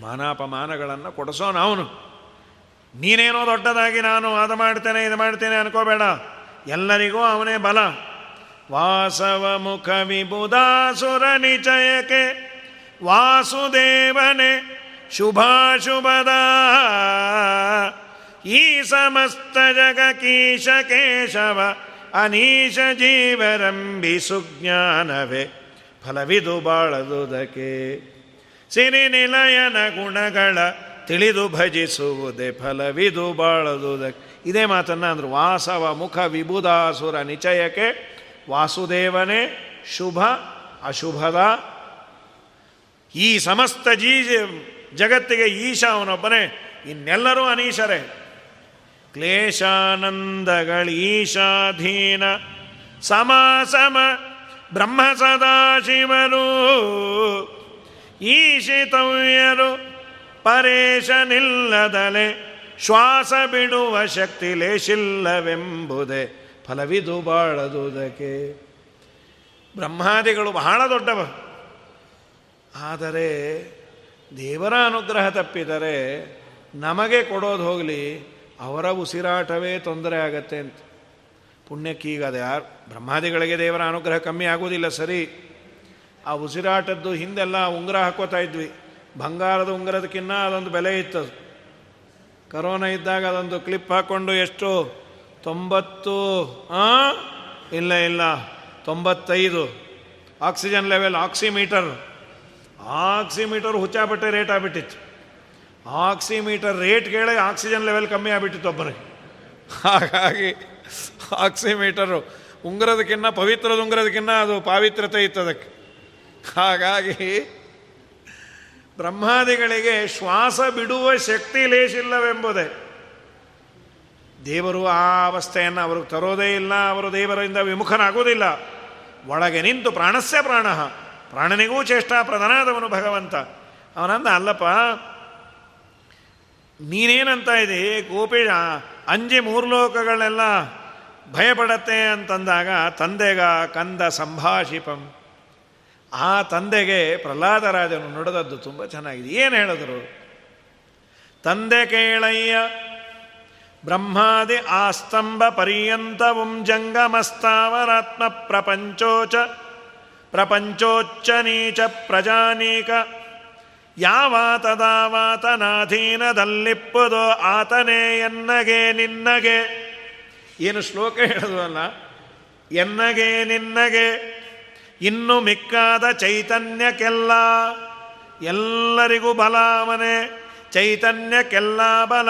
ಮಾನಾಪಮಾನಗಳನ್ನು ಕೊಡಿಸೋಣ ಅವನು. ನೀನೇನೋ ದೊಡ್ಡದಾಗಿ ನಾನು ಅದು ಮಾಡ್ತೇನೆ, ಇದು ಮಾಡ್ತೇನೆ ಅನ್ಕೋಬೇಡ. ಎಲ್ಲರಿಗೂ ಅವನೇ ಬಲ. ವಾಸವ ಮುಖ ವಿಬುಧಾಸುರ ನಿಚಯಕ್ಕೆ ವಾಸುದೇವನೇ ಶುಭಾಶುಭದ. ಈ ಸಮಸ್ತ ಜಗ ಕೀಶ ಕೇಶವ ಅನೀಶ ಜೀವರಂಬಿ ಸುಜ್ಞಾನವೇ, ಫಲವಿದು ಬಾಳದುದಕ್ಕೆ. ಸಿರಿ ನಿಲಯನ ಗುಣಗಳ ತಿಳಿದು ಭಜಿಸುವುದೇ ಫಲವಿದು ಬಾಳದುದಕ್ಕೆ ಇದೇ ಮಾತನ್ನು ಅಂದರು ವಾಸವ ಮುಖ ವಿಭುದಾಸುರ ನಿಚಯಕ್ಕೆ ವಾಸುದೇವನೇ ಶುಭ ಅಶುಭದ. ಈ ಸಮಸ್ತ ಜೀ ಜಗತ್ತಿಗೆ ಈಶ ಅವನೊಬ್ಬನೇ, ಇನ್ನೆಲ್ಲರೂ ಅನೀಶರೇ. ಕ್ಲೇಶಾನಂದಗಳೀಶಾಧೀನ ಸಮ ಸಮ ಬ್ರಹ್ಮ ಸದಾಶಿವರು, ಈಶಿತವ್ಯರು ಪರೇಶನಿಲ್ಲದಲೆ ಶ್ವಾಸ ಬಿಡುವ ಶಕ್ತಿ ಲೇಶಿಲ್ಲವೆಂಬುದೇ ಫಲವಿದು ಬಾಳದುದಕ್ಕೆ. ಬ್ರಹ್ಮಾದಿಗಳು ಬಹಳ ದೊಡ್ಡವ. ಆದರೆ ದೇವರ ಅನುಗ್ರಹ ತಪ್ಪಿದರೆ ನಮಗೆ ಕೊಡೋದು ಹೋಗಲಿ, ಅವರ ಉಸಿರಾಟವೇ ತೊಂದರೆ ಆಗತ್ತೆ ಅಂತ. ಪುಣ್ಯಕ್ಕೀಗ ಯಾರು ಬ್ರಹ್ಮಾದಿಗಳಿಗೆ ದೇವರ ಅನುಗ್ರಹ ಕಮ್ಮಿ ಆಗೋದಿಲ್ಲ ಸರಿ. ಆ ಉಸಿರಾಟದ್ದು ಹಿಂದೆಲ್ಲ ಉಂಗುರ ಹಾಕೋತಾ ಇದ್ವಿ. ಬಂಗಾರದ ಉಂಗರದಕ್ಕಿನ್ನ ಅದೊಂದು ಬೆಲೆ ಇತ್ತು ಕರೋನಾ ಇದ್ದಾಗ ಅದೊಂದು ಕ್ಲಿಪ್ ಹಾಕ್ಕೊಂಡು ಎಷ್ಟು? ತೊಂಬತ್ತು ಇಲ್ಲ ಇಲ್ಲ. ತೊಂಬತ್ತೈದು. Oxygen level, oximeter. ಆಕ್ಸಿಮೀಟರ್ ಹುಚ್ಚಾಪಟ್ಟೆ ರೇಟ್ ಆಗಿಬಿಟ್ಟಿತ್ತು. ಆಕ್ಸಿಮೀಟರ್ ರೇಟ್ ಕೇಳಿ ಆಕ್ಸಿಜನ್ ಲೆವೆಲ್ ಕಮ್ಮಿ ಆಗಿಬಿಟ್ಟಿತ್ತು ಒಬ್ಬನಿಗೆ ಹಾಗಾಗಿ ಆಕ್ಸಿಮೀಟರು ಉಂಗುರದಕ್ಕಿನ್ನ, ಪವಿತ್ರದ ಉಂಗುರದಕ್ಕಿನ್ನ ಅದು ಪಾವಿತ್ರತೆ ಇತ್ತು ಅದಕ್ಕೆ. ಹಾಗಾಗಿ ಬ್ರಹ್ಮಾದಿಗಳಿಗೆ ಶ್ವಾಸ ಬಿಡುವ ಶಕ್ತಿ ಲೇಶಿಲ್ಲವೆಂಬುದೇ ದೇವರು ಆ ಅವಸ್ಥೆಯನ್ನು ಅವರು ತರೋದೇ ಇಲ್ಲ, ಅವರು ದೇವರಿಂದ ವಿಮುಖನಾಗುವುದಿಲ್ಲ. ಒಳಗೆ ನಿಂತು ಪ್ರಾಣಸ್ಯ ಪ್ರಾಣ, ಪ್ರಾಣನಿಗೂ ಚೇಷ್ಟಾ ಪ್ರಧಾನಾದವನು ಭಗವಂತ. ಅವನಂದ ಅಲ್ಲಪ್ಪ, ನೀನೇನಂತ ಇದೆ? ಗೋಪೇಶ ಅಂಜಿ ಮೂರು ಲೋಕಗಳೆಲ್ಲ ಭಯಪಡತ್ತೆ ಅಂತಂದಾಗ, ತಂದೆಗ ಕಂದ ಸಂಭಾಷಿಪಂ. ಆ ತಂದೆಗೆ ಪ್ರಹ್ಲಾದರಾಜನು ನುಡಿದದ್ದು ತುಂಬ ಚೆನ್ನಾಗಿದೆ. ಏನು ಹೇಳಿದ್ರು? ತಂದೆ ಕೇಳಯ್ಯ, ಬ್ರಹ್ಮಾದಿ ಆಸ್ತಂಭ ಪರ್ಯಂತವುಂ ಜಂಗಮಸ್ತಾವರಾತ್ಮ ಪ್ರಪಂಚೋಚ, ಪ್ರಪಂಚೋಚ್ಚ ನೀಚ ಪ್ರಜಾನೀಕ ಯಾವಾತದಾವಾತನಾಧೀನದಲ್ಲಿಪ್ಪುದೋ ಆತನೇ ಎನ್ನಗೆ ನಿನ್ನಗೆ. ಏನು ಶ್ಲೋಕ ಹೇಳೋದಲ್ಲ? ಎನ್ನಗೆ ನಿನ್ನಗೆ. ಇನ್ನು ಮಿಕ್ಕಾದ ಚೈತನ್ಯಕ್ಕೆಲ್ಲ ಎಲ್ಲರಿಗೂ ಬಲಾವನೆ ಚೈತನ್ಯಕ್ಕೆಲ್ಲ ಬಲ.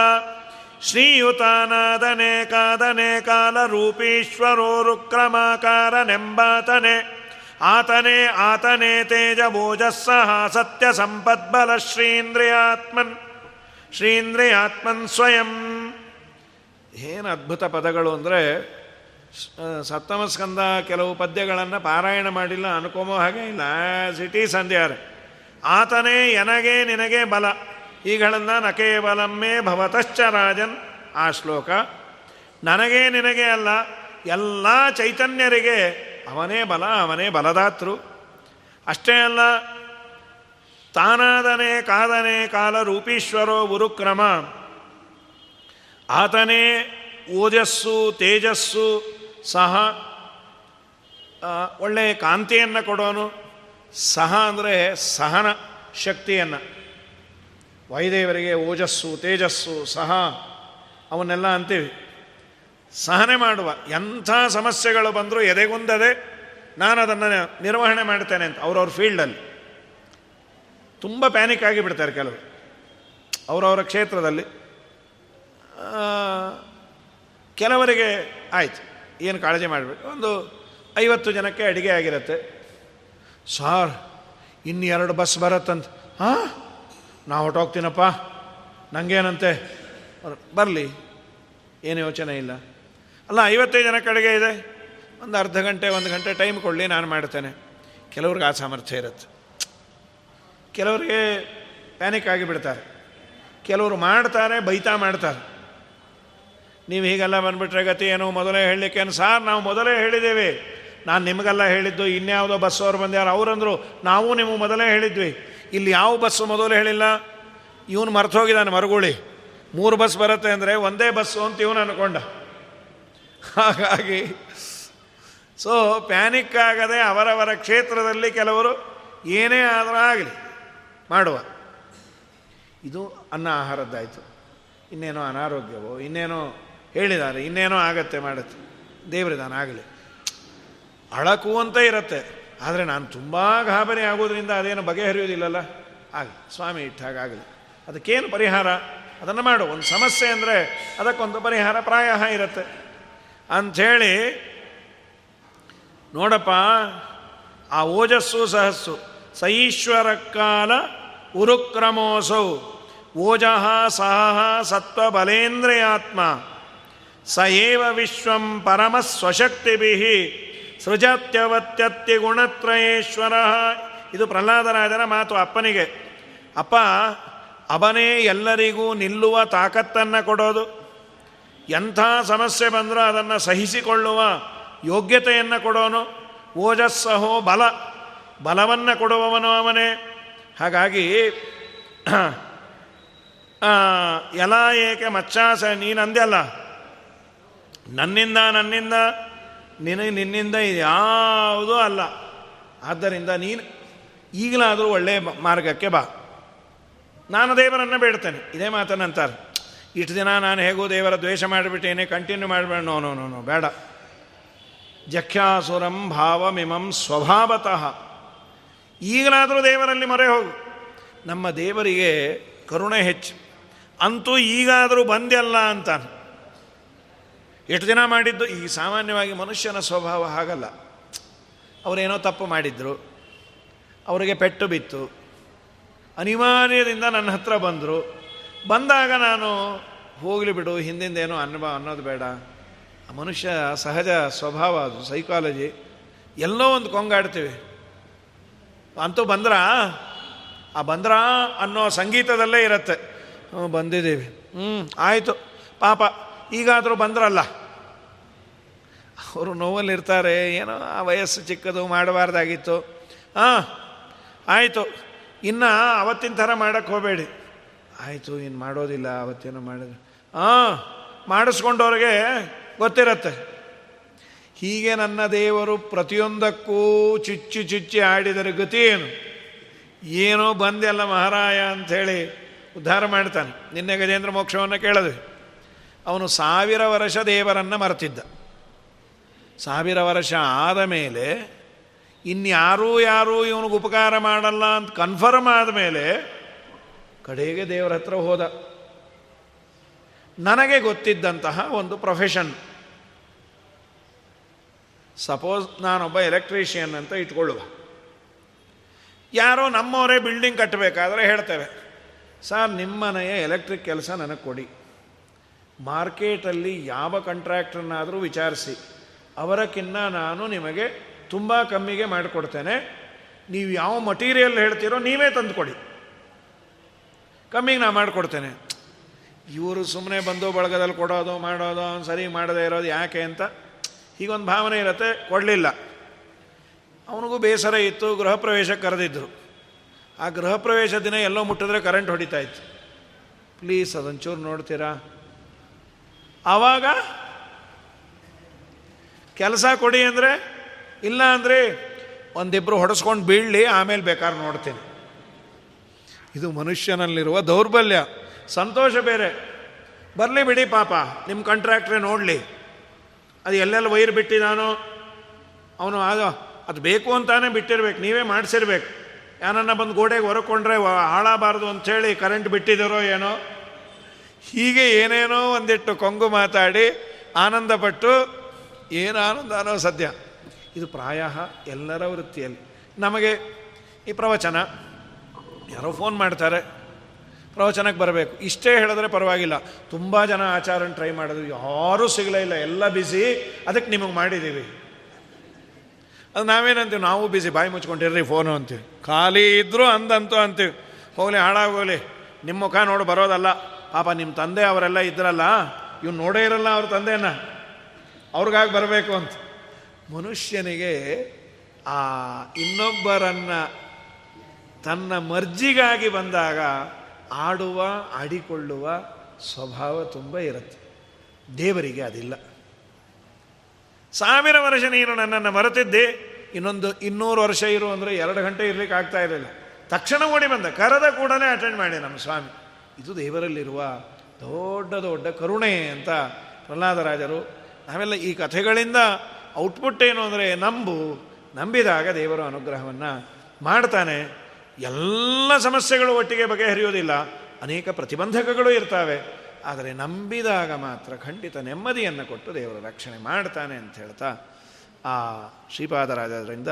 ಶ್ರೀಯುತಾನಾದನೆ, ಕಾದನೆ ಕಾಲ ರೂಪೀಶ್ವರೋ ರುಕ್ರಮಾಕಾರನೆಂಬಾತನೆ. ಆತನೇ ಆತನೇ ತೇಜ ಭೋಜಸ್ಸಹ ಸತ್ಯ ಸಂಪದ್ಬಲ ಶ್ರೀಂದ್ರಿಯಾತ್ಮನ್. ಶ್ರೀಂದ್ರಿಯಾತ್ಮನ್ ಸ್ವಯಂ. ಏನು ಅದ್ಭುತ ಪದಗಳು ಅಂದರೆ ಸಪ್ತಮ ಸ್ಕಂದ ಕೆಲವು ಪದ್ಯಗಳನ್ನು ಪಾರಾಯಣ ಮಾಡಿಲ್ಲ, ಅನ್ಕೋಮೋ ಹಾಗೆ ಇಲ್ಲ. ಸಿಟಿ ಆತನೇ ಎನಗೆ ನಿನಗೆ ಬಲ. ಈಗಳನ್ನು ನ ಕೇವಲಮ್ಮೇ ಭವತಶ್ಚ ರಾಜನ್. ಆ ಶ್ಲೋಕ. ನನಗೆ ನಿನಗೆ ಅಲ್ಲ, ಎಲ್ಲ ಚೈತನ್ಯರಿಗೆ ಅವನೇ ಬಲ, ಅವನೇ ಬಲದಾತೃ. ಅಷ್ಟೇ ಅಲ್ಲ, ತಾನಾದನೆ ಕಾದನೆ ಕಾಲ ರೂಪೀಶ್ವರೋ ಗುರುಕ್ರಮ. ಆತನೇ ಓಜಸ್ಸು, ತೇಜಸ್ಸು ಸಹ ಒಳ್ಳೆಯ ಕಾಂತಿಯನ್ನು ಕೊಡೋನು. ಸಹ ಅಂದರೆ ಸಹನ ಶಕ್ತಿಯನ್ನು. ವಾಯುದೇವರಿಗೆ ಓಜಸ್ಸು, ತೇಜಸ್ಸು, ಸಹ, ಅವನ್ನೆಲ್ಲ ಅಂತೀವಿ. ಸಹನೆ ಮಾಡುವ, ಎಂಥ ಸಮಸ್ಯೆಗಳು ಬಂದರೂ ಎದೆಗುಂದದೆ ನಾನು ಅದನ್ನು ನಿರ್ವಹಣೆ ಮಾಡ್ತೇನೆ ಅಂತ, ಅವ್ರವ್ರ ಫೀಲ್ಡಲ್ಲಿ. ತುಂಬ ಪ್ಯಾನಿಕ್ ಆಗಿಬಿಡ್ತಾರೆ ಕೆಲವರು. ಅವರವರ ಕ್ಷೇತ್ರದಲ್ಲಿ. ಕೆಲವರಿಗೆ ಆಯ್ತು. ಏನು ಕಾಳಜಿ ಮಾಡಬೇಕು? ಒಂದು ಐವತ್ತು ಜನಕ್ಕೆ ಅಡುಗೆ ಆಗಿರುತ್ತೆ. ಸಾರ್, ಇನ್ನು ಎರಡು ಬಸ್ ಬರತ್ತಂತ. ಹಾಂ? ನಾ ಹೊಟ್ಟೋಗ್ತೀನಪ್ಪ ನನಗೇನಂತೆ ಬರಲಿ. ಏನು ಯೋಚನೆ ಇಲ್ಲ. ಅಲ್ಲ, ಐವತ್ತೈದು ಜನಕ್ಕೆ ಅಡುಗೆ ಇದೆ. ಒಂದು ಅರ್ಧ ಗಂಟೆ, ಒಂದು ಗಂಟೆ ಟೈಮ್ ಕೊಡಲಿ, ನಾನು ಮಾಡ್ತೇನೆ. ಕೆಲವ್ರಿಗೆ ಆ ಸಾಮರ್ಥ್ಯ ಇರುತ್ತೆ. ಕೆಲವರಿಗೆ ಪ್ಯಾನಿಕ್ ಆಗಿಬಿಡ್ತಾರೆ. ಕೆಲವರು ಮಾಡ್ತಾರೆ, ಬೈತಾ ಮಾಡ್ತಾರೆ. ನೀವು ಹೀಗೆಲ್ಲ ಬಂದುಬಿಟ್ರೆ ಗತಿ ಏನೋ? ಮೊದಲೇ ಹೇಳಲಿಕ್ಕೆ ಸಾರ್, ನಾವು ಮೊದಲೇ ಹೇಳಿದ್ದೇವೆ. ನಾನು ನಿಮಗೆಲ್ಲ ಹೇಳಿದ್ದು ಇನ್ಯಾವುದೋ ಬಸ್ ಅವ್ರು ಬಂದ್ಯಾರು, ಅವರಂದರು, ನಾವು ನಿಮಗೆ ಮೊದಲೇ ಹೇಳಿದ್ವಿ. ಇಲ್ಲಿ ಯಾವ ಬಸ್ಸು ಮೊದಲು ಹೇಳಿಲ್ಲ? ಇವನು ಮರ್ತು ಹೋಗಿದ್ದಾನೆ ಮರುಗುಳಿ. ಮೂರು ಬಸ್ ಬರುತ್ತೆ ಅಂದರೆ ಒಂದೇ ಬಸ್ಸು ಅಂತ ಇವನು ಅನ್ಕೊಂಡ. ಹಾಗಾಗಿ ಸೊ ಪ್ಯಾನಿಕ್ ಆಗದೆ ಅವರವರ ಕ್ಷೇತ್ರದಲ್ಲಿ ಕೆಲವರು ಏನೇ ಆದರೂ ಆಗಲಿ, ಮಾಡುವ. ಇದು ಅನ್ನ ಆಹಾರದ್ದಾಯಿತು. ಇನ್ನೇನೋ ಅನಾರೋಗ್ಯವೋ, ಇನ್ನೇನೋ ಹೇಳಿದ್ದಾರೆ, ಇನ್ನೇನೋ ಆಗತ್ತೆ ಮಾಡುತ್ತೆ. ದೇವರಿದಾನ ಆಗಲಿ. ಅಳಕು ಅಂತ ಇರುತ್ತೆ, ಆದರೆ ನಾನು ತುಂಬ ಗಾಬರಿ ಆಗೋದ್ರಿಂದ ಅದೇನು ಬಗೆಹರಿಯೋದಿಲ್ಲಲ್ಲ? ಆಗಲಿ, ಸ್ವಾಮಿ ಇಟ್ಟಾಗಲಿ ಅದಕ್ಕೇನು ಪರಿಹಾರ? ಅದನ್ನು ಮಾಡು. ಒಂದು ಸಮಸ್ಯೆ ಅಂದರೆ ಅದಕ್ಕೊಂದು ಪರಿಹಾರ ಪ್ರಾಯ ಇರುತ್ತೆ. ಅಂಥೇಳಿ, ನೋಡಪ್ಪ, ಆ ಓಜಸ್ಸು ಸಹಸ್ಸು, ಸೈಶ್ವರ ಕಾಲ ಉರುಕ್ರಮೋಸೌ, ಓಜಃ ಸಹ ಸತ್ವಬಲೇಂದ್ರಿಯಾತ್ಮ ಸ ಏವ ವಿಶ್ವಂ ಪರಮ ಸ್ವಶಕ್ತಿಭಿ ಸೃಜತ್ಯವತ್ಯತ್ಯ ಗುಣತ್ರಯೇಶ್ವರ. ಇದು ಪ್ರಹ್ಲಾದರಾಜನ ಮಾತು ಅಪ್ಪನಿಗೆ. ಅಪ್ಪ, ಅವನೇ ಎಲ್ಲರಿಗೂ ನಿಲ್ಲುವ ತಾಕತ್ತನ್ನು ಕೊಡೋದು. ಎಂಥ ಸಮಸ್ಯೆ ಬಂದರೂ ಅದನ್ನು ಸಹಿಸಿಕೊಳ್ಳುವ ಯೋಗ್ಯತೆಯನ್ನು ಕೊಡೋನು. ಓಜಸ್ಸಹೋ ಬಲ. ಬಲವನ್ನು ಕೊಡುವವನು ಅವನೇ. ಹಾಗಾಗಿ ಎಲ್ಲ ಏಕೆ ಮಚ್ಚಾಸ ನೀನಂದೆಲ್ಲ ನನ್ನಿಂದ ನನ್ನಿಂದ, ನಿನಗೆ ನಿನ್ನಿಂದ ಯಾವುದೂ ಅಲ್ಲ. ಆದ್ದರಿಂದ ನೀನು ಈಗಲಾದರೂ ಒಳ್ಳೆಯ ಮಾರ್ಗಕ್ಕೆ ಬಾ. ನಾನು ದೇವರನ್ನು ಬೇಡ್ತೇನೆ. ಇದೇ ಮಾತನ್ನಂತಾರೆ ಇಷ್ಟು ದಿನ ನಾನು ಹೇಗೋ ದೇವರ ದ್ವೇಷ ಮಾಡಿಬಿಟ್ಟೇನೆ, ಕಂಟಿನ್ಯೂ ಮಾಡಬೇಡ ನೋ ನೋ ನೋ ಬೇಡ. ಜಖ್ಯಾಸುರಂ ಭಾವಮಿಮಂ ಸ್ವಭಾವತಃ. ಈಗಲಾದರೂ ದೇವರಲ್ಲಿ ಮೊರೆ ಹೋಗು. ನಮ್ಮ ದೇವರಿಗೆ ಕರುಣೆ ಹೆಚ್ಚು. ಅಂತೂ ಈಗಾದರೂ ಬಂದೆಲ್ಲ ಅಂತಾನೆ. ಎಷ್ಟು ದಿನ ಮಾಡಿದ್ದು? ಈ ಸಾಮಾನ್ಯವಾಗಿ ಮನುಷ್ಯನ ಸ್ವಭಾವ ಹಾಗಲ್ಲ. ಅವರೇನೋ ತಪ್ಪು ಮಾಡಿದ್ರು. ಅವರಿಗೆ ಪೆಟ್ಟು ಬಿತ್ತು. ಅನಿವಾರ್ಯದಿಂದ ನನ್ನ ಹತ್ರ ಬಂದರು. ಬಂದಾಗ ನಾನು ಹೋಗಲಿ ಬಿಡು, ಹಿಂದಿಂದ ಏನೋ ಅನುಭವ ಅನ್ನೋದು ಬೇಡ. ಮನುಷ್ಯ ಸಹಜ ಸ್ವಭಾವ ಅದು ಸೈಕಾಲಜಿ ಎಲ್ಲೋ ಒಂದು ಕೊಂಗಾಡ್ತೀವಿ. ಅಂತೂ ಬಂದ್ರ? ಆ ಬಂದ್ರ ಅನ್ನೋ ಸಂಗೀತದಲ್ಲೇ ಇರುತ್ತೆ. ಹ್ಞೂ ಬಂದಿದ್ದೀವಿ. ಹ್ಞೂ ಆಯಿತು. ಪಾಪ ಈಗಾದರೂ ಬಂದ್ರಲ್ಲ. ಅವರು ನೋವಲ್ಲಿರ್ತಾರೆ, ಏನೋ ಆ ವಯಸ್ಸು ಚಿಕ್ಕದು ಮಾಡಬಾರ್ದಾಗಿತ್ತು. ಹಾಂ ಆಯಿತು, ಇನ್ನು ಅವತ್ತಿನ ಥರ ಮಾಡೋಕ್ಕೆ ಹೋಗಬೇಡಿ. ಆಯಿತು ಇನ್ನು ಮಾಡೋದಿಲ್ಲ, ಅವತ್ತೇನೋ ಮಾಡಿದ್ರು. ಹಾಂ ಮಾಡಿಸ್ಕೊಂಡವ್ರಿಗೆ ಗೊತ್ತಿರತ್ತೆ. ಹೀಗೆ ನನ್ನ ದೇವರು ಪ್ರತಿಯೊಂದಕ್ಕೂ ಚುಚ್ಚಿ ಚುಚ್ಚಿ ಆಡಿದರೆ ಗತಿ ಏನು? ಏನೋ ಬಂದೆಲ್ಲ ಮಹಾರಾಯ ಅಂಥೇಳಿ ಉದ್ಧಾರ ಮಾಡ್ತಾನೆ. ನಿನ್ನೆ ಗಜೇಂದ್ರ ಮೋಕ್ಷವನ್ನು ಕೇಳಿದ್ವಿ. ಅವನು ಸಾವಿರ ವರ್ಷ ದೇವರನ್ನು ಮರೆತಿದ್ದ. ಸಾವಿರ ವರ್ಷ ಆದ ಮೇಲೆ ಇನ್ಯಾರೂ ಯಾರೂ ಇವನಿಗೆ ಉಪಕಾರ ಮಾಡಲ್ಲ ಅಂತ ಕನ್ಫರ್ಮ್ ಆದ ಮೇಲೆ ಕಡೆಗೆ ದೇವರ ಹತ್ರ ಹೋದ. ನನಗೆ ಗೊತ್ತಿದ್ದಂತಹ ಒಂದು ಪ್ರೊಫೆಷನ್ ಸಪೋಸ್ ನಾನೊಬ್ಬ ಎಲೆಕ್ಟ್ರಿಷಿಯನ್ ಅಂತ ಇಟ್ಕೊಳ್ಳುವ. ಯಾರೋ ನಮ್ಮವರೇ ಬಿಲ್ಡಿಂಗ್ ಕಟ್ಟಬೇಕಾದ್ರೆ ಹೇಳ್ತೇವೆ ಸರ್ ನಿಮ್ಮನೆಯ ಎಲೆಕ್ಟ್ರಿಕ್ ಕೆಲಸ ನನಗೆ ಕೊಡಿ. ಮಾರ್ಕೆಟಲ್ಲಿ ಯಾವ ಕಾಂಟ್ರಾಕ್ಟ್ರನ್ನಾದರೂ ವಿಚಾರಿಸಿ ಅವರಕ್ಕಿನ್ನ ನಾನು ನಿಮಗೆ ತುಂಬ ಕಮ್ಮಿಗೆ ಮಾಡಿಕೊಡ್ತೇನೆ. ನೀವು ಯಾವ ಮಟೀರಿಯಲ್ ಹೇಳ್ತೀರೋ ನೀವೇ ತಂದುಕೊಡಿ. ಕಮ್ಮಿಗೆ ನಾನು ಮಾಡಿಕೊಡ್ತೇನೆ. ಇವರು ಸುಮ್ಮನೆ ಬಂದು ಬಳಗದಲ್ಲಿ ಕೊಡೋದು ಮಾಡೋದು ಸರಿ ಮಾಡದೇ ಇರೋದು ಯಾಕೆ ಅಂತ ಹೀಗೊಂದು ಭಾವನೆ ಇರುತ್ತೆ, ಕೊಡಲಿಲ್ಲ. ಅವನಿಗೂ ಬೇಸರ ಇತ್ತು, ಗೃಹ ಪ್ರವೇಶಕ್ಕೆ ಕರೆದಿದ್ದರು ಆ ಗೃಹ ಪ್ರವೇಶ ದಿನ ಎಲ್ಲೋ ಮುಟ್ಟಿದ್ರೆ ಕರೆಂಟ್ ಹೊಡಿತಾ ಇತ್ತು. ಪ್ಲೀಸ್ ಅದೊಂಚೂರು ನೋಡ್ತೀರಾ? ಆವಾಗ ಕೆಲಸ ಕೊಡಿ ಅಂದರೆ, ಇಲ್ಲ ಅಂದರೆ ಒಂದಿಬ್ಬರು ಹೊಡೆಸ್ಕೊಂಡು ಬೀಳಲಿ, ಆಮೇಲೆ ಬೇಕಾದ್ರೆ ನೋಡ್ತೀನಿ. ಇದು ಮನುಷ್ಯನಲ್ಲಿರುವ ದೌರ್ಬಲ್ಯ. ಸಂತೋಷ ಬೇರೆ. ಬರಲಿ ಬಿಡಿ ಪಾಪ ನಿಮ್ಮ ಕಾಂಟ್ರಾಕ್ಟ್ರೇ ನೋಡಲಿ. ಅದು ಎಲ್ಲೆಲ್ಲ ವೈರ್ ಬಿಟ್ಟಿದ್ದಾನೋ ಅವನು, ಆಗ, ಅದು ಬೇಕು ಅಂತಾನೆ ಬಿಟ್ಟಿರ್ಬೇಕು, ನೀವೇ ಮಾಡಿಸಿರ್ಬೇಕು. ಯಾನನ್ನ ಬಂದು ಗೋಡೆಗೆ ಹೊರಕೊಂಡ್ರೆ ಹಾಳಾಗಬಾರ್ದು ಅಂಥೇಳಿ ಕರೆಂಟ್ ಬಿಟ್ಟಿದ್ದಾರೋ ಏನೋ? ಹೀಗೆ ಏನೇನೋ ಒಂದಿಟ್ಟು ಕೊಂಗು ಮಾತಾಡಿ ಆನಂದಪಟ್ಟು ಏನು ಆನಂದ ಅನ್ನೋ ಸದ್ಯ. ಇದು ಪ್ರಾಯ ಎಲ್ಲರ ವೃತ್ತಿಯಲ್ಲಿ. ನಮಗೆ ಈ ಪ್ರವಚನ ಯಾರೋ ಫೋನ್ ಮಾಡ್ತಾರೆ. ಪ್ರವಚನಕ್ಕೆ ಬರಬೇಕು. ಇಷ್ಟೇ ಹೇಳಿದ್ರೆ ಪರವಾಗಿಲ್ಲ. ತುಂಬ ಜನ ಆಚಾರನ ಟ್ರೈ ಮಾಡಿದ್ರು. ಯಾರೂ ಸಿಗಲೇ ಇಲ್ಲ. ಎಲ್ಲ ಬಿಸಿ ಅದಕ್ಕೆ ನಿಮಗೆ ಮಾಡಿದ್ದೀವಿ. ಅದು ನಾವೇನಂತೀವಿ? ನಾವು ಬಿಸಿ ಬಾಯಿ ಮುಚ್ಕೊಂಡಿರ್ರಿ ಫೋನು ಅಂತೀವಿ. ಖಾಲಿ ಇದ್ದರೂ ಅಂದಂತೂ ಅಂತೀವಿ. ಹೋಗಲಿ, ಹಾಳಾಗೋಗಲಿ. ನಿಮ್ಮ ಮುಖ ನೋಡಿ, ಬರೋದಲ್ಲ. ಪಾಪ ನಿಮ್ಮ ತಂದೆ ಅವರೆಲ್ಲ ಇದ್ರಲ್ಲ, ಇವ್ನು ನೋಡೇ ಇರಲ್ಲ ಅವ್ರ ತಂದೆನ. ಅವ್ರಿಗಾಗಿ ಬರಬೇಕು ಅಂತ. ಮನುಷ್ಯನಿಗೆ ಆ ಇನ್ನೊಬ್ಬರನ್ನ ತನ್ನ ಮರ್ಜಿಗಾಗಿ ಬಂದಾಗ ಆಡುವ, ಆಡಿಕೊಳ್ಳುವ ಸ್ವಭಾವ ತುಂಬ ಇರುತ್ತೆ. ದೇವರಿಗೆ ಅದಿಲ್ಲ. ಸಾವಿರ ವರ್ಷ ನೀನು ನನ್ನನ್ನು ಮರೆತಿದ್ದೆ, ಇನ್ನೊಂದು ಇನ್ನೂರು ವರ್ಷ ಇರು ಅಂದರೆ ಎರಡು ಗಂಟೆ ಇರಲಿಕ್ಕೆ ಆಗ್ತಾ ಇರಲಿಲ್ಲ. ತಕ್ಷಣ ಓಡಿ ಬಂದ. ಕರೆದ ಕೂಡಲೇ ಅಟೆಂಡ್ ಮಾಡಿ ನಮ್ಮ ಸ್ವಾಮಿ. ಇದು ದೇವರಲ್ಲಿರುವ ದೊಡ್ಡ ದೊಡ್ಡ ಕರುಣೆ ಅಂತ ಪ್ರಹ್ಲಾದರಾಜರು. ಆಮೇಲೆ ಈ ಕಥೆಗಳಿಂದ ಔಟ್ಪುಟ್ ಏನು ಅಂದರೆ ನಂಬು, ನಂಬಿದಾಗ ದೇವರ ಅನುಗ್ರಹವನ್ನು ಮಾಡ್ತಾನೆ. ಎಲ್ಲ ಸಮಸ್ಯೆಗಳು ಒಟ್ಟಿಗೆ ಬಗೆಹರಿಯೋದಿಲ್ಲ. ಅನೇಕ ಪ್ರತಿಬಂಧಕಗಳು ಇರ್ತವೆ. ಆದರೆ ನಂಬಿದಾಗ ಮಾತ್ರ ಖಂಡಿತ ನೆಮ್ಮದಿಯನ್ನು ಕೊಟ್ಟು ದೇವರು ರಕ್ಷಣೆ ಮಾಡ್ತಾನೆ ಅಂತ ಹೇಳ್ತಾ ಆ ಶ್ರೀಪಾದರಾಜರಿಂದ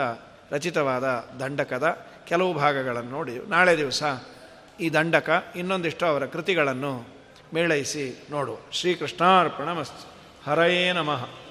ರಚಿತವಾದ ದಂಡಕದ ಕೆಲವು ಭಾಗಗಳನ್ನು ನೋಡಿ ನಾಳೆ ದಿವಸ ಈ ದಂಡಕ ಇನ್ನೊಂದಿಷ್ಟು ಅವರ ಕೃತಿಗಳನ್ನು ಮೇಳೈಸಿ ನೋಡು. ಶ್ರೀಕೃಷ್ಣಾರ್ಪಣ ಮಸ್ತ್ ಹರಯೇ ನಮಃ.